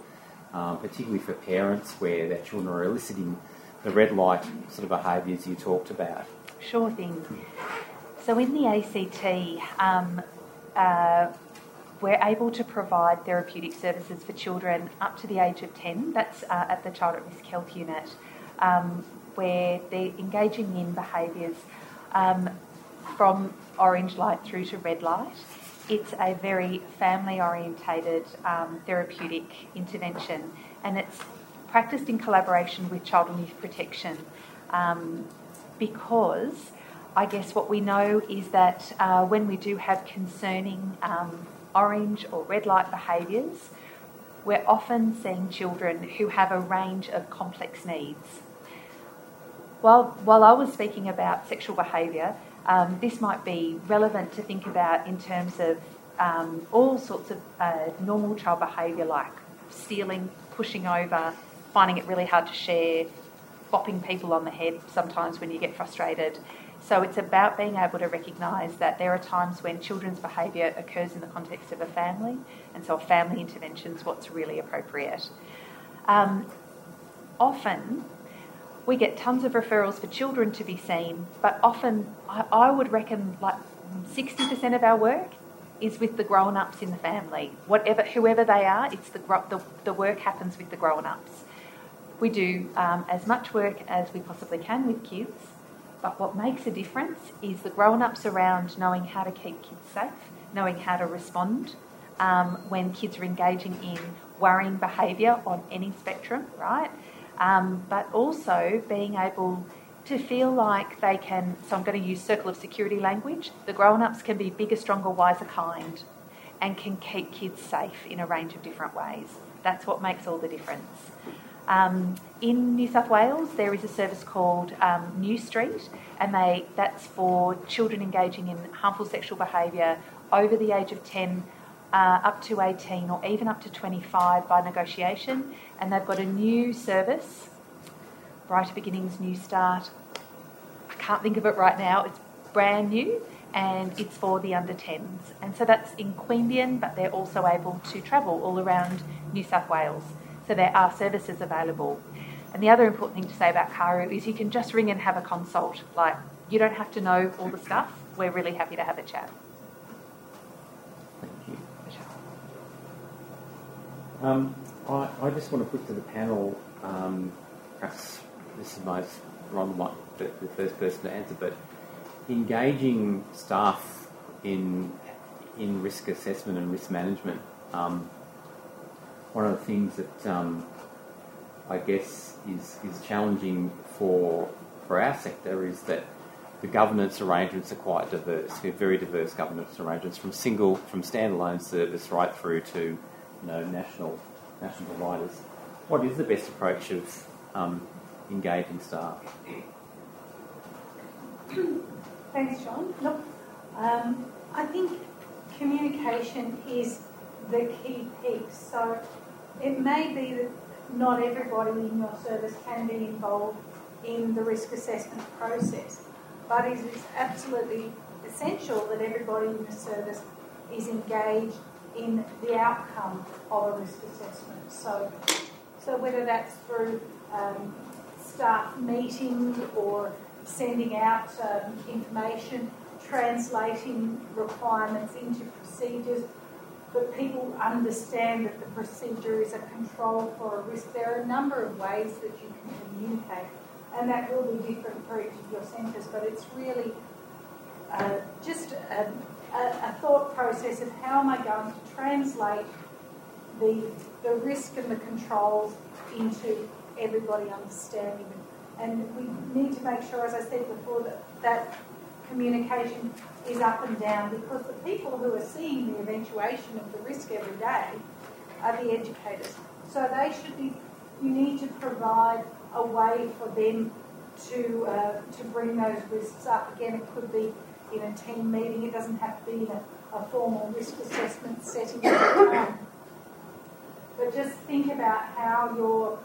um, particularly for parents where their children are eliciting the red light sort of behaviours you talked about. Sure thing. So in the ACT, um, uh, we're able to provide therapeutic services for children up to the age of 10. That's uh, at the Child at Risk Health Unit, um, where they're engaging in behaviours um, from orange light through to red light. It's a very family orientated um, therapeutic intervention and it's practiced in collaboration with Child and Youth Protection um, because I guess what we know is that uh, when we do have concerning um, orange or red light behaviours, we're often seeing children who have a range of complex needs. While, while I was speaking about sexual behaviour, um, this might be relevant to think about in terms of um, all sorts of uh, normal child behaviour like stealing, pushing over, finding it really hard to share, bopping people on the head sometimes when you get frustrated. So it's about being able to recognise that there are times when children's behaviour occurs in the context of a family, and so family intervention is what's really appropriate. Um, often, we get tons of referrals for children to be seen, but often I, I would reckon like 60% of our work is with the grown ups in the family. Whatever, whoever they are, it's the, the, the work happens with the grown ups. We do um, as much work as we possibly can with kids, but what makes a difference is the grown ups around knowing how to keep kids safe, knowing how to respond um, when kids are engaging in worrying behaviour on any spectrum, right? Um, but also being able to feel like they can. So I'm going to use circle of security language. The grown ups can be bigger, stronger, wiser, kind, and can keep kids safe in a range of different ways. That's what makes all the difference. Um, in New South Wales, there is a service called um, New Street, and they that's for children engaging in harmful sexual behaviour over the age of 10 uh, up to 18 or even up to 25 by negotiation. And they've got a new service, Brighter Beginnings New Start. I can't think of it right now, it's brand new and it's for the under 10s. And so that's in Queanbeyan, but they're also able to travel all around New South Wales. So there are services available. And the other important thing to say about CARHU is you can just ring and have a consult. Like, you don't have to know all the stuff. We're really happy to have a chat. Thank you. Um, I, I just want to put to the panel, um, perhaps this is my Ron might be the first person to answer, but engaging staff in in risk assessment and risk management. Um, one of the things that um, I guess is is challenging for for our sector is that the governance arrangements are quite diverse. We have very diverse governance arrangements from single from standalone service right through to you know national national providers. What is the best approach of um, engaging staff? Thanks, John. Look, um, I think communication is the key piece. So it may be that not everybody in your service can be involved in the risk assessment process, but it is absolutely essential that everybody in the service is engaged in the outcome of a risk assessment. So, so whether that's through um, staff meetings or sending out um, information, translating requirements into procedures, but people understand that the procedure is a control for a risk. There are a number of ways that you can communicate, and that will be different for each of your centres, but it's really uh, just a, a, a, thought process of how am I going to translate the, the risk and the controls into everybody understanding. And we need to make sure, as I said before, that that communication is up and down because the people who are seeing the eventuation of the risk every day are the educators. So they should be, you need to provide a way for them to, uh, to bring those risks up. Again, it could be in a team meeting, it doesn't have to be in a, a formal risk assessment setting. <coughs> But just think about how your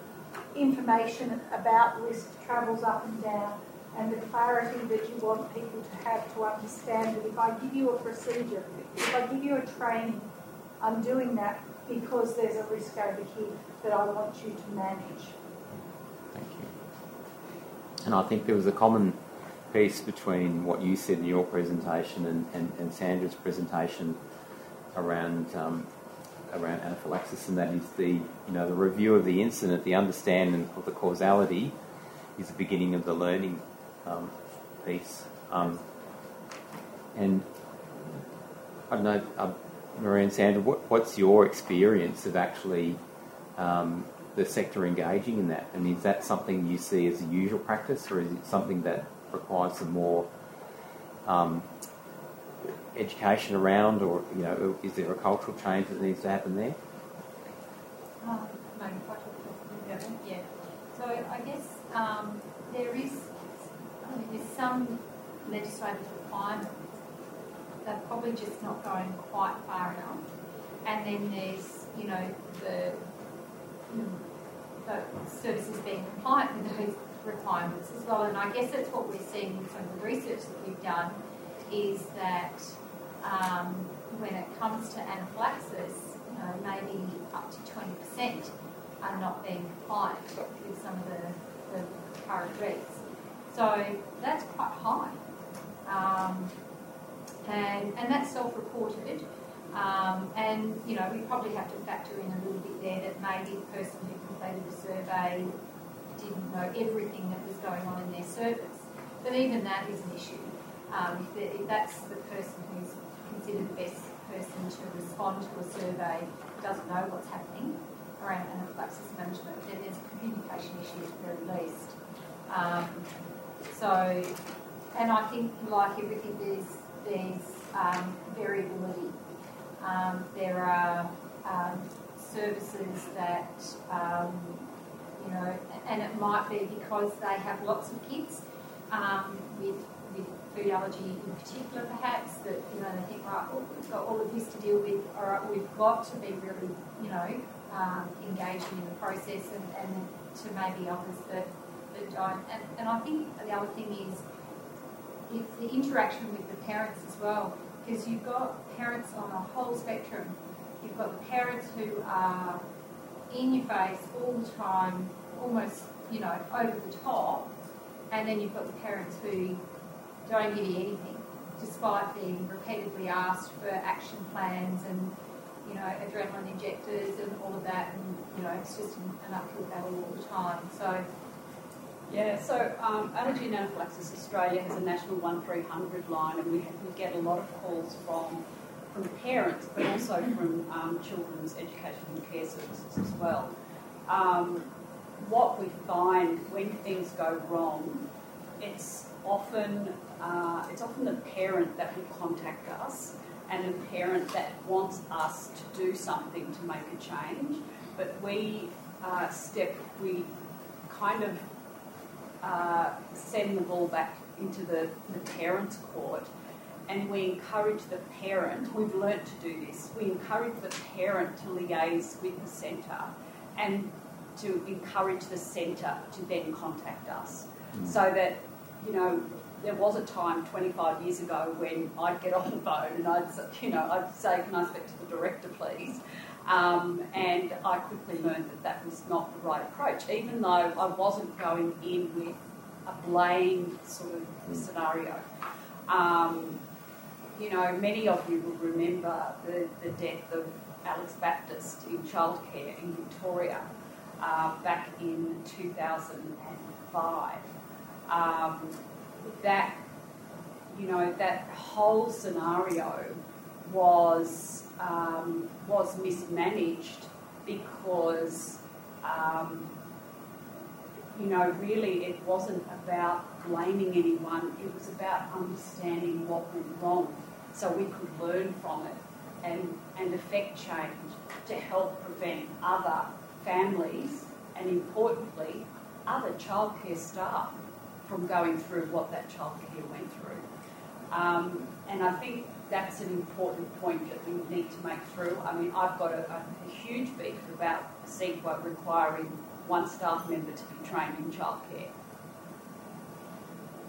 information about risk travels up and down and the clarity that you want people to have to understand that if I give you a procedure, if I give you a training, I'm doing that because there's a risk over here that I want you to manage. Thank you. And I think there was a common piece between what you said in your presentation and, and, and Sandra's presentation around um, around anaphylaxis, and that is the you know the review of the incident, the understanding of the causality, is the beginning of the learning um, piece. Um, and I don't know, uh, Sandra, what, what's your experience of actually um, the sector engaging in that? And is that something you see as a usual practice, or is it something that requires some more um, education around, or you know, is there a cultural change that needs to happen there? Um, yeah. So I guess um, there is I mean, there's some legislative requirements. They're probably just not going quite far enough. And then there's, you know, the, the services being compliant with those requirements as well. And I guess that's what we're seeing in some of the research that we've done is that um, when it comes to anaphylaxis, you know, maybe up to 20% are not being compliant with some of the, the current regs. So that's quite high. Um, and, and that's self-reported. Um, and, you know, we probably have to factor in a little bit there that maybe the person who completed the survey didn't know everything that was going on in their service. But even that is an issue. Um, if, the, if, that's the person who's considered the best person to respond to a survey, doesn't know what's happening around anaphylaxis management, then there's a communication issue at the very least. Um, so, and I think like everything, there's there's um, variability. Um, there are um, services that um, you know, and it might be because they have lots of kids um, with with food allergy in particular, perhaps that you know they think right, well, we've got all of this to deal with. All right, we've got to be really you know um, engaging in the process, and, and to maybe others that And, and I think the other thing is it's the interaction with the parents as well, because you've got parents on a whole spectrum. You've got the parents who are in your face all the time, almost, you know, over the top, and then you've got the parents who don't give you anything, despite being repeatedly asked for action plans and, you know, adrenaline injectors and all of that, and, you know, it's just an uphill battle all the time. So yeah, so um, Allergy and Anaphylaxis Australia has a national 1300 line, and we, we get a lot of calls from from parents, but also from um, children's education and care services as well. Um, what we find when things go wrong, it's often uh, it's often the parent that will contact us, and a parent that wants us to do something to make a change. But we uh, step we kind of uh, send the ball back into the, the parents' court and we encourage the parent, we've learnt to do this, we encourage the parent to liaise with the centre and to encourage the centre to then contact us. Mm. So that, you know, there was a time 25 years ago when I'd get on the phone and I'd, you know, I'd say, can I speak to the director, please? Um, and I quickly learned that that was not the right approach, even though I wasn't going in with a blame sort of mm. scenario. Um, you know, many of you will remember the, the death of Alex Baptist in childcare in Victoria uh, back in 2005. um, that you know that whole scenario was um, was mismanaged because um, you know really it wasn't about blaming anyone. It was about understanding what went wrong, so we could learn from it and and affect change to help prevent other families and importantly other childcare staff from going through what that childcare went through. Um, and I think that's an important point that we need to make through. I mean, I've got a, a, huge beef about ACECQA requiring one staff member to be trained in childcare.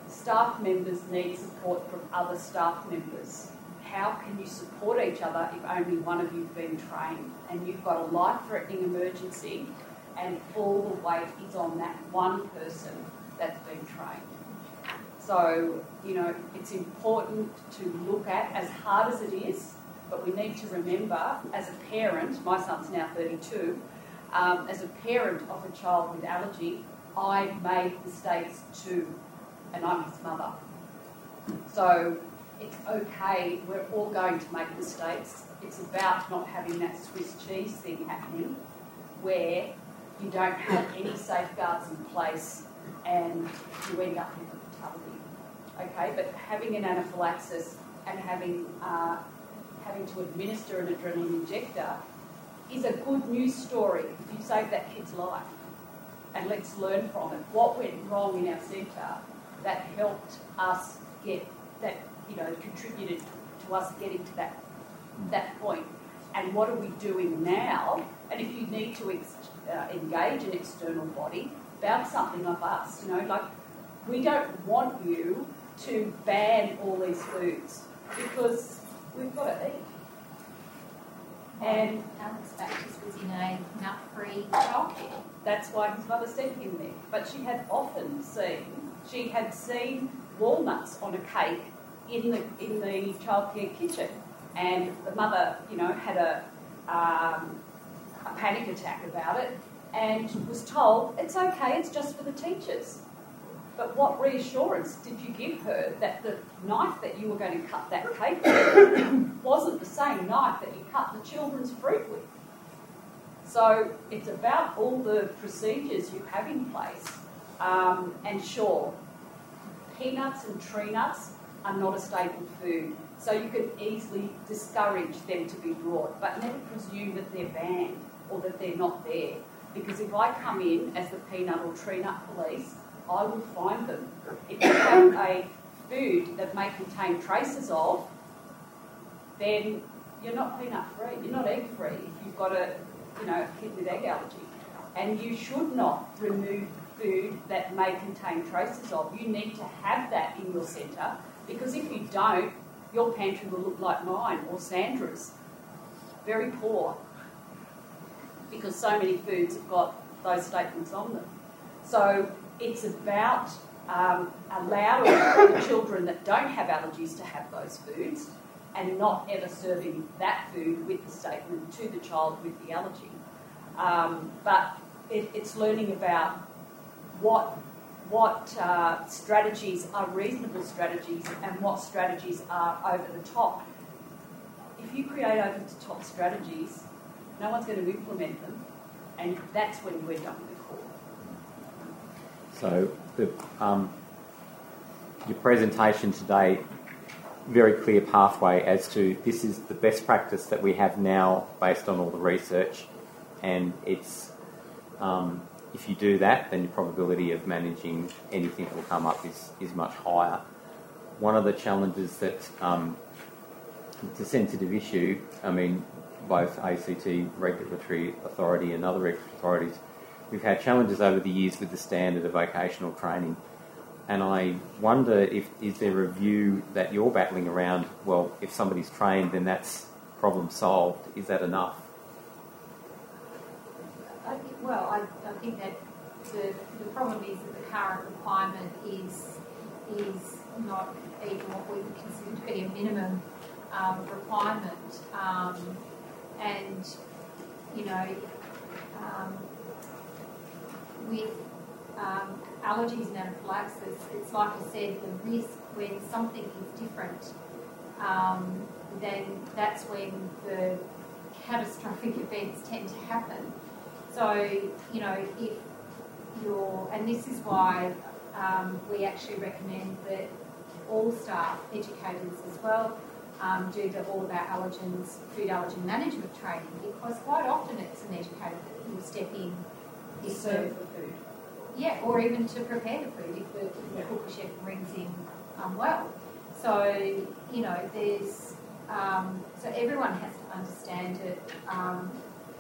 Staff members need support from other staff members. How can you support each other if only one of you've been trained and you've got a life-threatening emergency and all the weight is on that one person that's been trained? So, you know, it's important to look at, as hard as it is, but we need to remember, as a parent, my son's now 32, um, as a parent of a child with allergy, I've made mistakes too, and I'm his mother. So it's okay, we're all going to make mistakes. It's about not having that Swiss cheese thing happening where you don't have any safeguards in place and you end up with. Okay, but having an anaphylaxis and having uh, having to administer an adrenaline injector is a good news story if you save that kid's life. And let's learn from it. What went wrong in our centre that helped us get that, you know, contributed to us getting to that that point. And what are we doing now? And if you need to ex- uh, engage an external body, about something of us, you know, like we don't want you to ban all these foods because we've got to eat. And Alex Baptist was in a nut-free childcare. That's why his mother sent him there. But she had often seen, she had seen walnuts on a cake in the in the childcare kitchen, and the mother, you know, had a um, a panic attack about it, and was told it's okay, it's just for the teachers. But what reassurance did you give her that the knife that you were going to cut that cake with wasn't the same knife that you cut the children's fruit with? So it's about all the procedures you have in place. Um, and sure, peanuts and tree nuts are not a staple food, so you can easily discourage them to be brought, but never presume that they're banned or that they're not there. Because if I come in as the peanut or tree nut police, I will find them. If you have a food that may contain traces of, then you're not peanut free, you're not egg free if you've got a you know, kid with egg allergy. And you should not remove food that may contain traces of. You need to have that in your centre because if you don't, your pantry will look like mine or Sandra's. Very poor because so many foods have got those statements on them. So it's about um, allowing the children that don't have allergies to have those foods and not ever serving that food with the statement to the child with the allergy. Um, but it, it's learning about what what uh, strategies are reasonable strategies and what strategies are over the top. If you create over the top strategies, no one's going to implement them, and that's when we're done. So the, um, your presentation today, very clear pathway as to this is the best practice that we have now based on all the research, and it's um, if you do that, then your probability of managing anything that will come up is, is much higher. One of the challenges that um, it's a sensitive issue. I mean, both ACT regulatory authority and other regulatory authorities we've had challenges over the years with the standard of vocational training. And I wonder if is there a view that you're battling around, well, if somebody's trained, then that's problem solved. Is that enough? I think, well, I, I think that the, the problem is that the current requirement is is not even what we would consider to be a minimum um, requirement. Um, and, you know, um, with um, allergies and anaphylaxis, it's like I said, the risk when something is different, um, then that's when the catastrophic <laughs> events tend to happen. So, you know, if you're, and this is why um, we actually recommend that all staff, educators as well, um, do the all about allergens, food allergen management training because quite often it's an educator that will step in to serve the food. Yeah, or even to prepare the food if the, if the cook chef brings in unwell. So, you know, there's, um, so everyone has to understand it. Um,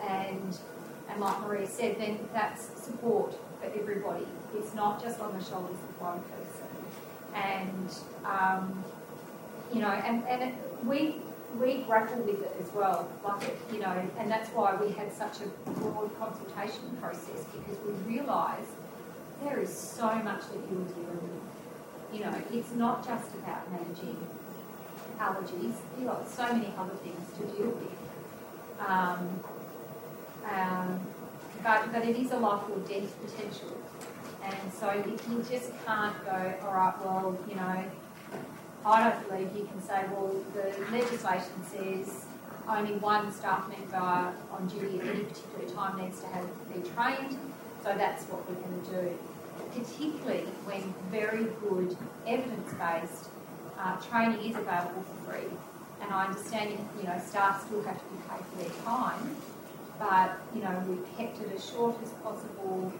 and, and like Maria said, then that's support for everybody. It's not just on the shoulders of one person. And, um, you know, and, and it, we, we grapple with it as well. Like, it, you know, and that's why we had such a broad consultation process because we realised there is so much that you're dealing with. You know, it's not just about managing allergies. You've got so many other things to deal with. Um, um, but, but it is a life or death potential. And so if you just can't go, all right, well, you know, I don't believe you can say, well, the legislation says only one staff member on duty at any particular time needs to have be trained, so that's what we're going to do. Particularly when very good evidence-based uh, training is available for free, and I understand you know staff still have to be paid for their time, but you know we've kept it as short as possible.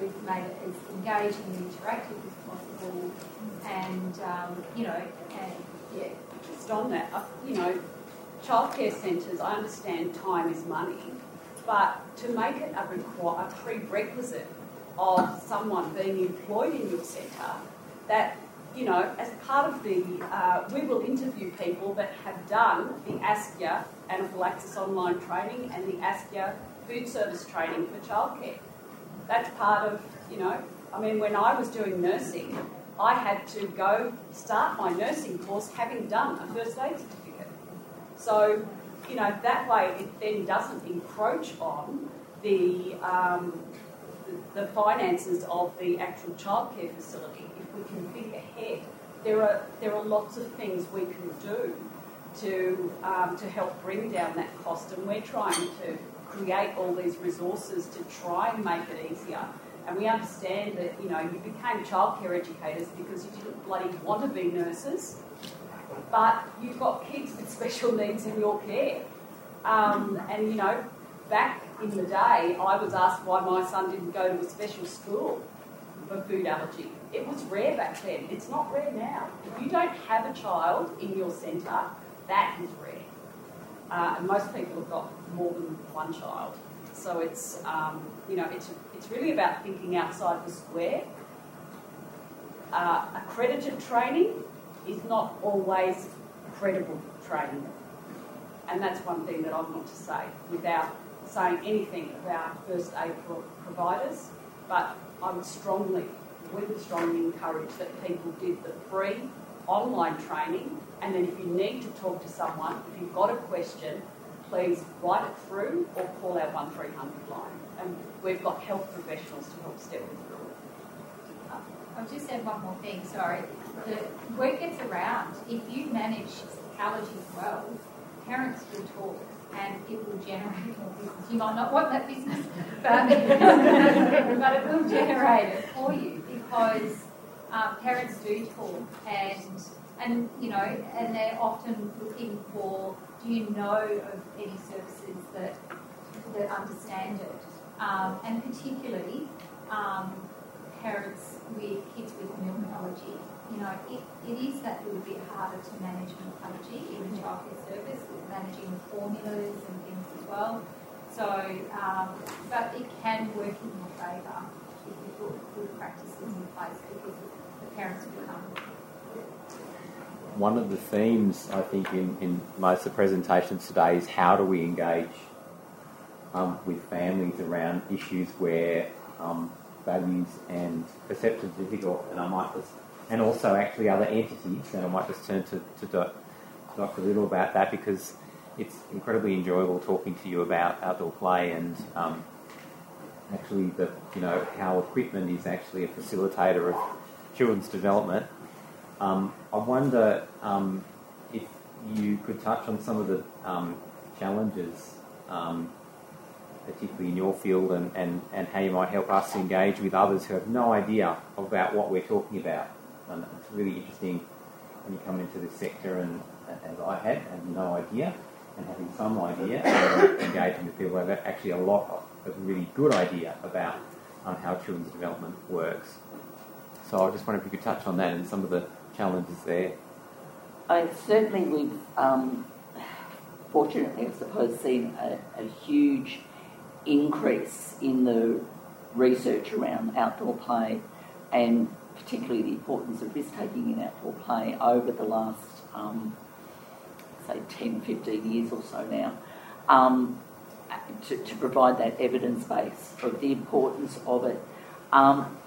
We've made it as engaging and interactive as possible, and um, you know, and yeah, just on that, uh, you know, childcare centres. I understand time is money, but to make it a, require, a prerequisite of someone being employed in your centre, that you know, as part of the, uh, we will interview people that have done the ASCIA anaphylaxis online training and the ASCIA food service training for childcare. That's part of, you know, I mean, when I was doing nursing, I had to go start my nursing course having done a first aid certificate. So, you know, that way it then doesn't encroach on the, um, the, finances of the actual childcare facility. If we can think ahead, there are there are lots of things we can do to um, to help bring down that cost, and we're trying to create all these resources to try and make it easier. And we understand that, you know, you became childcare educators because you didn't bloody want to be nurses, but you've got kids with special needs in your care. Um, and, you know, back in the day, I was asked why my son didn't go to a special school for food allergy. It was rare back then. It's not rare now. If you don't have a child in your centre, that is rare. Uh, and most people have got more than one child. So it's, um, you know, it's, it's really about thinking outside the square. Uh, accredited training is not always credible training. And that's one thing that I want to say without saying anything about first aid pro- providers. But I would strongly, we would strongly encourage that people did the free online training. And then if you need to talk to someone, if you've got a question, please write it through or call our 1300 line. And we've got health professionals to help step with you through it. I'll just add one more thing, sorry. The word gets around. If you manage allergies well, parents will talk and it will generate more business. You might not want that business, but, <laughs> but it will generate it for you because um, parents do talk and and you know and they're often looking for do you know of any services that that understand it? Um, and particularly um, parents with kids with milk allergy. You know it, it is that little bit harder to manage milk allergy in the childcare service with managing the formulas and things as well. So um, but it can work in your favour if you put good practices in place because the parents will come one of the themes, I think, in, in most of the presentations today is how do we engage um, with families around issues where um, values and perceptions are difficult, and I might just, and also actually other entities, and I might just turn to, to Dr. Little about that because it's incredibly enjoyable talking to you about outdoor play and um, actually the you know how equipment is actually a facilitator of children's development. Um, I wonder um, if you could touch on some of the um, challenges, um, particularly in your field, and, and, and how you might help us engage with others who have no idea about what we're talking about. And it's really interesting when you come into this sector, and as I had, and no idea, and having some idea, and engaging with people who have actually a lot of a really good idea about um, how children's development works. So I just wonder if you could touch on that and some of the challenges there. I certainly we've um, fortunately, I suppose, seen a, a, huge increase in the research around outdoor play and particularly the importance of risk taking in outdoor play over the last, um, say, 10, 15 years or so now. Um, to, to, provide that evidence base of the importance of it. Um,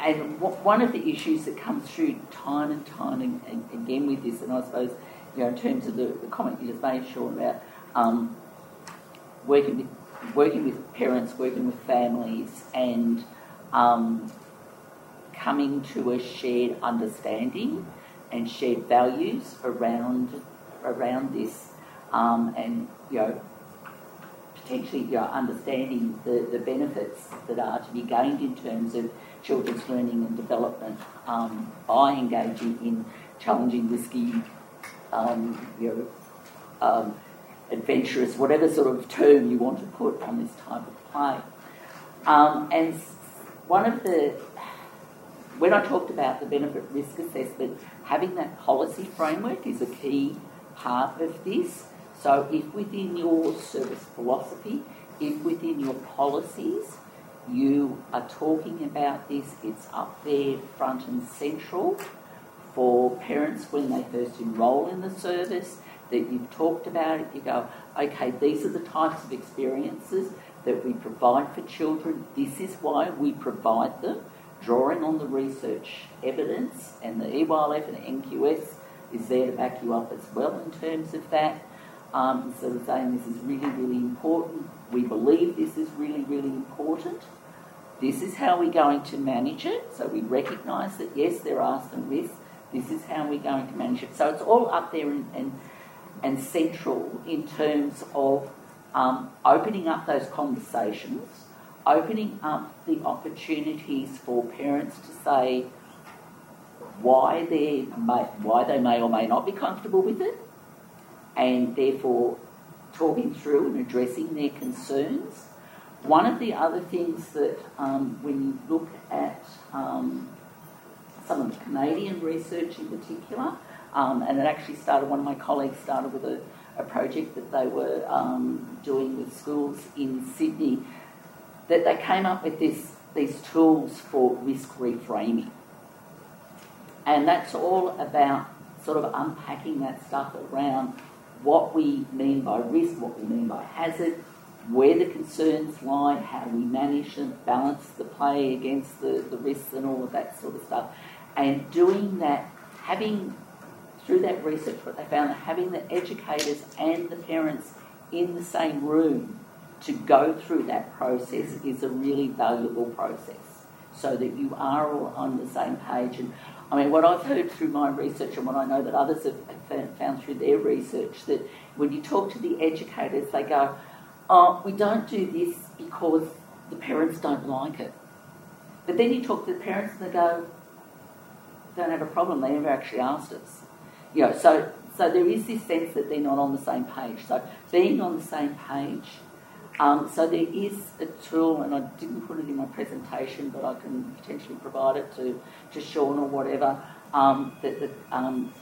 and one of the issues that comes through time and time and, and again with this, and I suppose, you know, in terms of the, the comment you just made, Sean, about um, working with working with parents, working with families, and um, coming to a shared understanding and shared values around around this, um, and you know, potentially you know, understanding the, the benefits that are to be gained in terms of children's learning and development um, by engaging in challenging, risky, um, you know, um, adventurous, whatever sort of term you want to put on this type of play. Um, and one of the, when I talked about the benefit risk assessment, having that policy framework is a key part of this. So, if within your service philosophy, if within your policies, you are talking about this, it's up there front and central for parents when they first enrol in the service, that you've talked about it, you go, okay, these are the types of experiences that we provide for children, this is why we provide them, drawing on the research evidence, and the EYLF and the NQS is there to back you up as well in terms of that. Um, sort of saying this is really, really important. We believe this is really, really important. This is how we're going to manage it. So we recognise that yes, there are some risks. This is how we're going to manage it. So it's all up there and, and, and central in terms of um, opening up those conversations, opening up the opportunities for parents to say why they may, why they may or may not be comfortable with it, and therefore talking through and addressing their concerns one of the other things that, um, when you look at um, some of the Canadian research in particular, um, and it actually started, one of my colleagues started with a, a project that they were um, doing with schools in Sydney, that they came up with this, these tools for risk reframing. And that's all about sort of unpacking that stuff around what we mean by risk, what we mean by hazard, where the concerns lie, how we manage and balance the play against the, the risks and all of that sort of stuff. And doing that, having through that research, what they found having the educators and the parents in the same room to go through that process is a really valuable process so that you are all on the same page. And I mean, what I've heard through my research and what I know that others have found through their research, that when you talk to the educators, they go, oh, we don't do this because the parents don't like it. But then you talk to the parents and they go, don't have a problem, they never actually asked us. You know, so, so there is this sense that they're not on the same page. So being on the same page, um, so there is a tool, and I didn't put it in my presentation, but I can potentially provide it to, to Sean or whatever, um, that, that um,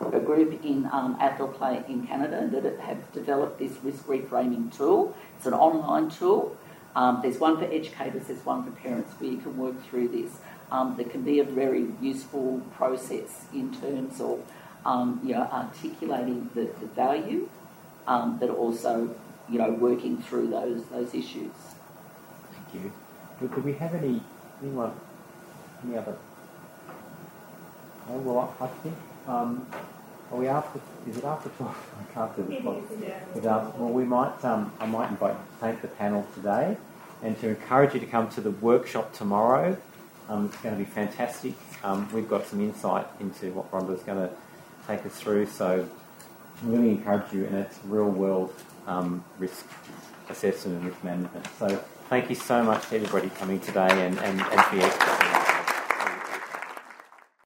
a group in um, Play in Canada that have developed this risk reframing tool. It's an online tool. Um, there's one for educators, there's one for parents where you can work through this. Um, that can be a very useful process in terms of um, you know, articulating the, the value, um, but also you know, working through those those issues. Thank you. Could we have any anyone any other? Oh well, I think um, are we after? Is it after twelve? <laughs> I can't do the clock. Without, well, we might. Um, I might invite you to paint the panel today, and to encourage you to come to the workshop tomorrow. Um, it's going to be fantastic. Um, we've got some insight into what Rhonda's going to take us through, so I really encourage you, and it's real world um, risk assessment and risk management. So thank you so much to everybody coming today and, and, and for your